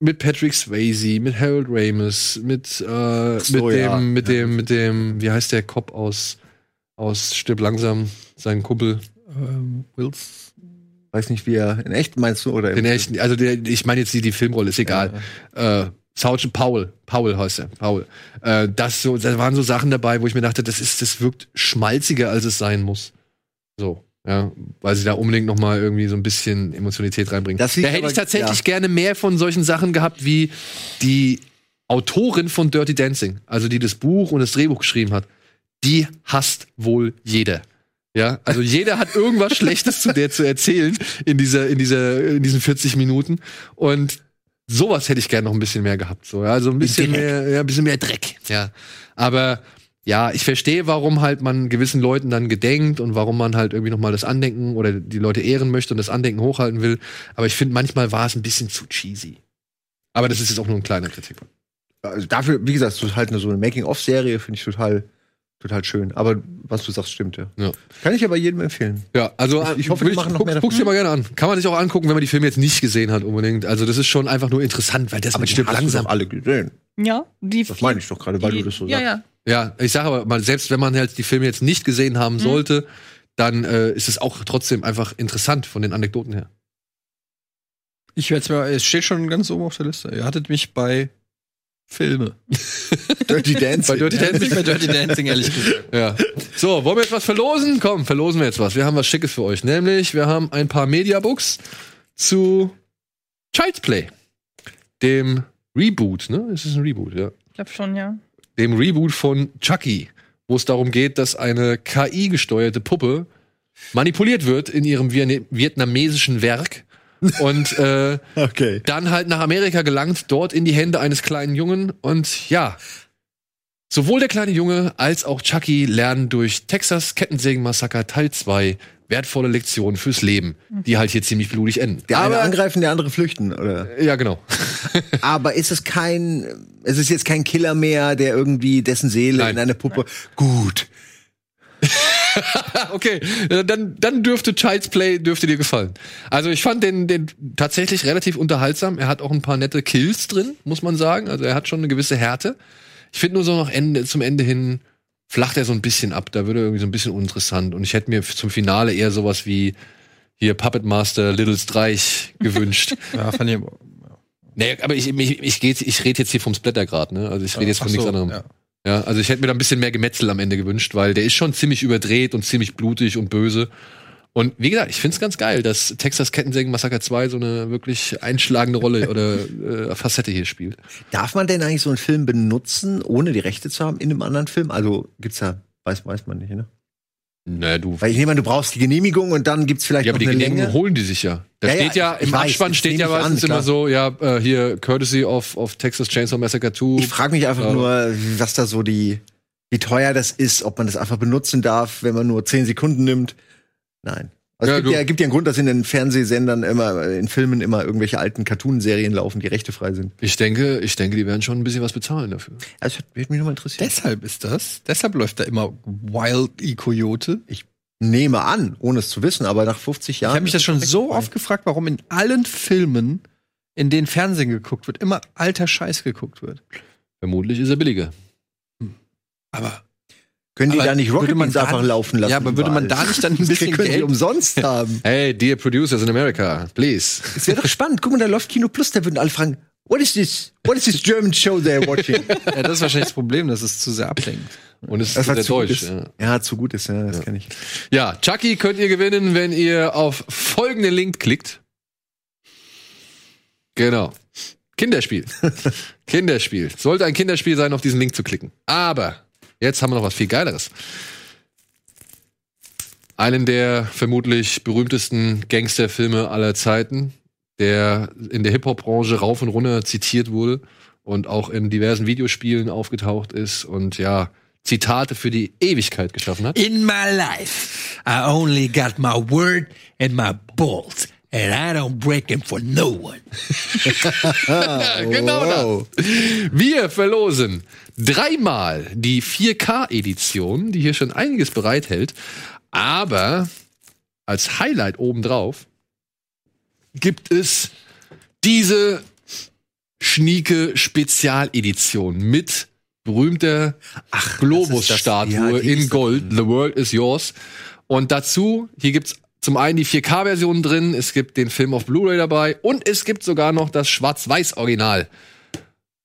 mit Patrick Swayze, mit Harold Ramis, mit, äh, so, mit dem, ja. mit dem, mit dem, wie heißt der Cop aus, aus Stirb langsam, sein Kumpel. Ähm, Wills. Weiß nicht, wie er in echt meinst du oder im Den echten, also der, ich meine jetzt die, die Filmrolle, ist egal. Äh, Sergeant Paul, Paul heißt er, Paul. Äh, das so, da waren so Sachen dabei, wo ich mir dachte, das ist, das wirkt schmalziger, als es sein muss. So, ja, weil sie da unbedingt noch mal irgendwie so ein bisschen Emotionalität reinbringen. Da hätte ich tatsächlich ja. gerne mehr von solchen Sachen gehabt, wie die Autorin von Dirty Dancing, also die das Buch und das Drehbuch geschrieben hat. Die hasst wohl jeder. Ja, also jeder hat irgendwas Schlechtes zu der zu erzählen in dieser, in dieser, in diesen 40 Minuten. Und sowas hätte ich gerne noch ein bisschen mehr gehabt. So, ja, also ein bisschen mehr, ja, ein bisschen mehr Dreck. Ja, aber ja, ich verstehe, warum halt man gewissen Leuten dann gedenkt und warum man halt irgendwie noch mal das Andenken oder die Leute ehren möchte und das Andenken hochhalten will. Aber ich finde, manchmal war es ein bisschen zu cheesy. Aber das ist jetzt auch nur ein kleiner Kritikpunkt. also dafür, wie gesagt, so halt eine, so eine Making-of-Serie finde ich total, total schön. Aber was du sagst, stimmt ja. Ja. Kann ich aber jedem empfehlen. Ja, also Ich- ich hoffe, würd die machen noch guck, mehr Guck's dir mal gerne an. Kann man sich auch angucken, wenn man die Filme jetzt nicht gesehen hat unbedingt. Also das ist schon einfach nur interessant, weil das Aber mit die Stirb hast du langsam. alle gesehen. Ja, die Das meine ich doch gerade, weil du das so ja, sagst. ja. Ja, ich sage aber mal, selbst wenn man halt die Filme jetzt nicht gesehen haben Mhm. sollte, dann äh, ist es auch trotzdem einfach interessant von den Anekdoten her. Ich werde mal, es steht schon ganz oben auf der Liste. Ihr hattet mich bei Filme. Dirty Dancing. Bei Dirty Dancing. bei Dirty Dancing, ehrlich gesagt. Ja. So, wollen wir jetzt was verlosen? Komm, verlosen wir jetzt was. Wir haben was Schickes für euch. Nämlich, wir haben ein paar Mediabooks zu Child's Play. Dem Reboot, ne? Es ist ein Reboot, ja. Ich glaube schon, ja. Dem Reboot von Chucky, wo es darum geht, dass eine KI-gesteuerte Puppe manipuliert wird in ihrem Vietna- vietnamesischen Werk und äh, Okay. dann halt nach Amerika gelangt, dort in die Hände eines kleinen Jungen. Und ja, sowohl der kleine Junge als auch Chucky lernen durch Texas Kettensägen-Massaker Teil 2 wertvolle Lektionen fürs Leben, die halt hier ziemlich blutig enden. Der eine Aber, angreifen, der andere flüchten, oder? ja, genau. Aber ist es kein, es ist jetzt kein Killer mehr, der irgendwie dessen Seele Nein. in eine Puppe. Gut. okay, dann, dann dürfte Child's Play dürfte dir gefallen. Also ich fand den, den tatsächlich relativ unterhaltsam. Er hat auch ein paar nette Kills drin, muss man sagen. Also er hat schon eine gewisse Härte. Ich finde nur so noch Ende, zum Ende hin flacht er so ein bisschen ab. Da würde er irgendwie so ein bisschen uninteressant. Und ich hätte mir zum Finale eher sowas wie hier Puppet Master Little Streich gewünscht. Ja, fand ich. nee, aber ich, ich, ich, jetzt- ich rede jetzt hier vom Splattergrad, ne? Also ich rede jetzt von Ach nichts so, anderem. ja. Ja, also ich hätte mir da ein bisschen mehr Gemetzel am Ende gewünscht, weil der ist schon ziemlich überdreht und ziemlich blutig und böse. Und wie gesagt, ich find's ganz geil, dass Texas Kettensägen Massaker 2 so eine wirklich einschlagende Rolle oder äh, Facette hier spielt. Darf man denn eigentlich so einen Film benutzen, ohne die Rechte zu haben in einem anderen Film? Also gibt's da, weiß, weiß man nicht, ne? Naja, du. Weil ich nehme an, du brauchst die Genehmigung und dann gibt's vielleicht Ja, aber die Genehmigung Länge. holen die sich ja. Da Ja, ja, steht ja, ich im weiß, Abspann steht ja meistens immer so, ja, äh, hier Courtesy of, of Texas Chainsaw Massacre 2. Ich frage mich einfach Ja. nur, was da so die, wie teuer das ist, ob man das einfach benutzen darf, wenn man nur zehn Sekunden nimmt. Nein. Also Ja, es gibt ja, gibt ja einen Grund, dass in den Fernsehsendern immer, in Filmen immer irgendwelche alten Cartoon-Serien laufen, die rechtefrei sind. Ich denke, ich denke, die werden schon ein bisschen was bezahlen dafür. Das wird mich nochmal interessieren. Deshalb ist das. Deshalb läuft da immer Wild E. Coyote. Ich nehme an, ohne es zu wissen, aber nach 50 Ich Jahren. habe mich das schon so oft gefragt, warum in allen Filmen, in denen Fernsehen geguckt wird, immer alter Scheiß geguckt wird. Vermutlich ist er billiger. Aber Können die Aber da nicht Rocket Beans da einfach laufen lassen? Ja, aber würde man da nicht dann ein bisschen können die Geld- umsonst haben? Hey, dear producers in America, please. Es wäre doch spannend. Guck mal, da läuft Kino Plus, da würden alle fragen, what is this? What is this German show they're watching? ja, das ist wahrscheinlich das Problem, dass es zu sehr ablenkt. Und es ist Das war sehr deutsch. ist. Ja. Ja, zu gut ist, ja, das kenne ich. ja, Chucky könnt ihr gewinnen, wenn ihr auf folgenden Link klickt. Genau. Kinderspiel. Kinderspiel. Sollte ein Kinderspiel sein, auf diesen Link zu klicken. Aber jetzt haben wir noch was viel Geileres. Einen der vermutlich berühmtesten Gangsterfilme aller Zeiten, der in der Hip-Hop-Branche rauf und runter zitiert wurde und auch in diversen Videospielen aufgetaucht ist und ja, Zitate für die Ewigkeit geschaffen hat. In my life, I only got my word and my balls. And I don't break them for no one. genau das. Wir verlosen dreimal die 4K-Edition, die hier schon einiges bereithält. Aber als Highlight obendrauf gibt es diese schnieke Spezialedition mit berühmter Globus-Statue ja, in Gold. The World is Yours. Und dazu, hier gibt's zum einen die 4K-Version drin, es gibt den Film auf Blu-ray dabei und es gibt sogar noch das Schwarz-Weiß-Original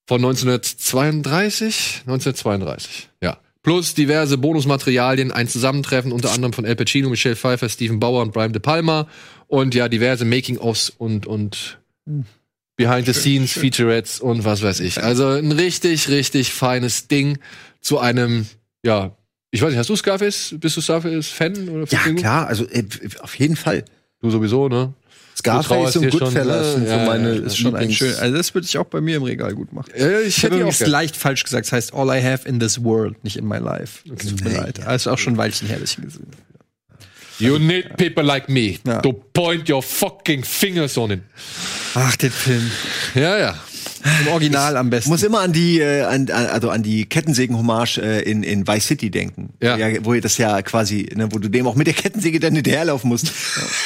von 1932, 1932, ja. Plus diverse Bonusmaterialien, ein Zusammentreffen unter anderem von El Pacino, Michelle Pfeiffer, Stephen Bauer und Brian De Palma und ja, diverse Making-ofs und, und Behind the Scenes, Featurettes und was weiß ich. Also ein richtig, richtig feines Ding zu einem, ja, ich weiß nicht, hast du Scarface? Bist du Scarface-Fan? Ja, klar, also äh, auf jeden Fall. Du sowieso, ne? Scarface und schon, Goodfellas ne? sind so Ja, meine ja, ist schon ein schön. Also das würde ich auch bei mir im Regal gut machen. Ja, ich Ich hätte habe die auch übrigens gern. leicht falsch gesagt. Es heißt All I Have in this World, nicht in my life. Es tut mir Nee, leid. Also auch schon ein Weilchen her, dass ich ihn gesehen. You need people like me Ja. to point your fucking fingers on it. Ach, den Film. Ja, ja. Im Original am Ich besten. muss immer an die, äh, an, also an die Kettensägen-Hommage äh, in, in Vice City denken. Ja. Wo ihr das ja quasi, ne, wo du dem auch mit der Kettensäge dann hinterherlaufen musst.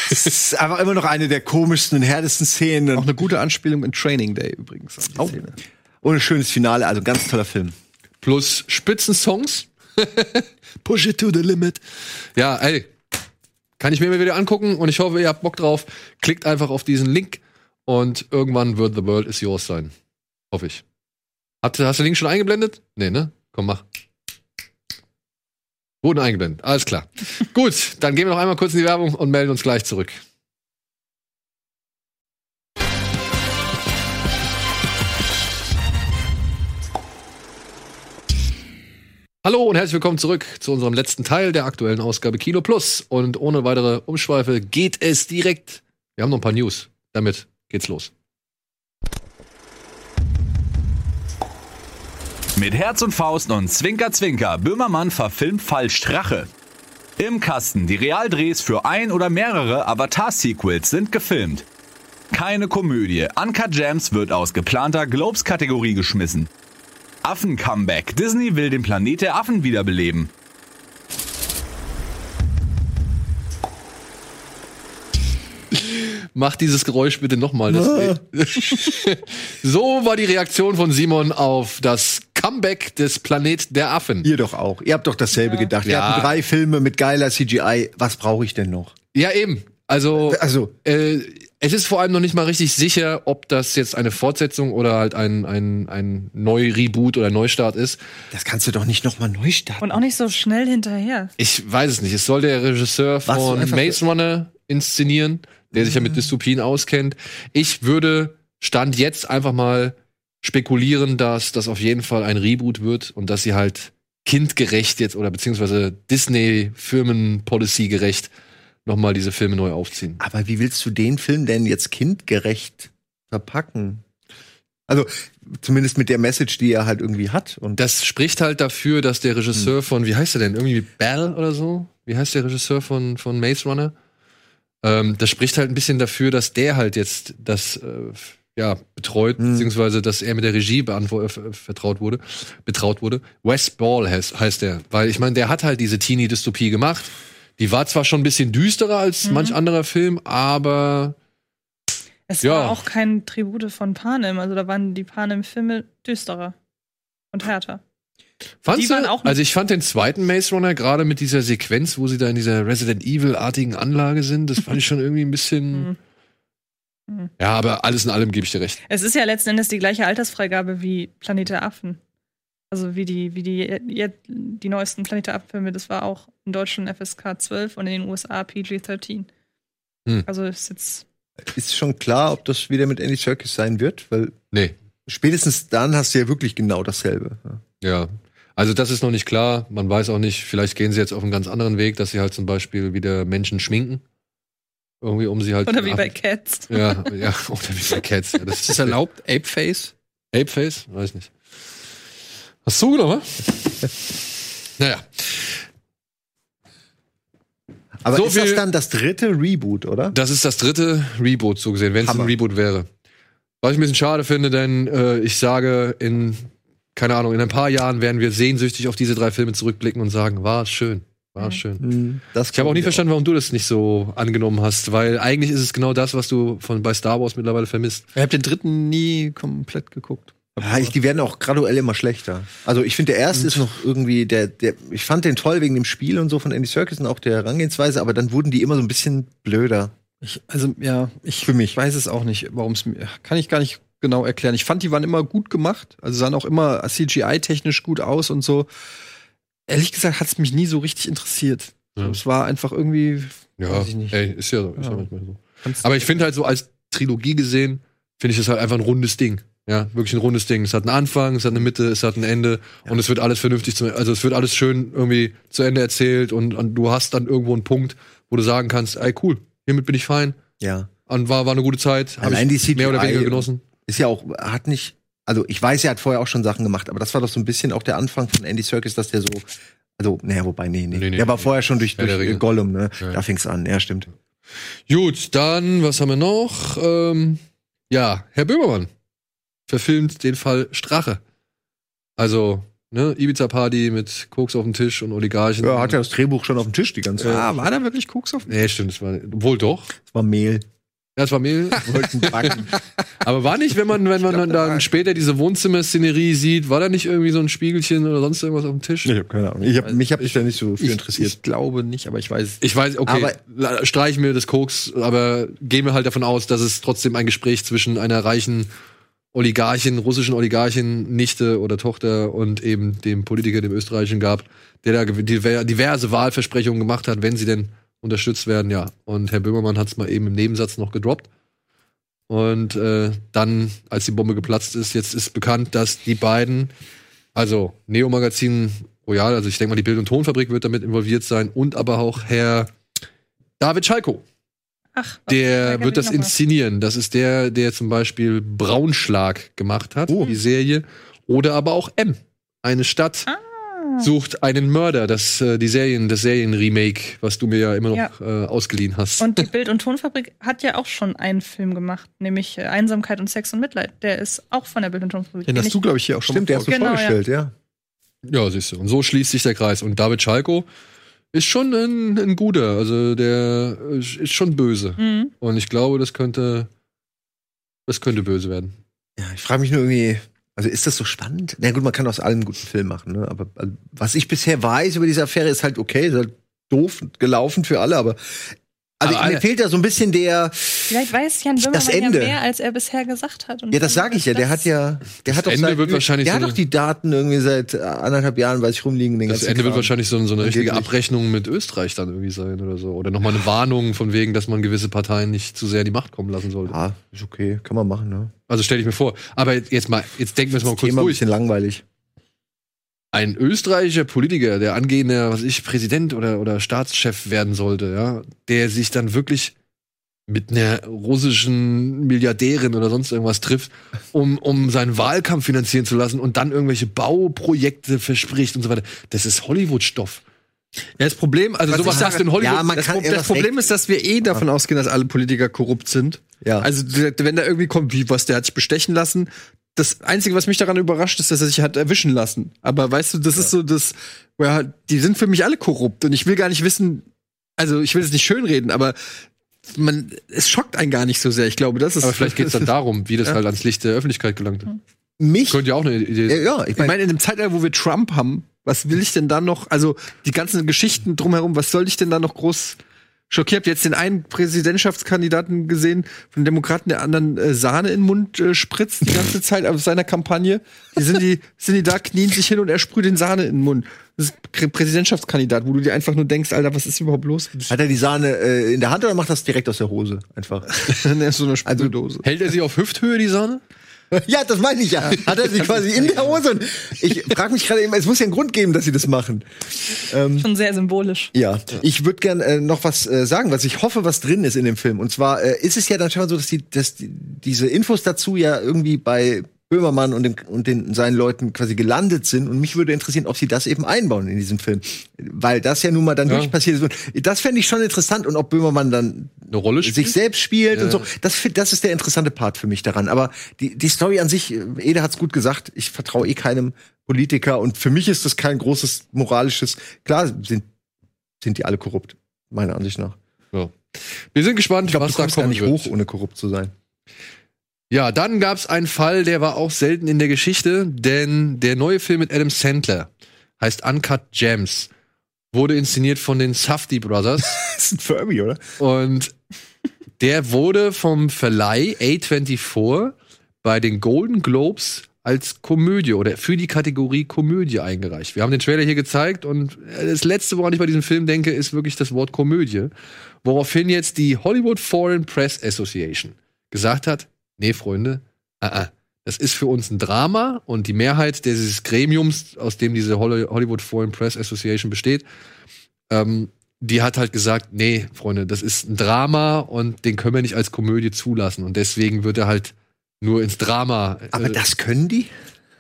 Das ist einfach immer noch eine der komischsten und härtesten Szenen. auch Und eine gute Anspielung in Training Day übrigens. Die Oh. Szene. ohne Oh, schönes Finale, also ein ganz toller Film. Plus Spitzensongs. Push it to the limit. Ja, ey. Kann ich mir mal wieder angucken und ich hoffe, ihr habt Bock drauf. Klickt einfach auf diesen Link und irgendwann wird The World is Yours sein. Hoffe ich. Hat, hast du den Link schon eingeblendet? Nee, ne? Komm, mach. Wurden eingeblendet. Alles klar. Gut, dann gehen wir noch einmal kurz in die Werbung und melden uns gleich zurück. Hallo und herzlich willkommen zurück zu unserem letzten Teil der aktuellen Ausgabe Kino Plus. Und ohne weitere Umschweife geht es direkt. Wir haben noch ein paar News. Damit geht's los. Mit Herz und Faust und Zwinker Zwinker, Böhmermann verfilmt falsch Drache. Im Kasten, die Realdrehs für ein oder mehrere Avatar-Sequels sind gefilmt. Keine Komödie, Uncut Gems wird aus geplanter Globes-Kategorie geschmissen. Affen-Comeback, Disney will den Planet der Affen wiederbeleben. Mach dieses Geräusch bitte nochmal. so war die Reaktion von Simon auf das Comeback des Planet der Affen. Ihr doch auch. Ihr habt doch dasselbe gedacht. Wir Ja. hatten drei Filme mit geiler CGI. Was brauche ich denn noch? Ja, eben. Also, Also, äh, Es ist vor allem noch nicht mal richtig sicher, ob das jetzt eine Fortsetzung oder halt ein, ein, ein Neu-Reboot oder Neustart ist. Das kannst du doch nicht noch mal neu starten. Und auch nicht so schnell hinterher. Ich weiß es nicht. Es soll der Regisseur von Maze Runner inszenieren, der sich ja mit Dystopien auskennt. Ich würde Stand jetzt einfach mal spekulieren, dass das auf jeden Fall ein Reboot wird und dass sie halt kindgerecht jetzt oder beziehungsweise Disney-Firmen-Policy gerecht nochmal diese Filme neu aufziehen. Aber wie willst du den Film denn jetzt kindgerecht verpacken? Also zumindest mit der Message, die er halt irgendwie hat. Und Das spricht halt dafür, dass der Regisseur von, wie heißt er denn? Irgendwie Bell oder so? Wie heißt der Regisseur von, von Maze Runner? Ähm, das spricht halt ein bisschen dafür, dass der halt jetzt das äh, ja, betreut, beziehungsweise dass er mit der Regie äh, vertraut wurde, betraut wurde. Wes Ball heißt, heißt der. Weil ich meine, der hat halt diese Teenie-Dystopie gemacht. Die war zwar schon ein bisschen düsterer als manch anderer Film, aber Es Ja. war auch kein Tribute von Panem. Also da waren die Panem-Filme düsterer und härter. Fandst Die waren du? auch- also ich fand den zweiten Maze Runner gerade mit dieser Sequenz, wo sie da in dieser Resident Evil-artigen Anlage sind, das fand ich schon irgendwie ein bisschen. Mhm. Ja, aber alles in allem gebe ich dir recht. Es ist ja letzten Endes die gleiche Altersfreigabe wie Planet der Affen. Also wie die, wie die, jetzt- die neuesten Planet der Affen-Filme, das war auch in Deutschland FSK 12 und in den USA PG-13. Hm. Also ist jetzt. ist schon klar, ob das wieder mit Andy Serkis sein wird, weil Nee. spätestens dann hast du ja wirklich genau dasselbe. Ja. Also das ist noch nicht klar. Man weiß auch nicht, vielleicht gehen sie jetzt auf einen ganz anderen Weg, dass sie halt zum Beispiel wieder Menschen schminken. Irgendwie, um sie halt. Oder wie bei Cats. Ja, ja, oder wie bei Cats. Ja, das Ist das erlaubt? Apeface? Apeface? Weiß nicht. Hast du genommen? naja. Aber So ist das viel- dann das dritte Reboot, oder? Das ist das dritte Reboot, so gesehen, wenn es ein. Reboot wäre. Was ich ein bisschen schade finde, denn äh, ich sage, in, keine Ahnung, in ein paar Jahren werden wir sehnsüchtig auf diese drei Filme zurückblicken und sagen, war es schön. War es schön. Hm, Das Ich habe auch nie verstanden, warum du das nicht so angenommen hast, weil eigentlich ist es genau das, was du von bei Star Wars mittlerweile vermisst. Ich habe den dritten nie komplett geguckt. Ja, ich, die werden auch graduell immer schlechter. Also ich finde, der erste ist noch irgendwie der, der, ich fand den toll wegen dem Spiel und so von Andy Serkis und auch der Herangehensweise, aber dann wurden die immer so ein bisschen blöder. Ich, also, ja, ich Für mich. weiß es auch nicht, warum es mir. Kann ich gar nicht genau erklären. Ich fand, die waren immer gut gemacht. Also sahen auch immer CGI-technisch gut aus und so. Ehrlich gesagt hat es mich nie so richtig interessiert. Ja. Es war einfach irgendwie. Ja, ey, ist ja so. Ist ja. Ja. manchmal so. Kannst- Aber ich finde halt so als Trilogie gesehen, finde ich das halt einfach ein rundes Ding. Ja, wirklich ein rundes Ding. Es hat einen Anfang, es hat eine Mitte, es hat ein Ende und es wird alles vernünftig zum, also es wird alles schön irgendwie zu Ende erzählt und, und du hast dann irgendwo einen Punkt, wo du sagen kannst, ey cool, hiermit bin ich fein. Ja. Und war, war eine gute Zeit. Allein die CGI mehr oder weniger genossen. Ist ja auch, hat nicht, also ich weiß, er hat vorher auch schon Sachen gemacht, aber das war doch so ein bisschen auch der Anfang von Andy Serkis, dass der so, also, naja, wobei, nee, nee. Nee, nee, der war nee. vorher schon durch, durch Ringe. äh, Gollum, ne? Ja. Da fing's an, ja, stimmt. Gut, dann, was haben wir noch? Ähm, ja, Herr Böhmermann verfilmt den Fall Strache. Also, ne, Ibiza-Party mit Koks auf dem Tisch und Oligarchen. Ja, hat ja das Drehbuch schon auf dem Tisch die ganze Zeit. Ah, war da wirklich Koks auf? Nee, stimmt, das war, wohl doch. Das war Mehl. Ja, es war Mehl. Wollten backen. Aber war nicht, wenn man, wenn man dann, dann später diese Wohnzimmerszenerie sieht, war da nicht irgendwie so ein Spiegelchen oder sonst irgendwas auf dem Tisch? ich habe keine Ahnung. Ich hab, mich hab ich da nicht so für Ich, interessiert. ich glaube nicht, aber ich weiß. Ich weiß, okay, Aber- streich mir das Koks, aber gehen wir halt davon aus, dass es trotzdem ein Gespräch zwischen einer reichen Oligarchin, russischen Oligarchin, Nichte oder Tochter und eben dem Politiker, dem österreichischen gab, der da diverse Wahlversprechungen gemacht hat, wenn sie denn unterstützt werden, ja. Und Herr Böhmermann hat es mal eben im Nebensatz noch gedroppt. Und äh, dann, als die Bombe geplatzt ist, jetzt ist bekannt, dass die beiden, also Neo Magazin Royal, also ich denke mal, die Bild- und Tonfabrik wird damit involviert sein und aber auch Herr David Schalko. Ach, Der wird das inszenieren. Das ist der, der zum Beispiel Braunschlag gemacht hat, Oh. die Serie. Oder aber auch M. Eine Stadt Ah. Sucht einen Mörder. Das, äh, die Serien, das Serienremake, was du mir ja immer noch Ja. Äh, ausgeliehen hast. Und die Bild- und Tonfabrik hat ja auch schon einen Film gemacht, nämlich äh, Einsamkeit und Sex und Mitleid. Der ist auch von der Bild- und Tonfabrik. Den hast du, glaube ich, hier auch schon Stimmt, der hast du Genau, vorgestellt, ja. Ja, siehst du. Und so schließt sich der Kreis. Und David Schalko ist schon ein, ein guter. Also der äh, ist schon böse. Mhm. Und ich glaube, das könnte, das könnte böse werden. Ja, ich frage mich nur irgendwie, also ist das so spannend? Na gut, man kann aus allem einen guten Film machen, ne? Aber also, was ich bisher weiß über diese Affäre ist halt okay, ist halt doof gelaufen für alle, aber Also Aber- mir fehlt da so ein bisschen der. Vielleicht weiß Jan Das Böhmermann ja Ende. mehr, als er bisher gesagt hat. Und Ja, das sage ich ja. Der hat ja, der hat doch Ende seit, wird wahrscheinlich der so hat doch die Daten irgendwie seit äh, anderthalb Jahren, weiß ich rumliegen. Den Das Ende wird Kram. wahrscheinlich so, so eine richtige. Abrechnung mit Österreich dann irgendwie sein oder so. Oder nochmal eine Warnung von wegen, dass man gewisse Parteien nicht zu sehr in die Macht kommen lassen sollte. Ja, ist okay, kann man machen, ne? Also stelle ich mir vor. Aber jetzt mal, jetzt denken wir es mal kurz Thema ein durch. bisschen langweilig. Ein österreichischer Politiker, der angehender, was weiß ich, Präsident oder, oder Staatschef werden sollte, ja, der sich dann wirklich mit einer russischen Milliardärin oder sonst irgendwas trifft, um, um seinen Wahlkampf finanzieren zu lassen und dann irgendwelche Bauprojekte verspricht und so weiter. Das ist Hollywood-Stoff. Ja, das Problem, also Was sowas sagst du in Hollywood? Ja, man das, kann das was Problem ist, dass wir eh davon ausgehen, dass alle Politiker korrupt sind. Ja. Also wenn da irgendwie kommt, wie was, der hat sich bestechen lassen. Das Einzige, was mich daran überrascht, ist, dass er sich hat erwischen lassen. Aber weißt du, das ist so das, ja, die sind für mich alle korrupt und ich will gar nicht wissen, also ich will es nicht schönreden, aber man, es schockt einen gar nicht so sehr. Ich glaube, das ist. Aber vielleicht geht es dann darum, wie das Ja. halt ans Licht der Öffentlichkeit gelangt. Mich? Könnte ja auch eine Idee Ja, sein. ja ich Ich meine, meine, in dem Zeitalter, wo wir Trump haben, was will ich denn da noch, also die ganzen Geschichten drumherum, was soll ich denn da noch groß schockiert? Habt ihr jetzt den einen Präsidentschaftskandidaten gesehen von Demokraten, der anderen äh, Sahne in den Mund äh, spritzt die ganze Zeit auf seiner Kampagne? Die sind die, sind die da, knien sich hin und er sprüht den Sahne in den Mund. Das ist Prä- Präsidentschaftskandidat, wo du dir einfach nur denkst, Alter, was ist überhaupt los? hat er die Sahne äh, in der Hand oder macht das direkt aus der Hose? Einfach. So eine Sprühdose. Hält er sie auf Hüfthöhe, die Sahne? ja, das meine ich ja. Hat er sie quasi in der Hose? Und ich frage mich gerade eben, es muss ja einen Grund geben, dass sie das machen. Ähm, Schon sehr symbolisch. Ja, ich würde gern äh, noch was äh, sagen, was ich hoffe, was drin ist in dem Film. Und zwar äh, ist es ja dann schon so, dass, die, dass die, diese Infos dazu ja irgendwie bei Böhmermann und, dem, und den, seinen Leuten quasi gelandet sind. Und mich würde interessieren, ob sie das eben einbauen in diesem Film. Weil das ja nun mal dann Ja. wirklich passiert ist. Und das fände ich schon interessant. Und ob Böhmermann dann Eine Rolle spielt? sich selbst spielt Ja. und so. Das, das ist der interessante Part für mich daran. Aber die, die Story an sich, äh, Ede hat's gut gesagt, ich vertraue eh keinem Politiker. Und für mich ist das kein großes moralisches. Klar sind, sind die alle korrupt, meiner Ansicht nach. Ja. Wir sind gespannt, Ich glaube, was du da kommen nicht wird. hoch, ohne korrupt zu sein. Ja, dann gab's einen Fall, der war auch selten in der Geschichte, denn der neue Film mit Adam Sandler heißt Uncut Gems. Wurde inszeniert von den Safdie Brothers. Das ist ein Furby, oder? Und der wurde vom Verleih A24 bei den Golden Globes als Komödie oder für die Kategorie Komödie eingereicht. Wir haben den Trailer hier gezeigt und das letzte, woran ich bei diesem Film denke, ist wirklich das Wort Komödie. Woraufhin jetzt die Hollywood Foreign Press Association gesagt hat, nee, Freunde, ah, ah, das ist für uns ein Drama und die Mehrheit dieses Gremiums, aus dem diese Holly- Hollywood Foreign Press Association besteht, ähm, die hat halt gesagt, nee, Freunde, das ist ein Drama und den können wir nicht als Komödie zulassen. Und deswegen wird er halt nur ins Drama. Aber äh, das können die?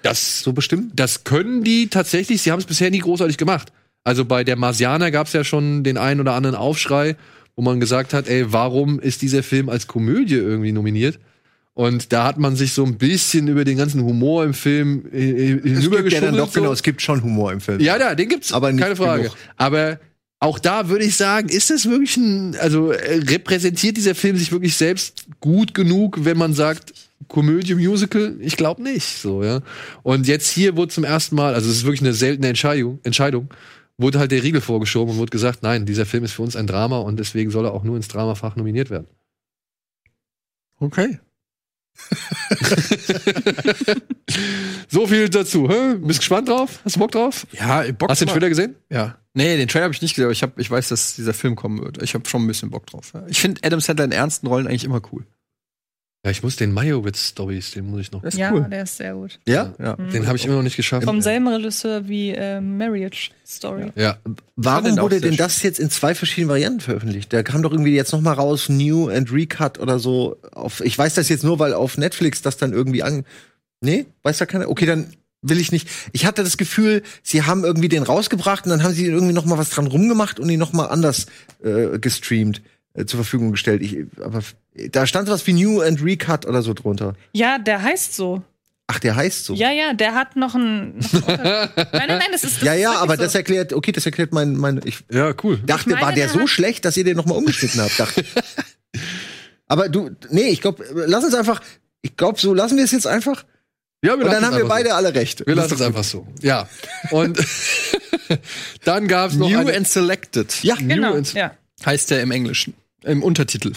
das, So bestimmt? das können die tatsächlich, sie haben es bisher nie großartig gemacht. Also bei der Marsianer gab es ja schon den einen oder anderen Aufschrei, wo man gesagt hat, ey, warum ist dieser Film als Komödie irgendwie nominiert? Und da hat man sich so ein bisschen über den ganzen Humor im Film äh, äh, Es gibt ja dann doch, so. genau, es gibt schon Humor im Film. Ja, ja, den gibt's, Aber keine Frage. genug. Aber auch da würde ich sagen, ist das wirklich ein, also äh, repräsentiert dieser Film sich wirklich selbst gut genug, wenn man sagt, Komödie, Musical? Ich glaube nicht, so, ja. Und jetzt hier wurde zum ersten Mal, also es ist wirklich eine seltene Entscheidung, Entscheidung, wurde halt der Riegel vorgeschoben und wurde gesagt, nein, dieser Film ist für uns ein Drama und deswegen soll er auch nur ins Dramafach nominiert werden. Okay. So viel dazu, hä? Bist gespannt drauf? Hast du Bock drauf? Ja, Bock Hast du den Trailer gesehen? Ja. Nee, den Trailer habe ich nicht gesehen, aber ich, hab, ich weiß, dass dieser Film kommen wird. Ich habe schon ein bisschen Bock drauf. Ich finde Adam Sandler in ernsten Rollen eigentlich immer cool. Ja, ich muss den Majowitz-Stories, den muss ich noch. Das ist ja, cool. der ist sehr gut. Ja? Ja. Den habe ich immer noch nicht geschafft. Vom selben Regisseur wie äh, Marriage Story. Ja. Warum den auch wurde denn das jetzt in zwei verschiedenen Varianten veröffentlicht? Da kam doch irgendwie jetzt noch mal raus New and Recut oder so. Auf, ich weiß das jetzt nur, weil auf Netflix das dann irgendwie an. Nee, weiß da keiner. Okay, dann will ich nicht. Ich hatte das Gefühl, sie haben irgendwie den rausgebracht und dann haben sie irgendwie noch mal was dran rumgemacht und ihn noch mal anders äh, gestreamt äh, zur Verfügung gestellt. Ich, aber da stand was wie New and Recut oder so drunter. Ja, der heißt so. Ach, der heißt so. Ja, ja, der hat noch ein. nein, nein, nein, das ist. Das ja, ist ja, wirklich aber so. das erklärt, okay, das erklärt mein, mein ich Ja, cool. dachte, Ich meine, war der der so schlecht, dass ihr den noch mal umgeschnitten habt, dachte. aber du, nee, ich glaube, lass uns einfach, ich glaube, so lassen wir es jetzt einfach. Ja, Und dann haben wir beide alle recht. Wir lassen es einfach so. Ja. Und dann gab es noch New and Selected Ja, Genau, and- ja. Heißt der im Englischen. Im Untertitel.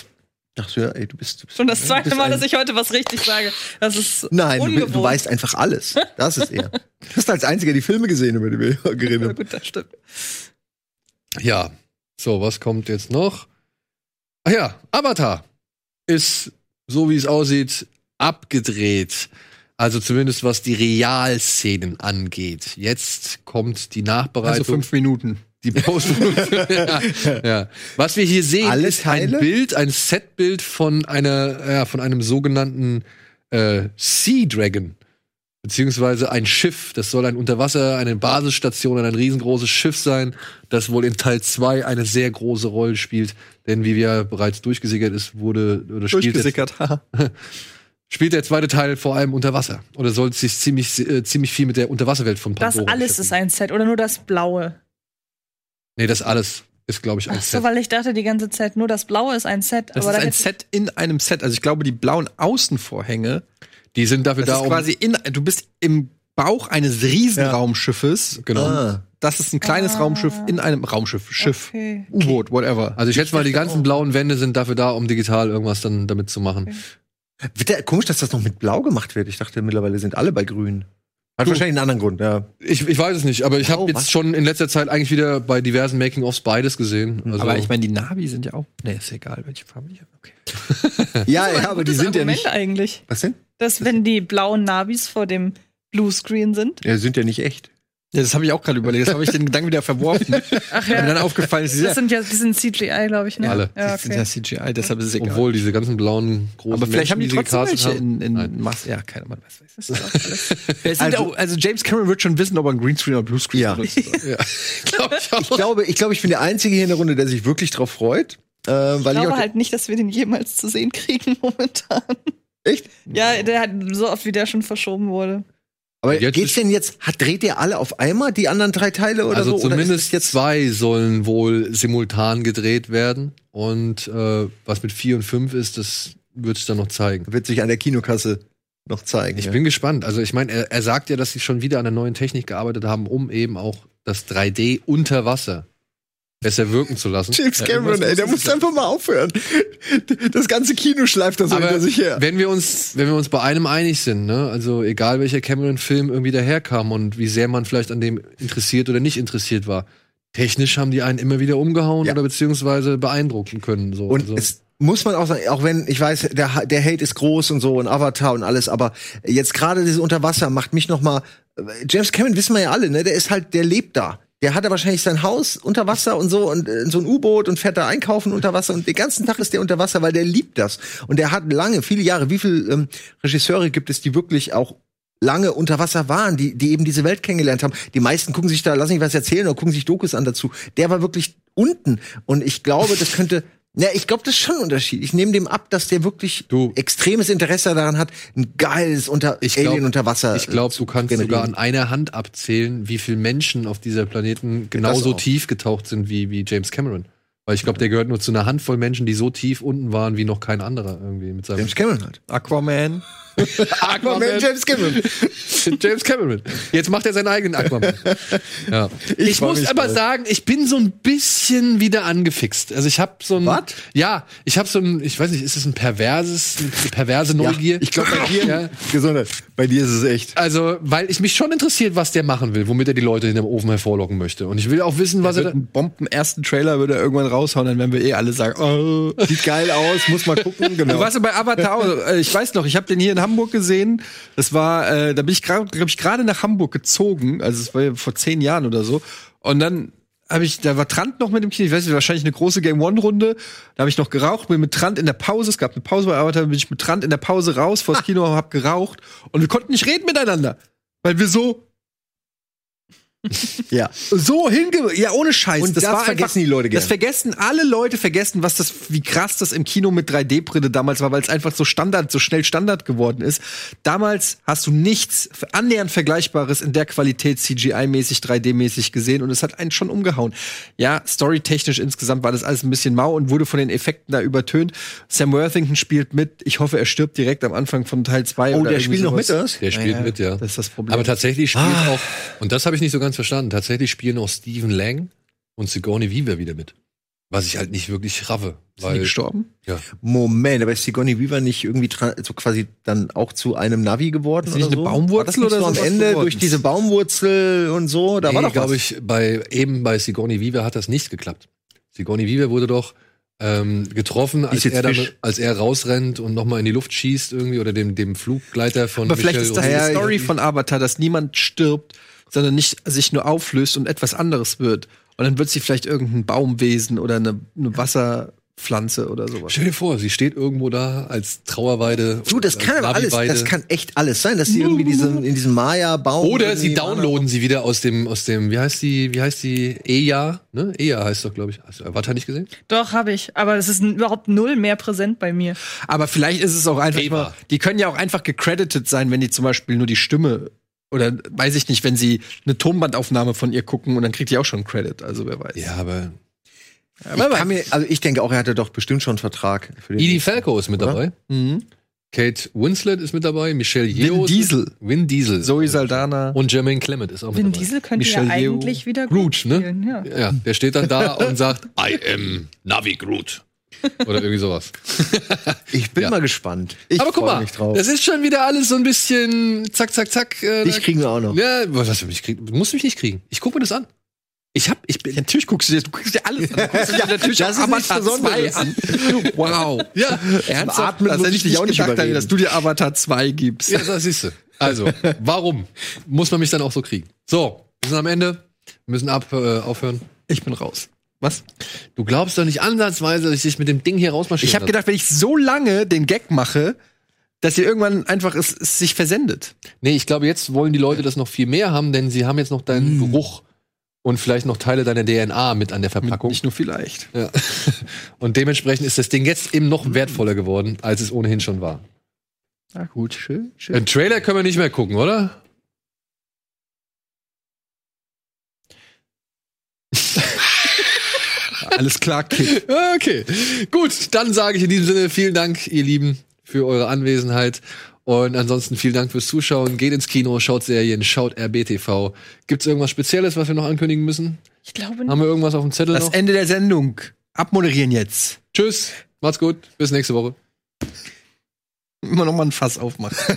Ach so, ja, ey, du bist. Du bist Schon das zweite bist Mal, ein- dass ich heute was richtig sage. Das ist Nein, du, ungewohnt. du weißt einfach alles. Das ist eher. Du hast als einziger die Filme gesehen, über die wir geredet haben. Gut, das stimmt. Ja. So, was kommt jetzt noch? Ach ja, Avatar ist, so wie es aussieht, abgedreht. Also zumindest was die Realszenen angeht. Jetzt kommt die Nachbereitung. Also fünf Minuten. Die Post ja, ja. Was wir hier sehen, Alle ist ein Teile? Bild, ein Setbild von einer, ja, von einem sogenannten äh, Sea Dragon. Beziehungsweise ein Schiff. Das soll ein Unterwasser, eine Basisstation, ein riesengroßes Schiff sein, das wohl in Teil 2 eine sehr große Rolle spielt. Denn wie wir bereits durchgesickert ist, wurde oder spielt haha. spielt der zweite Teil vor allem unter Wasser. Oder soll sich ziemlich, äh, ziemlich viel mit der Unterwasserwelt von Das Pandora alles ist ein Set oder nur das Blaue? Nee, das alles ist, glaube ich, ein Ach so, Set. weil ich dachte die ganze Zeit, nur das Blaue ist ein Set. Das aber ist da ein Set in einem Set. Also ich glaube, die blauen Außenvorhänge, Die sind dafür das da, ist um quasi in, du bist im Bauch eines Riesenraumschiffes. Genau. Und Das ist ein kleines Raumschiff in einem Raumschiff, Schiff, Okay. U-Boot, whatever. Also ich schätze mal, die ganzen blauen Wände sind dafür da, um digital irgendwas dann damit zu machen. Wird der, komisch, dass das noch mit Blau gemacht wird. Ich dachte, mittlerweile sind alle bei Grün. Hat Du- wahrscheinlich einen anderen Grund, ja. Ich, ich weiß es nicht, aber ich habe Oh, jetzt was? schon in letzter Zeit eigentlich wieder bei diversen Making-ofs beides gesehen. Also, Aber ich meine, die Navi sind ja auch. Nee, ist egal, welche Farbe ich habe. Okay. Ja, ja, aber die sind ja Argument nicht. eigentlich. Was denn? Dass wenn die blauen Navis vor dem Bluescreen sind. Ja, sind ja nicht echt. Ja, das habe ich auch gerade überlegt. Das habe ich den Gedanken wieder verworfen. Ach Weil mir dann aufgefallen ist, Das ja, sind ja, die sind CGI, glaube ich. Ne? Alle. Ja, das sind ja okay. CGI, deshalb ist es egal. obwohl diese ganzen blauen großen aber vielleicht haben die Menschen, trotzdem welche gecastet in, haben. in Mass. Ja, keiner Mann weiß. Das ist auch alles. Es sind Also- auch, also James Cameron wird schon wissen, ob er einen Greenscreen oder Bluescreen Ja. benutzt. Ja. Glaub ich auch. Ich glaube, ich glaube, ich bin der Einzige hier in der Runde, der sich wirklich drauf freut. Äh, weil Ich ich, glaube auch halt nicht, dass wir den jemals zu sehen kriegen momentan. echt. Ja, der hat so oft, wie der schon verschoben wurde. Aber Jetzt geht's denn jetzt, hat, dreht ihr alle auf einmal die anderen drei Teile oder Also so? Ist zumindest es jetzt zwei sollen wohl simultan gedreht werden. Und äh, was mit vier und fünf ist, das wird es dann noch zeigen. wird sich an der Kinokasse noch zeigen. Ich ja. bin gespannt. Also ich meine, er, er sagt ja, dass sie schon wieder an der neuen Technik gearbeitet haben, um eben auch das 3D unter Wasser besser wirken zu lassen. James Ja, Cameron, ey, der muss einfach mal aufhören. Das ganze Kino schleift da so Aber hinter sich her. wenn wir uns, wenn wir uns bei einem einig sind, ne, also egal welcher Cameron-Film irgendwie daherkam und wie sehr man vielleicht an dem interessiert oder nicht interessiert war, technisch haben die einen immer wieder umgehauen Ja. oder beziehungsweise beeindrucken können. So. Und also, es muss man auch sagen, auch wenn ich weiß, der, der Hate ist groß und so und Avatar und alles, aber jetzt gerade dieses Unterwasser macht mich noch mal. James Cameron wissen wir ja alle, ne? Der ist halt, der lebt da. Der hat da wahrscheinlich sein Haus unter Wasser und so und äh, so ein U-Boot und fährt da einkaufen unter Wasser und den ganzen Tag ist der unter Wasser, weil der liebt das. Und der hat lange, viele Jahre, wie viele ähm, Regisseure gibt es, die wirklich auch lange unter Wasser waren, die, die eben diese Welt kennengelernt haben. Die meisten gucken sich da, lass mich was erzählen oder gucken sich Dokus an dazu. Der war wirklich unten. Und ich glaube, das könnte, ja, ich glaube, das ist schon ein Unterschied. Ich nehme dem ab, dass der wirklich Du- extremes Interesse daran hat, ein geiles unter Ich glaub- Alien unter Wasser. ich glaube, du kannst generieren. sogar an einer Hand abzählen, wie viele Menschen auf dieser Planeten genauso tief getaucht sind wie, wie James Cameron. Weil ich glaube, der gehört nur zu einer Handvoll Menschen, die so tief unten waren wie noch kein anderer irgendwie mit seinem James Cameron halt. Aquaman. Aquaman, James Cameron. James Cameron. Jetzt macht er seinen eigenen Aquaman. Ja. Ich Ich, muss aber drauf. sagen, ich bin so ein bisschen wieder angefixt. Also ich habe so ein Was? Ja, ich habe so ein ich weiß nicht, ist es ein perverses eine perverse Neugier? ich glaube, bei dir, Ja. Gesundheit, bei dir ist es echt. Also, weil ich mich schon interessiert, was der machen will, womit er die Leute in dem Ofen hervorlocken möchte. Und ich will auch wissen, was er da Einen Bomben ersten Trailer würde er irgendwann raushauen, dann werden wir eh alle sagen, oh. Sieht geil aus, muss mal gucken, genau. Du warst ja bei Avatar. Äh, ich weiß noch, ich habe den hier in Hamburg gesehen. Das war, äh, da bin ich gerade, glaube ich, gerade nach Hamburg gezogen. Also es war ja vor zehn Jahren oder so. Und dann habe ich, da war Trant noch mit dem Kino, ich weiß nicht, wahrscheinlich eine große Game One Runde. Da habe ich noch geraucht, bin mit Trant in der Pause, es gab eine Pause bei Avatar, bin ich mit Trant in der Pause raus vors Kino, hab geraucht und wir konnten nicht reden miteinander, weil wir so ja. so hinge ja ohne Scheiß Und das vergessen die Leute das gern. vergessen alle Leute vergessen was das wie krass das im Kino mit 3D-Brille damals war weil es einfach so Standard so schnell Standard geworden ist damals hast du nichts annähernd vergleichbares in der Qualität CGI-mäßig 3D-mäßig gesehen und es hat einen schon umgehauen ja storytechnisch insgesamt war das alles ein bisschen mau und wurde von den Effekten da übertönt Sam Worthington spielt mit ich hoffe er stirbt direkt am Anfang von Teil 2 Oh, der spielt noch mit, oder was? Der spielt Ja, mit, ja. das ist das Problem Aber tatsächlich spielt Ah. auch, und das habe ich nicht so ganz verstanden, tatsächlich spielen auch Stephen Lang und Sigourney Weaver wieder mit. Was ich halt nicht wirklich raffe. Ist die gestorben? ja. Moment, aber ist Sigourney Weaver nicht irgendwie tra- so quasi dann auch zu einem Navi geworden? Ist nicht oder eine so? Baumwurzel war oder so am Ende durch diese Baumwurzel und so? Da war nee, doch glaube ich, bei, eben bei Sigourney Weaver hat das nicht geklappt. Sigourney Weaver wurde doch ähm, getroffen, als er, dann, als er rausrennt und nochmal in die Luft schießt irgendwie oder dem, dem Fluggleiter von Aber vielleicht Michel ist das die Story von Avatar, dass niemand stirbt, sondern nicht sich nur auflöst und etwas anderes wird. Und dann wird sie vielleicht irgendein Baumwesen oder eine, eine Wasserpflanze oder sowas. Stell dir vor, sie steht irgendwo da als Trauerweide. Du, das kann aber alles, das kann echt alles sein, dass sie irgendwie diesen, in diesem Maya-Baum. Oder sie downloaden sie wieder aus dem, aus dem, wie heißt die, wie heißt die, Eja, ne? Eja heißt doch, glaube ich. Hast du Avatar nicht gesehen? Doch, habe ich. Aber es ist überhaupt null mehr präsent bei mir. Aber vielleicht ist es auch einfach Eva. mal, die können ja auch einfach gecredited sein, wenn die zum Beispiel nur die Stimme oder weiß ich nicht, wenn sie eine Tonbandaufnahme von ihr gucken und dann kriegt die auch schon Credit. Also wer weiß. Ja, aber. Ich, kann mir, also ich denke auch, er hatte doch bestimmt schon einen Vertrag. Für den Edie. Falco ist mit Oder? dabei. Mhm. Kate Winslet ist mit dabei. Michelle Yeoh. Vin Diesel. Mit, Vin Diesel. Zoe Saldana. Und Jermaine Clement ist auch mit Vin dabei. Diesel könnte Michelle ja eigentlich wieder Groot, ne? spielen. Ja. Ja, der steht dann da und sagt, I am Navi Groot. Oder irgendwie sowas. Ich bin Ja. mal gespannt. Ich Aber guck mal, mich drauf. das ist schon wieder alles so ein bisschen zack, zack, zack. Äh, Dich kriegen wir auch noch. Ja, was hast du mich kriegen? Du musst mich nicht kriegen. Ich guck mir das an. Ich hab, ich bin. Natürlich guckst du dir, du guckst dir alles an. Du guckst dir natürlich Das auch Avatar 2 Besonderes. an. Wow. Ja, Ernsthaft? Atmen das muss hätte ich ich dich nicht auch nicht gedacht, reden. dass du dir Avatar 2 gibst. ja, das siehst du. Also, warum muss man mich dann auch so kriegen? So, wir sind am Ende. Wir müssen ab, äh, aufhören. Ich bin raus. Was? Du glaubst doch nicht ansatzweise, dass ich dich mit dem Ding hier rausmarschiere. Ich habe gedacht, wenn ich so lange den Gag mache, dass ihr irgendwann einfach es, es sich versendet. Nee, ich glaube, jetzt wollen die Leute das noch viel mehr haben, denn sie haben jetzt noch deinen Geruch und vielleicht noch Teile deiner DNA mit an der Verpackung. Nicht nur vielleicht. Ja. Und dementsprechend ist das Ding jetzt eben noch wertvoller geworden, als es ohnehin schon war. Na gut, schön, schön. Im Trailer können wir nicht mehr gucken, oder? Alles klar, Kid. Okay, gut, dann sage ich in diesem Sinne vielen Dank, ihr Lieben, für eure Anwesenheit. Und ansonsten vielen Dank fürs Zuschauen. Geht ins Kino, schaut Serien, schaut RBTV. Gibt's irgendwas Spezielles, was wir noch ankündigen müssen? Ich glaube Haben wir irgendwas auf dem Zettel Das noch? Ende der Sendung. Abmoderieren jetzt. Tschüss, macht's gut, bis nächste Woche. Immer noch mal ein Fass aufmachen.